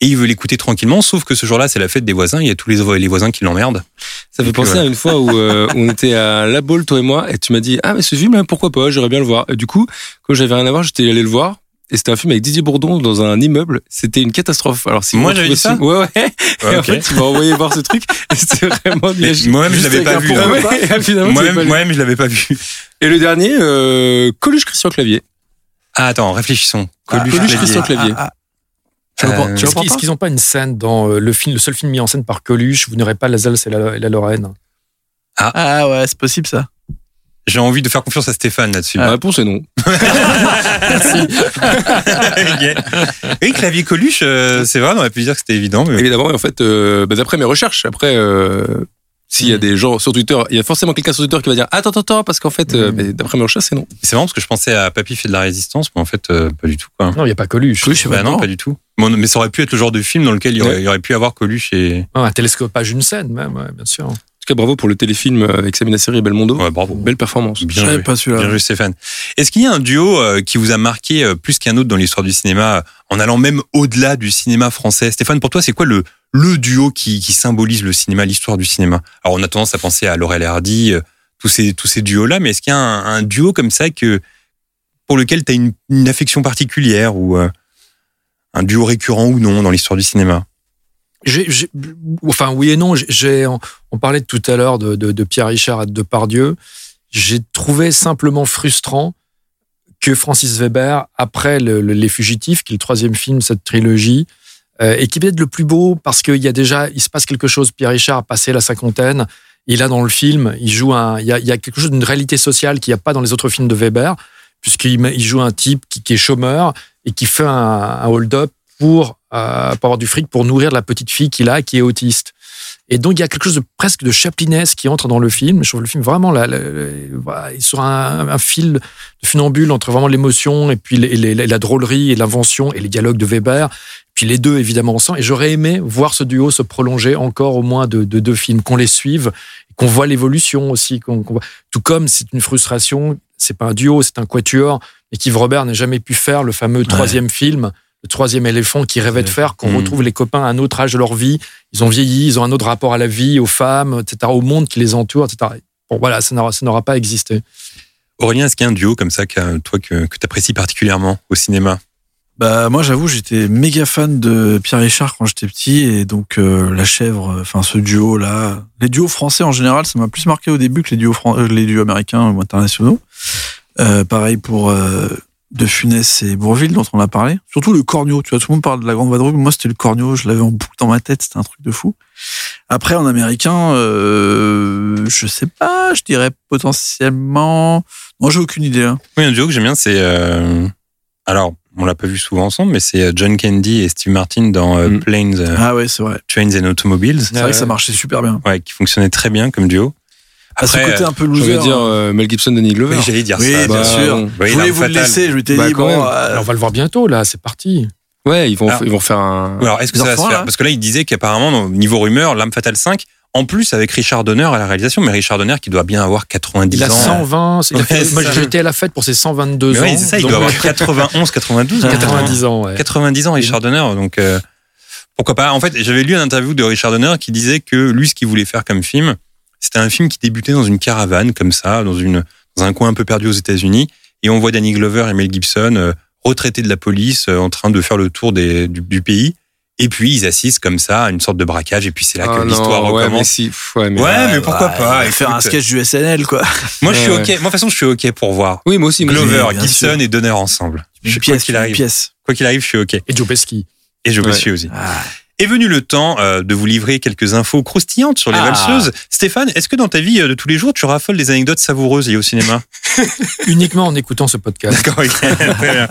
Speaker 3: et il veut l'écouter tranquillement. Sauf que ce jour-là, c'est la fête des voisins. Il y a tous les, les voisins qui l'emmerdent.
Speaker 5: Ça fait penser
Speaker 3: voilà.
Speaker 5: à une fois où euh, on était à La Baule, toi et moi, et tu m'as dit Ah, mais ce film, pourquoi pas, j'aimerais bien le voir. Et du coup, quand j'avais rien à voir, j'étais allé le voir. Et c'était un film avec Didier Bourdon dans un immeuble. C'était une catastrophe. Alors, si
Speaker 3: Moi, j'avais dit ça
Speaker 5: Ouais, ouais.
Speaker 3: Ouais,
Speaker 5: et en
Speaker 3: ok.
Speaker 5: fait, tu m'as envoyé voir ce truc. C'était vraiment nul.
Speaker 3: Moi-même, je l'avais pas vu. hein.
Speaker 5: Ah
Speaker 3: Moi-même,
Speaker 5: pas lu.
Speaker 3: moi-même, je l'avais pas vu.
Speaker 5: Et le dernier, euh, Coluche Christian Clavier.
Speaker 3: Ah, attends, réfléchissons. Coluche,
Speaker 5: Coluche
Speaker 3: Clavier.
Speaker 5: Christian Clavier.
Speaker 6: Ah, Tu le
Speaker 3: Euh,
Speaker 4: qu'ils est-ce qu'ils n'ont pas une scène dans euh, le film, le seul film mis en scène par Coluche Vous n'aurez pas l'Alsace et la, et la Lorraine?
Speaker 6: Ah ouais, c'est possible ça.
Speaker 3: J'ai envie de faire confiance à Stéphane là-dessus.
Speaker 5: La réponse est non.
Speaker 3: Oui, clavier Coluche, euh, c'est vrai, on aurait pu dire que c'était évident. Mais...
Speaker 5: Évidemment, et en fait, euh, bah, d'après mes recherches, après, euh, s'il y a des gens sur Twitter, il y a forcément quelqu'un sur Twitter qui va dire attends, attends, attends, parce qu'en fait, euh,
Speaker 4: Mm.
Speaker 5: mais d'après mes recherches, c'est non.
Speaker 3: C'est marrant parce que je pensais à Papy fait de la résistance, mais en fait, euh, pas du tout. Quoi.
Speaker 4: Non, il n'y a pas Coluche.
Speaker 6: Coluche,
Speaker 3: Bah
Speaker 6: pas
Speaker 3: non, pas du tout. Bon, mais ça aurait pu être le genre de film dans lequel il y aurait,
Speaker 5: Ouais.
Speaker 3: il y aurait pu avoir Coluche et.
Speaker 4: Ah, un télescopage, une scène même, ouais, bien sûr.
Speaker 5: En tout cas, bravo pour le téléfilm avec Samina Seri et Belmondo.
Speaker 3: Ouais, bravo.
Speaker 5: Belle performance.
Speaker 3: Bien joué.
Speaker 6: pas celui-là.
Speaker 3: Bien joué, Stéphane. Est-ce qu'il y a un duo euh, qui vous a marqué euh, plus qu'un autre dans l'histoire du cinéma, euh, en allant même au-delà du cinéma français? Stéphane, pour toi, c'est quoi le, le duo qui, qui symbolise le cinéma, l'histoire du cinéma? Alors, on a tendance à penser à Laurel et Hardy, euh, tous ces, tous ces duos-là, mais est-ce qu'il y a un, un duo comme ça que, pour lequel tu as une, une affection particulière ou euh, un duo récurrent ou non dans l'histoire du cinéma?
Speaker 4: Enfin, oui et non. J'ai- on, on parlait tout à l'heure de, de, de Pierre Richard et de Depardieu. J'ai trouvé simplement frustrant que Francis Weber, après le- le- Les Fugitifs, qui est le troisième film de cette trilogie, euh, et qui peut être le plus beau parce qu'il y a déjà, il se passe quelque chose. Pierre Richard a passé la cinquantaine. Il a dans le film, il joue un, il y a, il y a quelque chose d'une réalité sociale qu'il n'y a pas dans les autres films de Weber, puisqu'il joue un type qui, qui est chômeur et qui fait un, un hold-up pour, euh, pour avoir du fric pour nourrir la petite fille qu'il a qui est autiste. Et donc il y a quelque chose de presque de chaplinesque qui entre dans le film. Je trouve le film vraiment là, là, là, sur un, un fil de funambule entre vraiment l'émotion et puis les- les- la drôlerie et l'invention et les dialogues de Weber. Puis les deux évidemment ensemble. Et j'aurais aimé voir ce duo se prolonger encore au moins de, de deux films, qu'on les suive, qu'on voit l'évolution aussi. qu'on qu'on voit- Tout comme c'est une frustration, c'est pas un duo, c'est un quatuor, et qu'Yves Robert n'a jamais pu faire le fameux troisième film, le troisième éléphant qu'il rêvait de faire, qu'on
Speaker 3: Mhm.
Speaker 4: retrouve les copains à un autre âge de leur vie. Ils ont vieilli, ils ont un autre rapport à la vie, aux femmes, etc., au monde qui les entoure, etc. Bon, voilà, ça n'aura, ça n'aura pas existé.
Speaker 3: Aurélien, est-ce qu'il y a un duo comme ça, que, toi, que, que tu apprécies particulièrement au cinéma?
Speaker 6: Bah moi j'avoue j'étais méga fan de Pierre Richard quand j'étais petit et donc euh, la chèvre, euh, enfin ce duo là, les duos français en général ça m'a plus marqué au début que les duos fran- euh, les duos américains ou internationaux. Euh, pareil pour euh, De Funès et Bourville dont on a parlé. Surtout le corneau, tu vois tout le monde parle de la grande vadrouille, moi c'était le corneau, je l'avais en boucle dans ma tête, c'était un truc de fou. Après en américain, euh, je sais pas, je dirais potentiellement. Moi j'ai aucune idée. Hein.
Speaker 3: Oui, un duo que j'aime bien, c'est. euh, Alors, on l'a pas vu souvent ensemble, mais c'est euh, John Candy et Steve Martin dans euh,
Speaker 5: Mm.
Speaker 3: Planes,
Speaker 6: Ah ouais c'est vrai.
Speaker 3: Trains and Automobiles.
Speaker 6: C'est vrai que ça marchait super bien.
Speaker 3: Ouais, qui fonctionnait très bien comme duo.
Speaker 6: À ce côté un peu
Speaker 5: Je
Speaker 6: loser.
Speaker 5: vais dire
Speaker 6: hein.
Speaker 5: euh, Mel Gibson, Danny Glover.
Speaker 3: Oui, j'allais dire
Speaker 6: Oui,
Speaker 3: ça.
Speaker 6: bien
Speaker 5: bah,
Speaker 6: sûr.
Speaker 5: bon.
Speaker 3: Oui,
Speaker 6: je voulais vous le laisser, je m'étais
Speaker 5: Bah,
Speaker 6: dit,
Speaker 5: quand
Speaker 6: bon,
Speaker 5: même.
Speaker 6: euh,
Speaker 4: on va le voir bientôt, là, c'est parti.
Speaker 5: Ouais, ils vont,
Speaker 3: Alors-
Speaker 5: ils vont faire un.
Speaker 3: Alors, est-ce que ça va se faire
Speaker 6: là
Speaker 3: Parce que là, il disait qu'apparemment, au niveau rumeur, L'âme fatale 5, en plus avec Richard Donner à la réalisation, mais Richard Donner qui doit bien avoir 90
Speaker 4: Il a
Speaker 3: ans.
Speaker 4: 120. il a fait- moi, j'étais à la fête pour ses 122
Speaker 3: Mais
Speaker 4: ans.
Speaker 3: oui, c'est ça, il doit avoir 91, 92.
Speaker 4: 90 ans, ouais.
Speaker 3: 90 ans, Richard Donner. Donc, euh, pourquoi pas En fait, j'avais lu une interview de Richard Donner qui disait que lui, ce qu'il voulait faire comme film, c'était un film qui débutait dans une caravane, comme ça, dans, une, dans un coin un peu perdu aux États-Unis. Et on voit Danny Glover et Mel Gibson, euh, retraités de la police, euh, en train de faire le tour des, du, du pays. Et puis, ils assistent comme ça à une sorte de braquage. Et puis, c'est là
Speaker 5: Ah
Speaker 3: que
Speaker 5: non,
Speaker 3: l'histoire
Speaker 5: ouais, mais
Speaker 3: recommence.
Speaker 5: si, pff, ouais, mais-
Speaker 3: Ouais, mais pourquoi pas
Speaker 6: Faire un sketch du SNL, quoi.
Speaker 3: Moi, je suis OK. Moi, de toute façon, je suis OK pour voir
Speaker 5: Oui, moi aussi. moi.
Speaker 3: Glover, Gibson
Speaker 6: sûr.
Speaker 3: et Donner ensemble.
Speaker 6: Une
Speaker 3: Je- quoi
Speaker 6: pièce,
Speaker 3: qu'il
Speaker 6: une
Speaker 3: arrive.
Speaker 6: pièce.
Speaker 3: Quoi qu'il arrive, je suis OK.
Speaker 4: Et Joe Pesci.
Speaker 3: Et je me
Speaker 5: Ouais.
Speaker 3: suis aussi.
Speaker 6: Ah.
Speaker 3: Est venu le temps euh, de vous livrer quelques infos croustillantes sur les
Speaker 6: Ah.
Speaker 3: valseuses. Stéphane, est-ce que dans ta vie euh, de tous les jours, tu raffoles des anecdotes savoureuses liées au cinéma?
Speaker 4: Uniquement en écoutant ce podcast.
Speaker 3: D'accord, ok, très bien.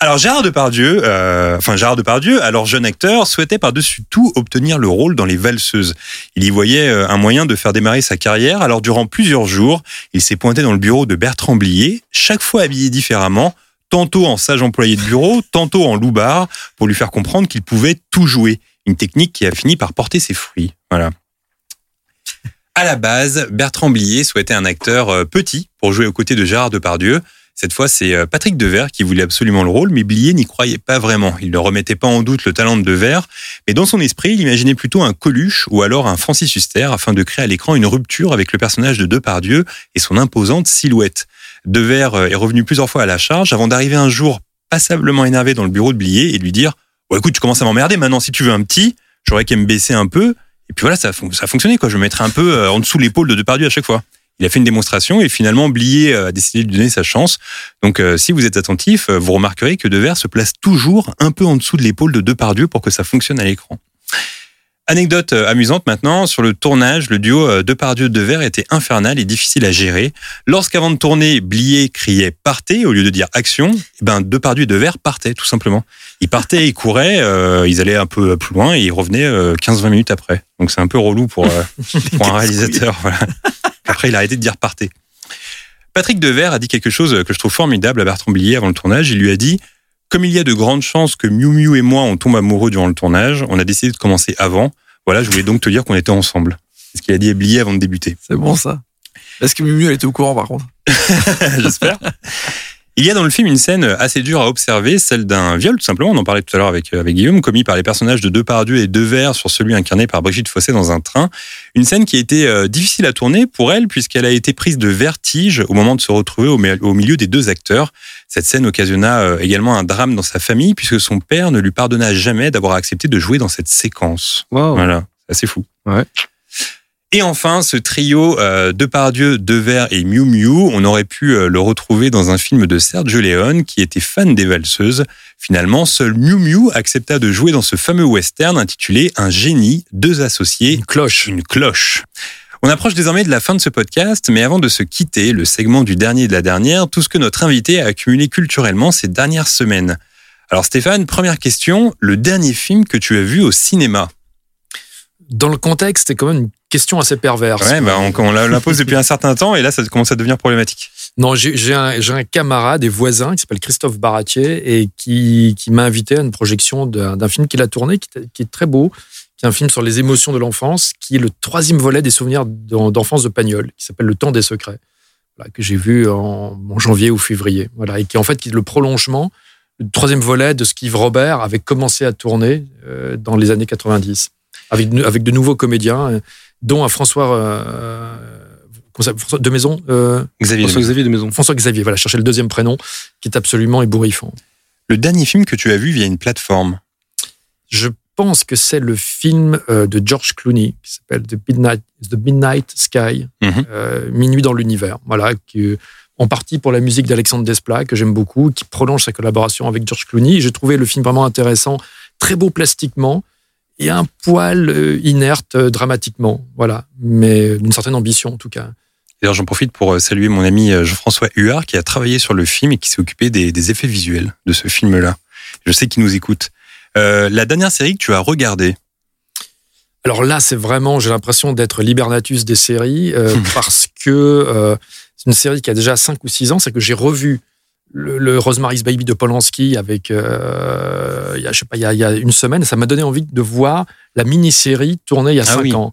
Speaker 3: Alors Gérard Depardieu, euh, enfin Gérard Depardieu, alors jeune acteur, souhaitait par-dessus tout obtenir le rôle dans Les Valseuses. Il y voyait un moyen de faire démarrer sa carrière. Alors durant plusieurs jours, il s'est pointé dans le bureau de Bertrand Blier, chaque fois habillé différemment, tantôt en sage employé de bureau, tantôt en loupard, pour lui faire comprendre qu'il pouvait tout jouer. Une technique qui a fini par porter ses fruits. Voilà. À la base, Bertrand Blier souhaitait un acteur euh, petit pour jouer aux côtés de Gérard Depardieu. Cette fois, c'est euh, Patrick Devers qui voulait absolument le rôle, mais Blier n'y croyait pas vraiment. Il ne remettait pas en doute le talent de Devers, mais dans son esprit, il imaginait plutôt un Coluche ou alors un Francis Huster afin de créer à l'écran une rupture avec le personnage de Depardieu et son imposante silhouette. Devers euh, est revenu plusieurs fois à la charge avant d'arriver un jour passablement énervé dans le bureau de Blier et de lui dire bon, écoute, tu commences à m'emmerder maintenant, si tu veux un petit, j'aurais qu'à me baisser un peu. Et puis voilà, ça ça a fonctionné, quoi. Je me mettrai un peu euh, en dessous l'épaule de Depardieu à chaque fois. Il a fait une démonstration et finalement Blier a décidé de lui donner sa chance. Donc euh, si vous êtes attentif, euh, vous remarquerez que Devers se place toujours un peu en dessous de l'épaule de Depardieu pour que ça fonctionne à l'écran. Anecdote euh, amusante maintenant, sur le tournage, le duo euh, Depardieu-Devers était infernal et difficile à gérer. Lorsqu'avant de tourner, Blier criait « partez » au lieu de dire « action eh ben Depardieu et Devers partaient tout simplement. Ils partaient, ils couraient, euh, ils allaient un peu plus loin et ils revenaient 15-20 minutes après. Donc c'est un peu relou pour, pour un réalisateur. Voilà. Après, il a arrêté de dire « partez ». Patrick Devers a dit quelque chose que je trouve formidable à Bertrand Blier avant le tournage. Il lui a dit comme il y a de grandes chances que Miu Miu et moi on tombe amoureux durant le tournage, on a décidé de commencer avant. Voilà, je voulais donc te dire qu'on était ensemble. C'est ce qu'il a dit Blier avant de débuter.
Speaker 6: C'est bon ça. Est-ce que Miu Miu elle était au courant par contre?
Speaker 3: J'espère. Il y a dans le film une scène assez dure à observer, celle d'un viol, tout simplement. On en parlait tout à l'heure avec, avec Guillaume, commis par les personnages de Depardieu et Devers sur celui incarné par Brigitte Fossé dans un train. Une scène qui a été euh, difficile à tourner pour elle, puisqu'elle a été prise de vertige au moment de se retrouver au, au milieu des deux acteurs. Cette scène occasionna euh, également un drame dans sa famille, puisque son père ne lui pardonna jamais d'avoir accepté de jouer dans cette séquence.
Speaker 5: Wow.
Speaker 3: Voilà, c'est assez fou.
Speaker 5: Ouais.
Speaker 3: Et enfin, ce trio euh, Depardieu, Devers et Miu Miu, on aurait pu euh, le retrouver dans un film de Sergio Leone qui était fan des valseuses. Finalement, seul Miu Miu accepta de jouer dans ce fameux western intitulé Un génie, deux associés,
Speaker 4: Une cloche.
Speaker 3: une cloche. On approche désormais de la fin de ce podcast, mais avant de se quitter, le segment du dernier et de la dernière, tout ce que notre invité a accumulé culturellement ces dernières semaines. Alors Stéphane, première question, le dernier film que tu as vu au cinéma?
Speaker 4: Dans le contexte, c'est quand même une question assez perverse.
Speaker 3: Ouais, bah on, on la, la pose depuis un certain temps et là ça commence à devenir problématique.
Speaker 4: Non, j'ai un, camarade et voisin qui s'appelle Christophe Baratier et qui, qui m'a invité à une projection d'un film qu'il a tourné, qui, est- qui est très beau, qui est un film sur les émotions de l'enfance, qui est le troisième volet des souvenirs d'en- d'enfance de Pagnol, qui s'appelle Le Temps des secrets, voilà, que j'ai vu en, en janvier ou février, voilà, et qui est en fait qui est le prolongement, le troisième volet de ce qu'Yves Robert avait commencé à tourner euh, dans les années 90, avec, de- avec de nouveaux comédiens, euh, dont un François, euh, François de Maison. euh,
Speaker 3: Xavier,
Speaker 5: François Xavier de Maison.
Speaker 4: François Xavier, voilà, chercher le deuxième prénom, qui est absolument ébouriffant.
Speaker 3: le dernier film que tu as vu via une plateforme?
Speaker 4: Je pense que c'est le film euh, de George Clooney qui s'appelle The Midnight, The Midnight Sky,
Speaker 3: Mhm.
Speaker 4: euh, Minuit dans l'univers. Voilà, qui, en partie pour la musique d'Alexandre Desplat, que j'aime beaucoup, qui prolonge sa collaboration avec George Clooney. J'ai trouvé le film vraiment intéressant, très beau plastiquement et un poil euh, inerte euh, dramatiquement. Voilà, mais d'une certaine ambition en tout cas.
Speaker 3: D'ailleurs, j'en profite pour euh, saluer mon ami euh, Jean-François Huard qui a travaillé sur le film et qui s'est occupé des, des effets visuels de ce film-là. Je sais qu'il nous écoute. Euh, la dernière série que tu as regardée,
Speaker 4: Alors là, c'est vraiment, j'ai l'impression d'être l'hibernatus des séries, euh, parce que euh, c'est une série qui a déjà 5 ou 6 ans, c'est que j'ai revu le, le Rosemary's Baby de Polanski avec, euh, il y a, je sais pas, il y a, il y a une semaine, ça m'a donné envie de voir la mini-série tournée il y a
Speaker 3: Ah
Speaker 4: 5
Speaker 3: oui.
Speaker 4: ans.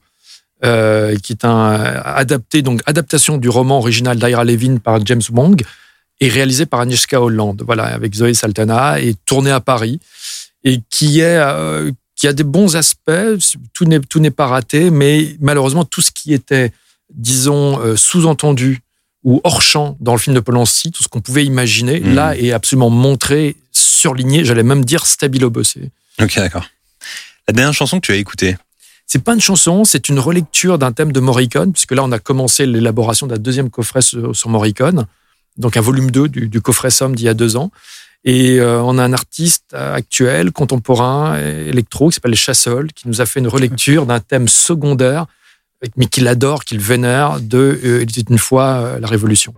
Speaker 4: euh, qui est un adapté, donc adaptation du roman original d'Ira Levin par James Wong et réalisé par Agnieszka Holland, voilà, avec Zoé Saltana et tourné à Paris et qui est euh, qui a des bons aspects, tout n'est tout n'est pas raté, mais malheureusement tout ce qui était, disons, euh, sous-entendu ou hors champ dans le film de Polanski, tout ce qu'on pouvait imaginer,
Speaker 3: Mhm.
Speaker 4: là est absolument montré, surligné, j'allais même dire stabilo-bossé.
Speaker 3: Ok, d'accord. La dernière chanson que tu as écoutée,
Speaker 4: C'est pas une chanson, c'est une relecture d'un thème de Morricone, puisque là, on a commencé l'élaboration d'un deuxième coffret sur, sur Morricone, donc un volume 2 du, du coffret Somme d'il y a deux ans. Et euh, on a un artiste euh, actuel, contemporain, euh, électro, qui s'appelle Les Chassols, qui nous a fait une relecture d'un thème secondaire, mais qu'il adore, qu'il vénère, de euh, une fois euh, la Révolution.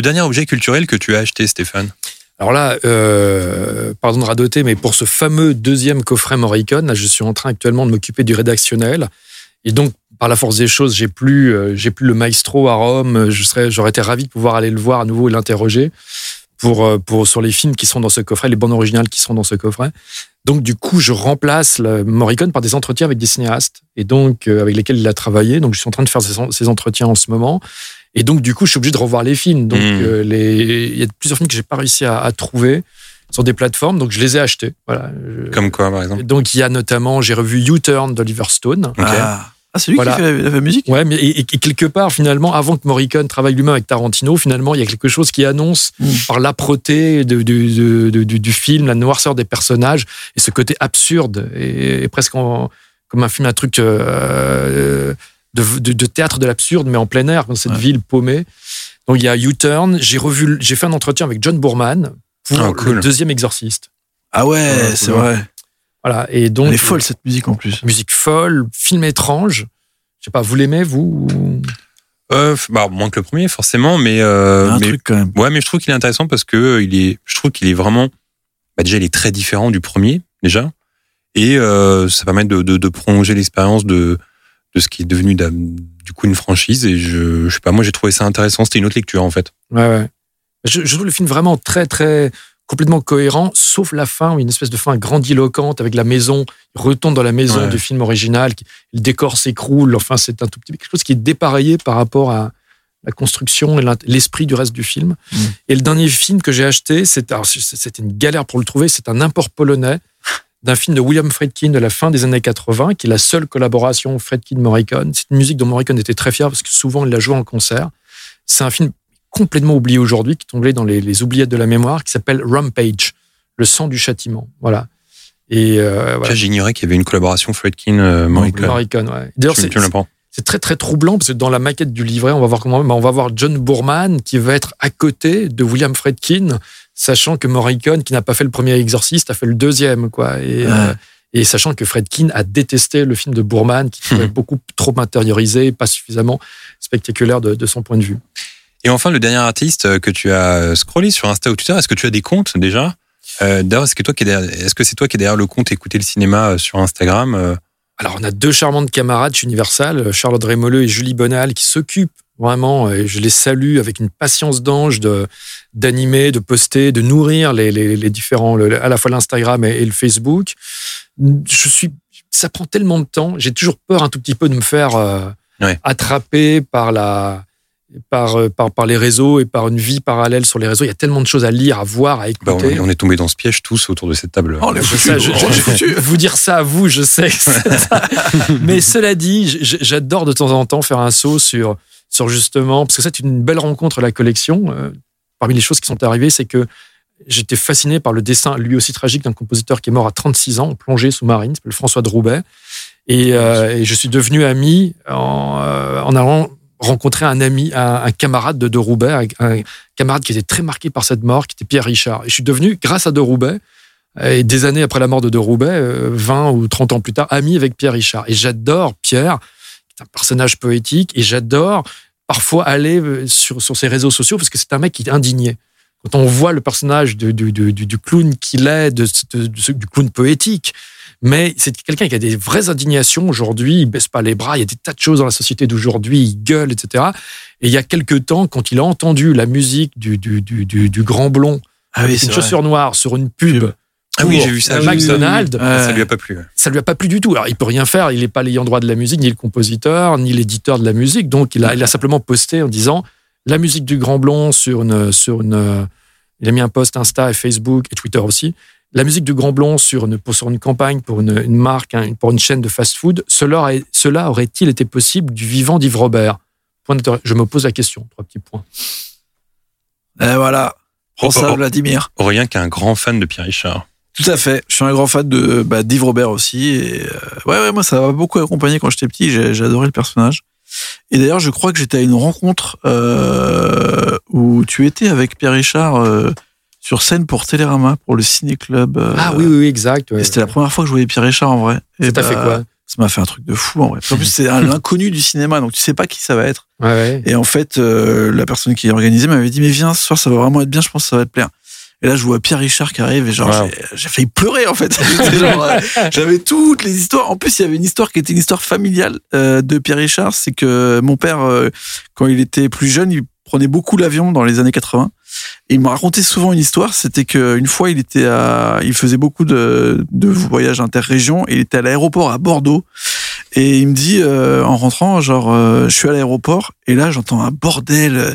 Speaker 3: le dernier objet culturel que tu as acheté, Stéphane?
Speaker 4: Alors là, euh, pardon de radoter, mais pour ce fameux deuxième coffret Morricone, je suis en train actuellement de m'occuper du rédactionnel. Et donc, par la force des choses, j'ai plus, euh, plus le maestro à Rome. J'aurais été ravi de pouvoir aller le voir à nouveau et l'interroger euh, pour sur les films qui sont dans ce coffret, les bandes originales qui sont dans ce coffret. Donc, du coup, je remplace le Morricone par des entretiens avec des cinéastes et donc avec lesquels il a travaillé. Donc, je suis en train de faire ces entretiens en ce moment. Et donc, du coup, je suis obligé de revoir les films. Donc,
Speaker 3: Mm.
Speaker 4: euh, les, il y a plusieurs films que j'ai pas réussi à, à trouver. sur des plateformes, donc je les ai achetés. Voilà. Je-
Speaker 3: Comme quoi, par exemple
Speaker 4: Donc il y a notamment, j'ai revu U-Turn d'Oliver Stone.
Speaker 6: Ah, Ah, c'est lui
Speaker 4: Voilà.
Speaker 6: qui fait la, la musique
Speaker 4: Ouais, mais et, et quelque part, finalement, avant que Morricone travaille lui-même avec Tarantino, finalement, il y a quelque chose qui annonce
Speaker 6: Mm.
Speaker 4: par l'âpreté de, du- de- de- du, du film, la noirceur des personnages et ce côté absurde et, et presque en- comme un film, un truc euh, de, de- de théâtre de l'absurde, mais en plein air, dans cette
Speaker 6: Ouais.
Speaker 4: ville paumée. Donc il y a U-Turn. J'ai revu, j'ai fait un entretien avec John Boorman pour
Speaker 3: Ah, cool.
Speaker 4: le deuxième Exorciste.
Speaker 6: Ah ouais,
Speaker 3: Ouais,
Speaker 6: c'est vrai.
Speaker 4: Voilà. Et donc
Speaker 6: Elle est folle cette musique en plus.
Speaker 4: musique folle, film étrange. Je sais pas, vous l'aimez vous ou-
Speaker 3: euh, bah, Moins que le premier, forcément, mais. Euh,
Speaker 6: un
Speaker 3: mais
Speaker 6: truc quand même.
Speaker 3: Ouais, mais je trouve qu'il est intéressant parce que euh, il est, je trouve qu'il est vraiment, bah déjà, il est très différent du premier, déjà. Et euh, ça permet de, de, de prolonger l'expérience de, de ce qui est devenu du coup une franchise. Et je, je sais pas, moi, j'ai trouvé ça intéressant. C'était une autre lecture, en fait.
Speaker 4: Ouais, ouais. Je, je trouve le film vraiment très, très complètement cohérent, sauf la fin, où il y a une espèce de fin grandiloquente avec la maison. Il retourne dans la maison
Speaker 3: Ouais.
Speaker 4: du film original, qui- le décor s'écroule. Enfin, c'est un tout petit quelque chose qui est dépareillé par rapport à la construction et l'esprit du reste du film.
Speaker 6: Mm.
Speaker 4: Et le dernier film que j'ai acheté, c'était une galère pour le trouver, c'est un import polonais d'un film de William Friedkin de la fin des années 80, qui est la seule collaboration Friedkin-Morricone. C'est une musique dont Morricone était très fier parce que souvent il la joué en concert. C'est un film complètement oublié aujourd'hui, qui tombé dans les, les oubliettes de la mémoire, qui s'appelle Rampage, le sang du châtiment. Voilà. Et euh, voilà.
Speaker 3: J'ignorais qu'il y avait une collaboration euh, Morricone.
Speaker 4: Ouais. D'ailleurs, c'est très très troublant parce que dans la maquette du livret, on va voir comment, bah, on va voir John Boorman qui va être à côté de William Friedkin, sachant que Morricone, qui n'a pas fait le premier Exorciste, a fait le deuxième, quoi. Et,
Speaker 6: Ouais.
Speaker 4: euh, et sachant que Friedkin a détesté le film de Boorman, qui trouvait beaucoup trop intériorisé, pas suffisamment spectaculaire de, de son point de vue.
Speaker 3: Et enfin, le dernier artiste euh, que tu as scrollé sur Insta ou Twitter, est-ce que tu as des comptes déjà? Euh, D'ailleurs, est-ce que toi qui est-ce que c'est toi qui es derrière le compte écouter le cinéma euh, sur Instagram euh,
Speaker 4: Alors, on a deux charmantes camarades chez Universal, Charlotte Rémoleux et Julie Bonal, qui s'occupent vraiment, et je les salue avec une patience d'ange de d'animer, de poster, de nourrir les, les, les différents, le- à la fois l'Instagram et, et le Facebook. Je suis, ça prend tellement de temps. J'ai toujours peur un tout petit peu de me faire euh,
Speaker 3: Ouais.
Speaker 4: attraper par la par, euh, par, par les réseaux et par une vie parallèle sur les réseaux. Il y a tellement de choses à lire, à voir, à
Speaker 3: bah, on,
Speaker 4: écouter.
Speaker 3: est, on est tombé dans ce piège tous autour de cette table.
Speaker 6: Oh, les
Speaker 4: Je
Speaker 6: foutus,
Speaker 4: sais, je- je-
Speaker 6: oh,
Speaker 4: je-
Speaker 6: foutus.
Speaker 4: vous dire ça à vous, je sais. que c'est ça. Mais cela dit, j'adore de temps en temps faire un saut sur, sur justement, parce que c'est une belle rencontre à la collection. Euh, parmi les choses qui sont arrivées, c'est que j'étais fasciné par le dessin, lui aussi tragique, d'un compositeur qui est mort à 36 ans, en plongée sous-marine, s'appelle François de Roubaix. Et, euh, et je suis devenu ami en, euh, en allant rencontrer un ami, un, camarade de De Roubaix, un, camarade qui était très marqué par cette mort, qui était Pierre Richard. Et je suis devenu, grâce à De Roubaix, et des années après la mort de De Roubaix, euh, 20 ou 30 ans plus tard, ami avec Pierre Richard. Et j'adore Pierre, qui est un personnage poétique, et j'adore parfois aller euh, sur, sur ses réseaux sociaux parce que c'est un mec qui est indigné. Quand on voit le personnage du, clown qu'il est, du clown poétique, mais c'est quelqu'un qui a des vraies indignations aujourd'hui, il baisse pas les bras, il y a des tas de choses dans la société d'aujourd'hui, il gueule, etc. Et il y a quelques temps, quand il a entendu la musique du, du, du, du, du grand blond,
Speaker 6: Ah oui,
Speaker 4: avec
Speaker 6: c'est
Speaker 4: une
Speaker 6: vrai.
Speaker 4: chaussure noire sur une pub,
Speaker 3: Ah oui, j'ai vu ça.
Speaker 4: McDonald's.
Speaker 3: Ça lui a pas plu.
Speaker 4: ça lui a pas plu du tout. Alors, il peut rien faire. Il n'est pas l'ayant droit de la musique, ni le compositeur, ni l'éditeur de la musique. Donc, il a, il a simplement posté en disant la musique du Grand Blond sur une, sur une. Il a mis un post Insta et Facebook et Twitter aussi. La musique du Grand Blond sur une, pour- sur une campagne pour une, une marque, hein, pour une chaîne de fast-food. Cela, aurait- cela aurait-il été possible du vivant d'Yves Robert? Point Je me pose la question. Trois petits points.
Speaker 6: Et voilà. Prends
Speaker 3: Oh, oh,
Speaker 6: ça,
Speaker 3: oh.
Speaker 6: Vladimir.
Speaker 3: Aurélien qui est un grand fan de Pierre Richard.
Speaker 6: Tout à fait. Je suis un grand fan de bah, d'Yves Robert aussi. Et euh, ouais, ouais, moi, ça m'a beaucoup accompagné quand j'étais petit. J'ai j'ai adoré le personnage. Et d'ailleurs, je crois que j'étais à une rencontre euh, où tu étais avec Pierre Richard euh, sur scène pour Télérama, pour le Ciné Club. euh,
Speaker 4: ah oui, oui, oui, exact. ouais.
Speaker 6: et C'était la première fois que je voyais Pierre Richard en vrai. Et
Speaker 4: Ça t'a fait
Speaker 6: bah,
Speaker 4: quoi
Speaker 6: Ça m'a fait un truc de fou en vrai. En plus, c'est un l'inconnu du cinéma, donc tu sais pas qui ça va être.
Speaker 4: Ouais, ouais.
Speaker 6: Et en fait, euh, la personne qui organisait m'avait dit, mais viens, ce soir, ça va vraiment être bien, je pense que ça va te plaire. Et là, je vois Pierre Richard qui arrive et genre,
Speaker 3: Wow.
Speaker 6: j'ai- failli pleurer en fait. Euh, J'avais toutes les histoires. En plus, il y avait une histoire qui était une histoire familiale euh, de Pierre Richard. C'est que mon père, euh, quand il était plus jeune, il prenait beaucoup l'avion dans les années 80. Il me racontait souvent une histoire. C'était qu'une fois, il était il faisait beaucoup de, voyages interrégions il était à l'aéroport à Bordeaux. Et il me dit euh, en rentrant, genre, euh, je suis à l'aéroport et là j'entends un bordel, euh,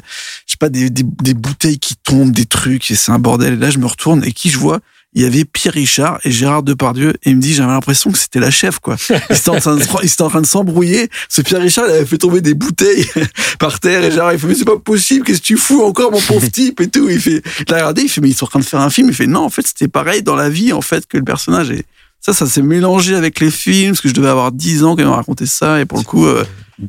Speaker 6: je sais pas des, des, des bouteilles qui tombent, des trucs, et c'est un bordel. Et là je me retourne et qui je vois il y avait Pierre Richard et Gérard Depardieu et il me dit j'avais l'impression que c'était la chef quoi. Ils étaient en train de, s'embrouiller. Ce Pierre Richard il avait fait tomber des bouteilles par terre et Gérard il fait mais c'est pas possible qu'est-ce que tu fous encore mon pauvre type et tout. Il fait il a regardé il fait mais ils sont en train de faire un film. Il fait non en fait c'était pareil dans la vie en fait que le personnage est ça ça s'est mélangé avec les films parce que je devais avoir 10 ans quand il m'a raconté ça et pour le coup euh,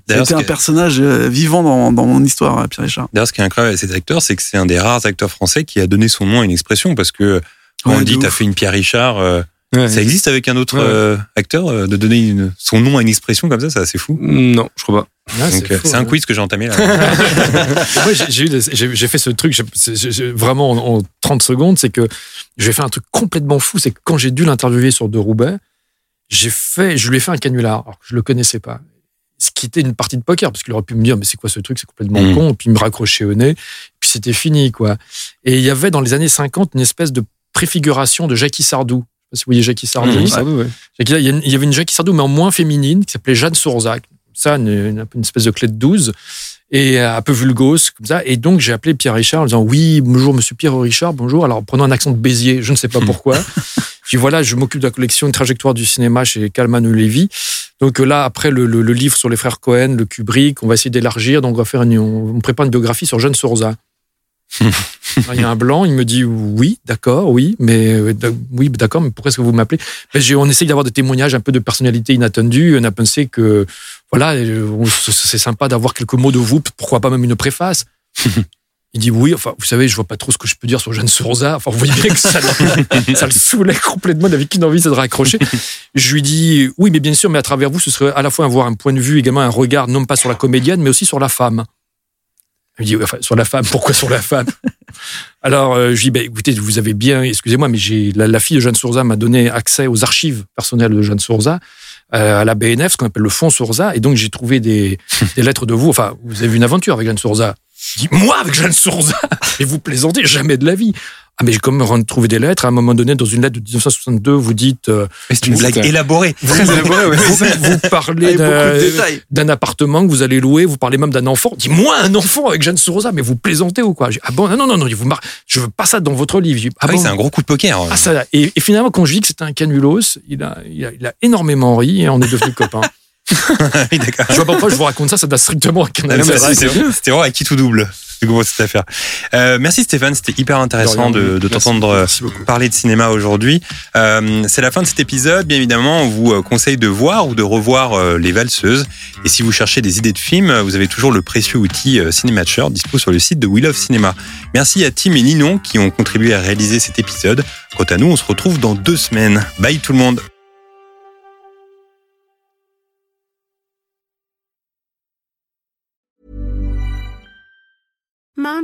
Speaker 6: c'était un personnage euh, vivant dans, dans mon histoire euh, Pierre Richard.
Speaker 3: D'ailleurs, ce qui est incroyable avec cet acteur, c'est que c'est un des rares acteurs français qui a donné son nom à une expression parce que quand
Speaker 6: Ouais,
Speaker 3: on dit t'as fait une Pierre Richard, euh,
Speaker 5: Ouais.
Speaker 3: ça existe avec un autre
Speaker 5: Ouais.
Speaker 3: euh, acteur euh, de donner une- son nom à une expression comme ça, c'est assez fou.
Speaker 5: Non, je crois pas.
Speaker 4: Ah,
Speaker 3: euh, c'est un
Speaker 4: hein.
Speaker 3: quiz que j'ai entamé là.
Speaker 4: Moi, j'ai- fait ce truc, vraiment en, en 30 secondes, c'est que j'ai fait un truc complètement fou, c'est que quand j'ai dû l'interviewer sur De Roubaix, j'ai fait, je lui ai fait un canular, alors que je le connaissais pas. Ce qui était une partie de poker, parce qu'il aurait pu me dire, mais c'est quoi ce truc, c'est complètement
Speaker 3: Mm.
Speaker 4: con, et puis me raccrocher au nez, puis c'était fini, quoi. Et il y avait dans les années 50 une espèce de préfiguration de Jackie Sardou. Je sais pas si vous voyez Jackie Sardou.
Speaker 5: Ouais.
Speaker 4: Jackie- Il y avait une Jackie Sardou, mais en moins féminine, qui s'appelait Jeanne Sourzac. Ça, une, une- une espèce de clé de 12. Et euh, un peu vulgose, comme ça. Et donc, j'ai appelé Pierre Richard en disant Oui, bonjour, monsieur Pierre Richard, bonjour. Alors, prenant un accent de Béziers, je ne sais pas pourquoi. je dis Voilà, je m'occupe de la collection Une trajectoire du cinéma chez Kalman Levy. Donc euh, là, après le, le- le livre sur les frères Cohen, le Kubrick, on va essayer d'élargir. Donc, on va faire une, on, on prépare une biographie sur Jeanne Sorza. Il y a un blanc, il me dit oui, d'accord, oui, mais euh, oui, d'accord, mais pourquoi est-ce que vous m'appelez? Ben, On essaye d'avoir des témoignages un peu de personnalité inattendue. On a pensé que voilà, euh, c'est sympa d'avoir quelques mots de vous, pourquoi pas même une préface. Il dit oui, enfin, vous savez, je vois pas trop ce que je peux dire sur Jeanne Sourza. Enfin, vous voyez bien que ça, le- ça le saoulait complètement, il n'avait qu'une envie, c'est de raccrocher. Je lui dis oui, mais bien sûr, mais à travers vous, ce serait à la fois avoir un point de vue, également un regard, non pas sur la comédienne, mais aussi sur la femme. Il me dit, enfin, sur la femme, pourquoi sur la femme? Alors, euh, je lui dis, bah, écoutez, vous avez bien, excusez-moi, mais j'ai la, la fille de Jeanne Sourza m'a donné accès aux archives personnelles de Jeanne Sourza, euh, à la BNF, ce qu'on appelle le fonds Sourza, et donc j'ai trouvé des, des lettres de vous. Enfin, vous avez eu une aventure avec Jeanne Sourza. Je dis, moi, avec Jeanne Sourza Et vous plaisantez, jamais de la vie. Ah, mais j'ai quand même trouvé des lettres. À un moment donné, dans une lettre de 1962, vous dites, euh,
Speaker 3: C'est une blague
Speaker 5: Putain.
Speaker 3: élaborée.
Speaker 4: vous, vous parlez d'un- appartement que vous allez louer, vous parlez même d'un enfant. Dis-moi un enfant avec Jeanne Sourosa, mais vous plaisantez ou quoi? Ah bon, non, non, non, non, vous mar- je veux pas ça dans votre livre. Dis,
Speaker 3: Ah
Speaker 4: ah
Speaker 3: oui,
Speaker 4: bon?
Speaker 3: c'est un gros coup de poker.
Speaker 4: Ah, ça, et, et finalement, quand je dis que c'était un canulos, il a, il, a, il a énormément ri et on est devenus copains.
Speaker 3: oui.
Speaker 4: Je vois pas pourquoi je vous raconte ça, ça n'a strictement
Speaker 3: c'est- c'est- C'était vraiment à qui tout double. C'est gros cette affaire. Euh, merci Stéphane, c'était hyper intéressant
Speaker 4: De
Speaker 3: t'entendre euh, parler de cinéma aujourd'hui. Euh, c'est la fin de cet épisode. Bien évidemment, on vous conseille de voir ou de revoir euh, Les Valseuses. Et si vous cherchez des idées de films, vous avez toujours le précieux outil Cinématcher dispo sur le site de We Love Cinéma. Merci à Tim et Ninon qui ont contribué à réaliser cet épisode. Quant à nous, on se retrouve dans deux semaines. Bye tout le monde.